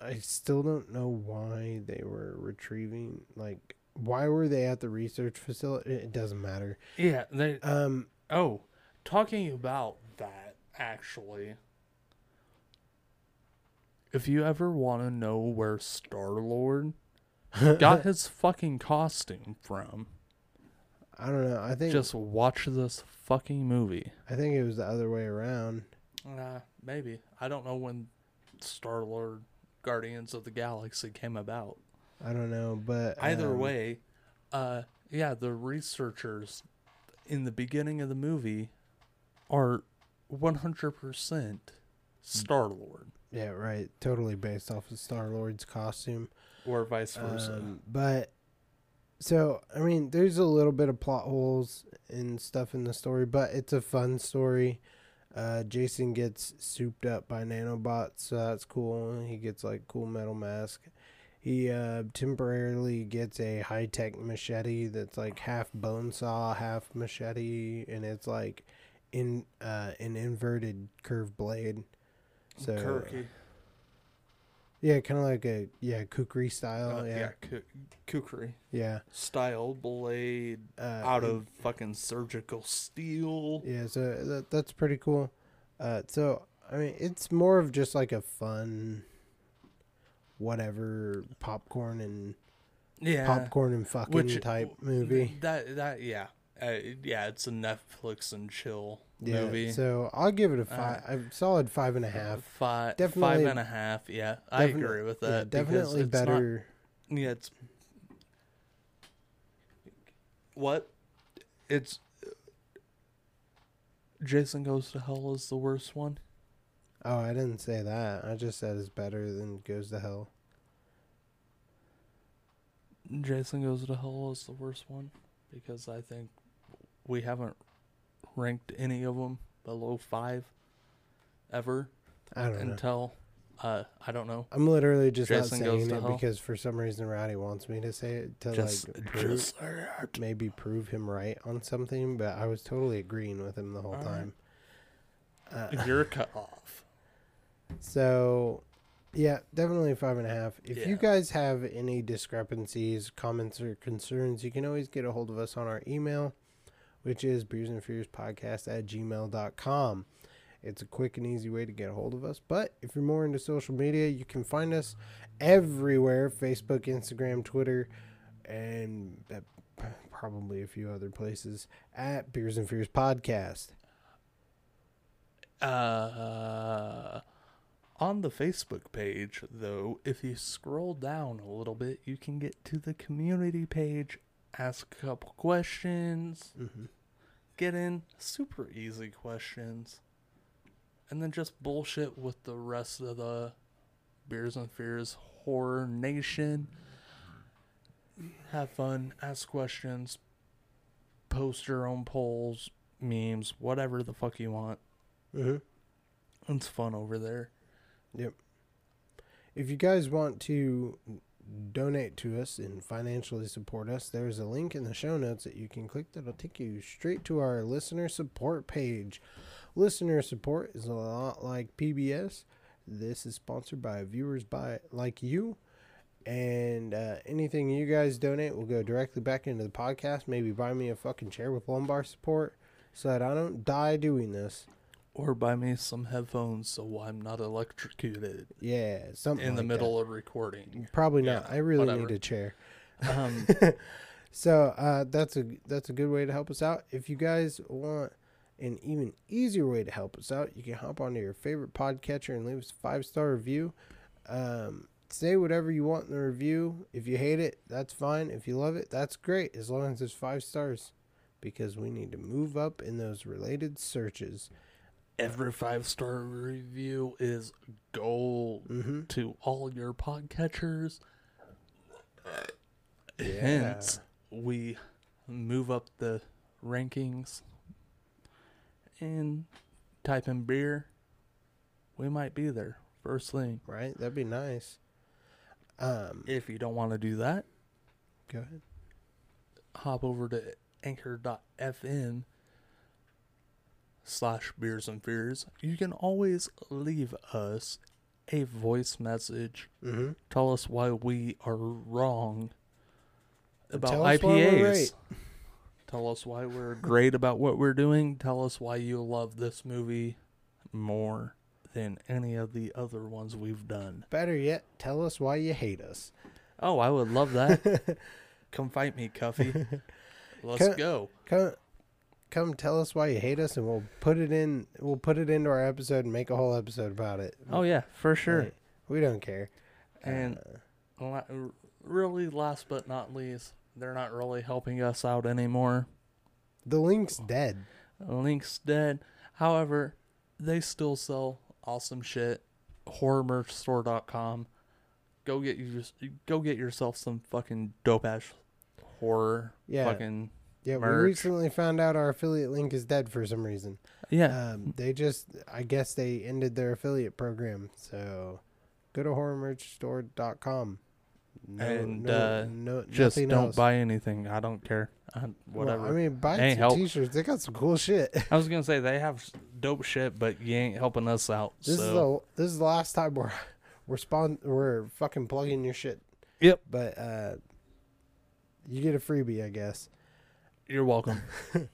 Speaker 4: I still don't know why they were retrieving. Like, why were they at the research facility? It doesn't matter.
Speaker 3: yeah, they
Speaker 4: Um,
Speaker 3: Oh, talking about that, actually. If you ever want to know where Star Lord got his fucking costume from,
Speaker 4: I don't know. I think
Speaker 3: just watch this fucking movie.
Speaker 4: I think it was the other way around.
Speaker 3: Uh, maybe. I don't know when Star Lord Guardians of the Galaxy came about.
Speaker 4: I don't know, but
Speaker 3: Either
Speaker 4: um,
Speaker 3: way, uh, yeah, the researchers in the beginning of the movie are 100% Star Lord,
Speaker 4: yeah, right, totally based off of Star Lord's costume.
Speaker 3: or vice versa.
Speaker 4: Um, but so I mean, there's a little bit of plot holes and stuff in the story, but it's a fun story. Uh, Jason gets souped up by nanobots, so that's cool. He gets like cool metal mask. He uh, temporarily gets a high tech machete that's like half bone saw, half machete, and it's like in uh, an inverted curved blade. So
Speaker 3: Kirky.
Speaker 4: Yeah, kind of like a yeah kukri style.
Speaker 3: Uh,
Speaker 4: yeah,
Speaker 3: yeah, ku- kukri.
Speaker 4: yeah.
Speaker 3: Style blade
Speaker 4: Uh,
Speaker 3: out of fucking surgical steel.
Speaker 4: Yeah, so that, that's pretty cool. Uh, so I mean, it's more of just like a fun, whatever popcorn and
Speaker 3: Yeah.
Speaker 4: popcorn and fucking
Speaker 3: Which
Speaker 4: type movie.
Speaker 3: That that yeah. Uh, yeah, it's a Netflix and chill
Speaker 4: Yeah,
Speaker 3: movie.
Speaker 4: so I'll give it a
Speaker 3: Uh,
Speaker 4: five, a solid five and a half.
Speaker 3: Five,
Speaker 4: Definitely-
Speaker 3: five and a half. Yeah, I agree with that. because
Speaker 4: definitely
Speaker 3: it's not-
Speaker 4: better.
Speaker 3: yeah, it's what? It's Jason Goes to Hell is the worst one.
Speaker 4: Oh, I didn't say that. I just said it's better than Goes to Hell.
Speaker 3: Jason Goes to Hell is the worst one because I think we haven't ranked any of them below five ever
Speaker 4: I don't know.
Speaker 3: until uh I don't know.
Speaker 4: I'm literally just
Speaker 3: Jason
Speaker 4: not
Speaker 3: Goes
Speaker 4: saying
Speaker 3: to
Speaker 4: it
Speaker 3: Hell.
Speaker 4: because for some reason Rowdy wants me to say it to
Speaker 3: Just,
Speaker 4: like prove,
Speaker 3: just
Speaker 4: maybe prove him right on something, but I was totally agreeing with him the whole
Speaker 3: All right.
Speaker 4: time. Uh,
Speaker 3: You're cut off.
Speaker 4: So, yeah, definitely five and a half. If you guys have any discrepancies, comments, or concerns, you can always get a hold of us on our email, which is beers and fears podcast at gmail.com. It's a quick and easy way to get a hold of us. But if you're more into social media, you can find us everywhere Facebook, Instagram, Twitter, and uh, probably a few other places at Beers and Fears Podcast.
Speaker 3: Uh, on the Facebook page, though, if you scroll down a little bit, you can get to the community page, ask a couple questions,
Speaker 4: Mm-hmm.
Speaker 3: Get in super easy questions, and then just bullshit with the rest of the Beers and Fears Horror Nation. Have fun, ask questions, post your own polls, memes, whatever the fuck you want.
Speaker 4: Mm-hmm.
Speaker 3: It's fun over there. Yep.
Speaker 4: If you guys want to donate to us and financially support us, there's a link in the show notes that you can click that'll take you straight to our listener support page. Listener support is a lot like PBS. This is sponsored by viewers by like you. And uh, anything you guys donate will go directly back into the podcast. Maybe buy me a fucking chair with lumbar support so that I don't die doing this.
Speaker 3: Or buy me some headphones so I'm not electrocuted
Speaker 4: Yeah, something
Speaker 3: in the
Speaker 4: like
Speaker 3: middle of recording.
Speaker 4: Probably not.
Speaker 3: Yeah,
Speaker 4: I really
Speaker 3: whatever.
Speaker 4: need a chair.
Speaker 3: Um,
Speaker 4: So uh, that's a that's a good way to help us out. If you guys want an even easier way to help us out, you can hop onto your favorite podcatcher and leave us a five star review. Um, say whatever you want in the review. If you hate it, that's fine. If you love it, that's great. As long as it's five stars, because we need to move up in those related searches.
Speaker 3: Every five star review is gold
Speaker 4: Mm-hmm.
Speaker 3: to all your podcatchers.
Speaker 4: Yeah.
Speaker 3: Hence, we move up the rankings and type in beer. We might be there first thing.
Speaker 4: Right? That'd be nice. Um,
Speaker 3: If you don't want to do that,
Speaker 4: go ahead.
Speaker 3: hop over to anchor.fm slash beers and fears. You can always leave us a voice message.
Speaker 4: Mm-hmm.
Speaker 3: Tell us why we are wrong about
Speaker 4: Tell us
Speaker 3: IPAs.
Speaker 4: right.
Speaker 3: Tell us why we're great about what we're doing. Tell us why you love this movie more than any of the other ones we've done.
Speaker 4: Better yet, tell us why you hate us.
Speaker 3: Oh, I would love that. Come fight me, Cuffy. Let's
Speaker 4: Can-
Speaker 3: go.
Speaker 4: come come tell us why you hate us and we'll put it in we'll put it into our episode and make a whole episode about it
Speaker 3: Oh yeah, for sure.
Speaker 4: Like, we don't care
Speaker 3: And
Speaker 4: Uh,
Speaker 3: la- really, last but not least, they're not really helping us out anymore.
Speaker 4: the link's dead
Speaker 3: Link's dead. However, they still sell awesome shit. HorrorMerchStore.com. Go get you go get yourself some fucking dope ass horror.
Speaker 4: Yeah.
Speaker 3: Fucking
Speaker 4: yeah we recently found out our affiliate link is dead for some reason
Speaker 3: yeah.
Speaker 4: um they just i guess they ended their affiliate program so go to horrormerchstore.com no,
Speaker 3: And,
Speaker 4: no,
Speaker 3: uh,
Speaker 4: no,
Speaker 3: just don't
Speaker 4: else.
Speaker 3: buy anything. I don't care. I,
Speaker 4: Well,
Speaker 3: whatever.
Speaker 4: i mean buy some
Speaker 3: help.
Speaker 4: t-shirts they got some cool shit
Speaker 3: I was gonna say they have dope shit, but you ain't helping us out.
Speaker 4: This
Speaker 3: so
Speaker 4: is the this is the last time we're we're spawn we're fucking plugging your shit.
Speaker 3: Yep.
Speaker 4: But uh you get a freebie, I guess.
Speaker 3: You're welcome.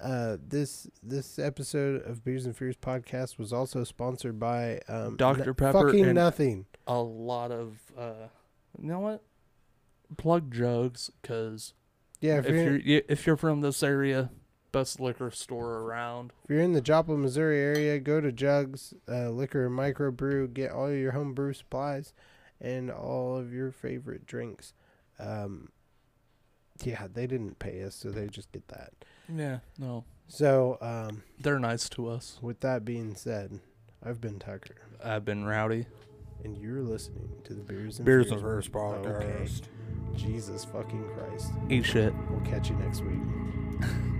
Speaker 4: Uh this this episode of Beers and Fears podcast was also sponsored by um
Speaker 3: Dr. Pepper
Speaker 4: fucking nothing.
Speaker 3: a lot of uh you know what plug jugs because
Speaker 4: Yeah, if,
Speaker 3: if
Speaker 4: you're,
Speaker 3: you're if you're from this area, best liquor store around.
Speaker 4: if you're in the Joplin, Missouri area, go to Jugs uh, Liquor and Microbrew. Get all your home brew supplies and all of your favorite drinks. Um, yeah, they didn't pay us, so they just get that.
Speaker 3: Yeah, no,
Speaker 4: So, um,
Speaker 3: they're nice to us.
Speaker 4: with that being said, I've been Tucker,
Speaker 3: I've been rowdy.
Speaker 4: and you're listening to the Beers and
Speaker 5: Beers
Speaker 4: Fears
Speaker 5: and Fears
Speaker 4: Okay.
Speaker 5: podcast.
Speaker 4: Jesus fucking Christ.
Speaker 3: Eat shit.
Speaker 4: We'll catch you next week.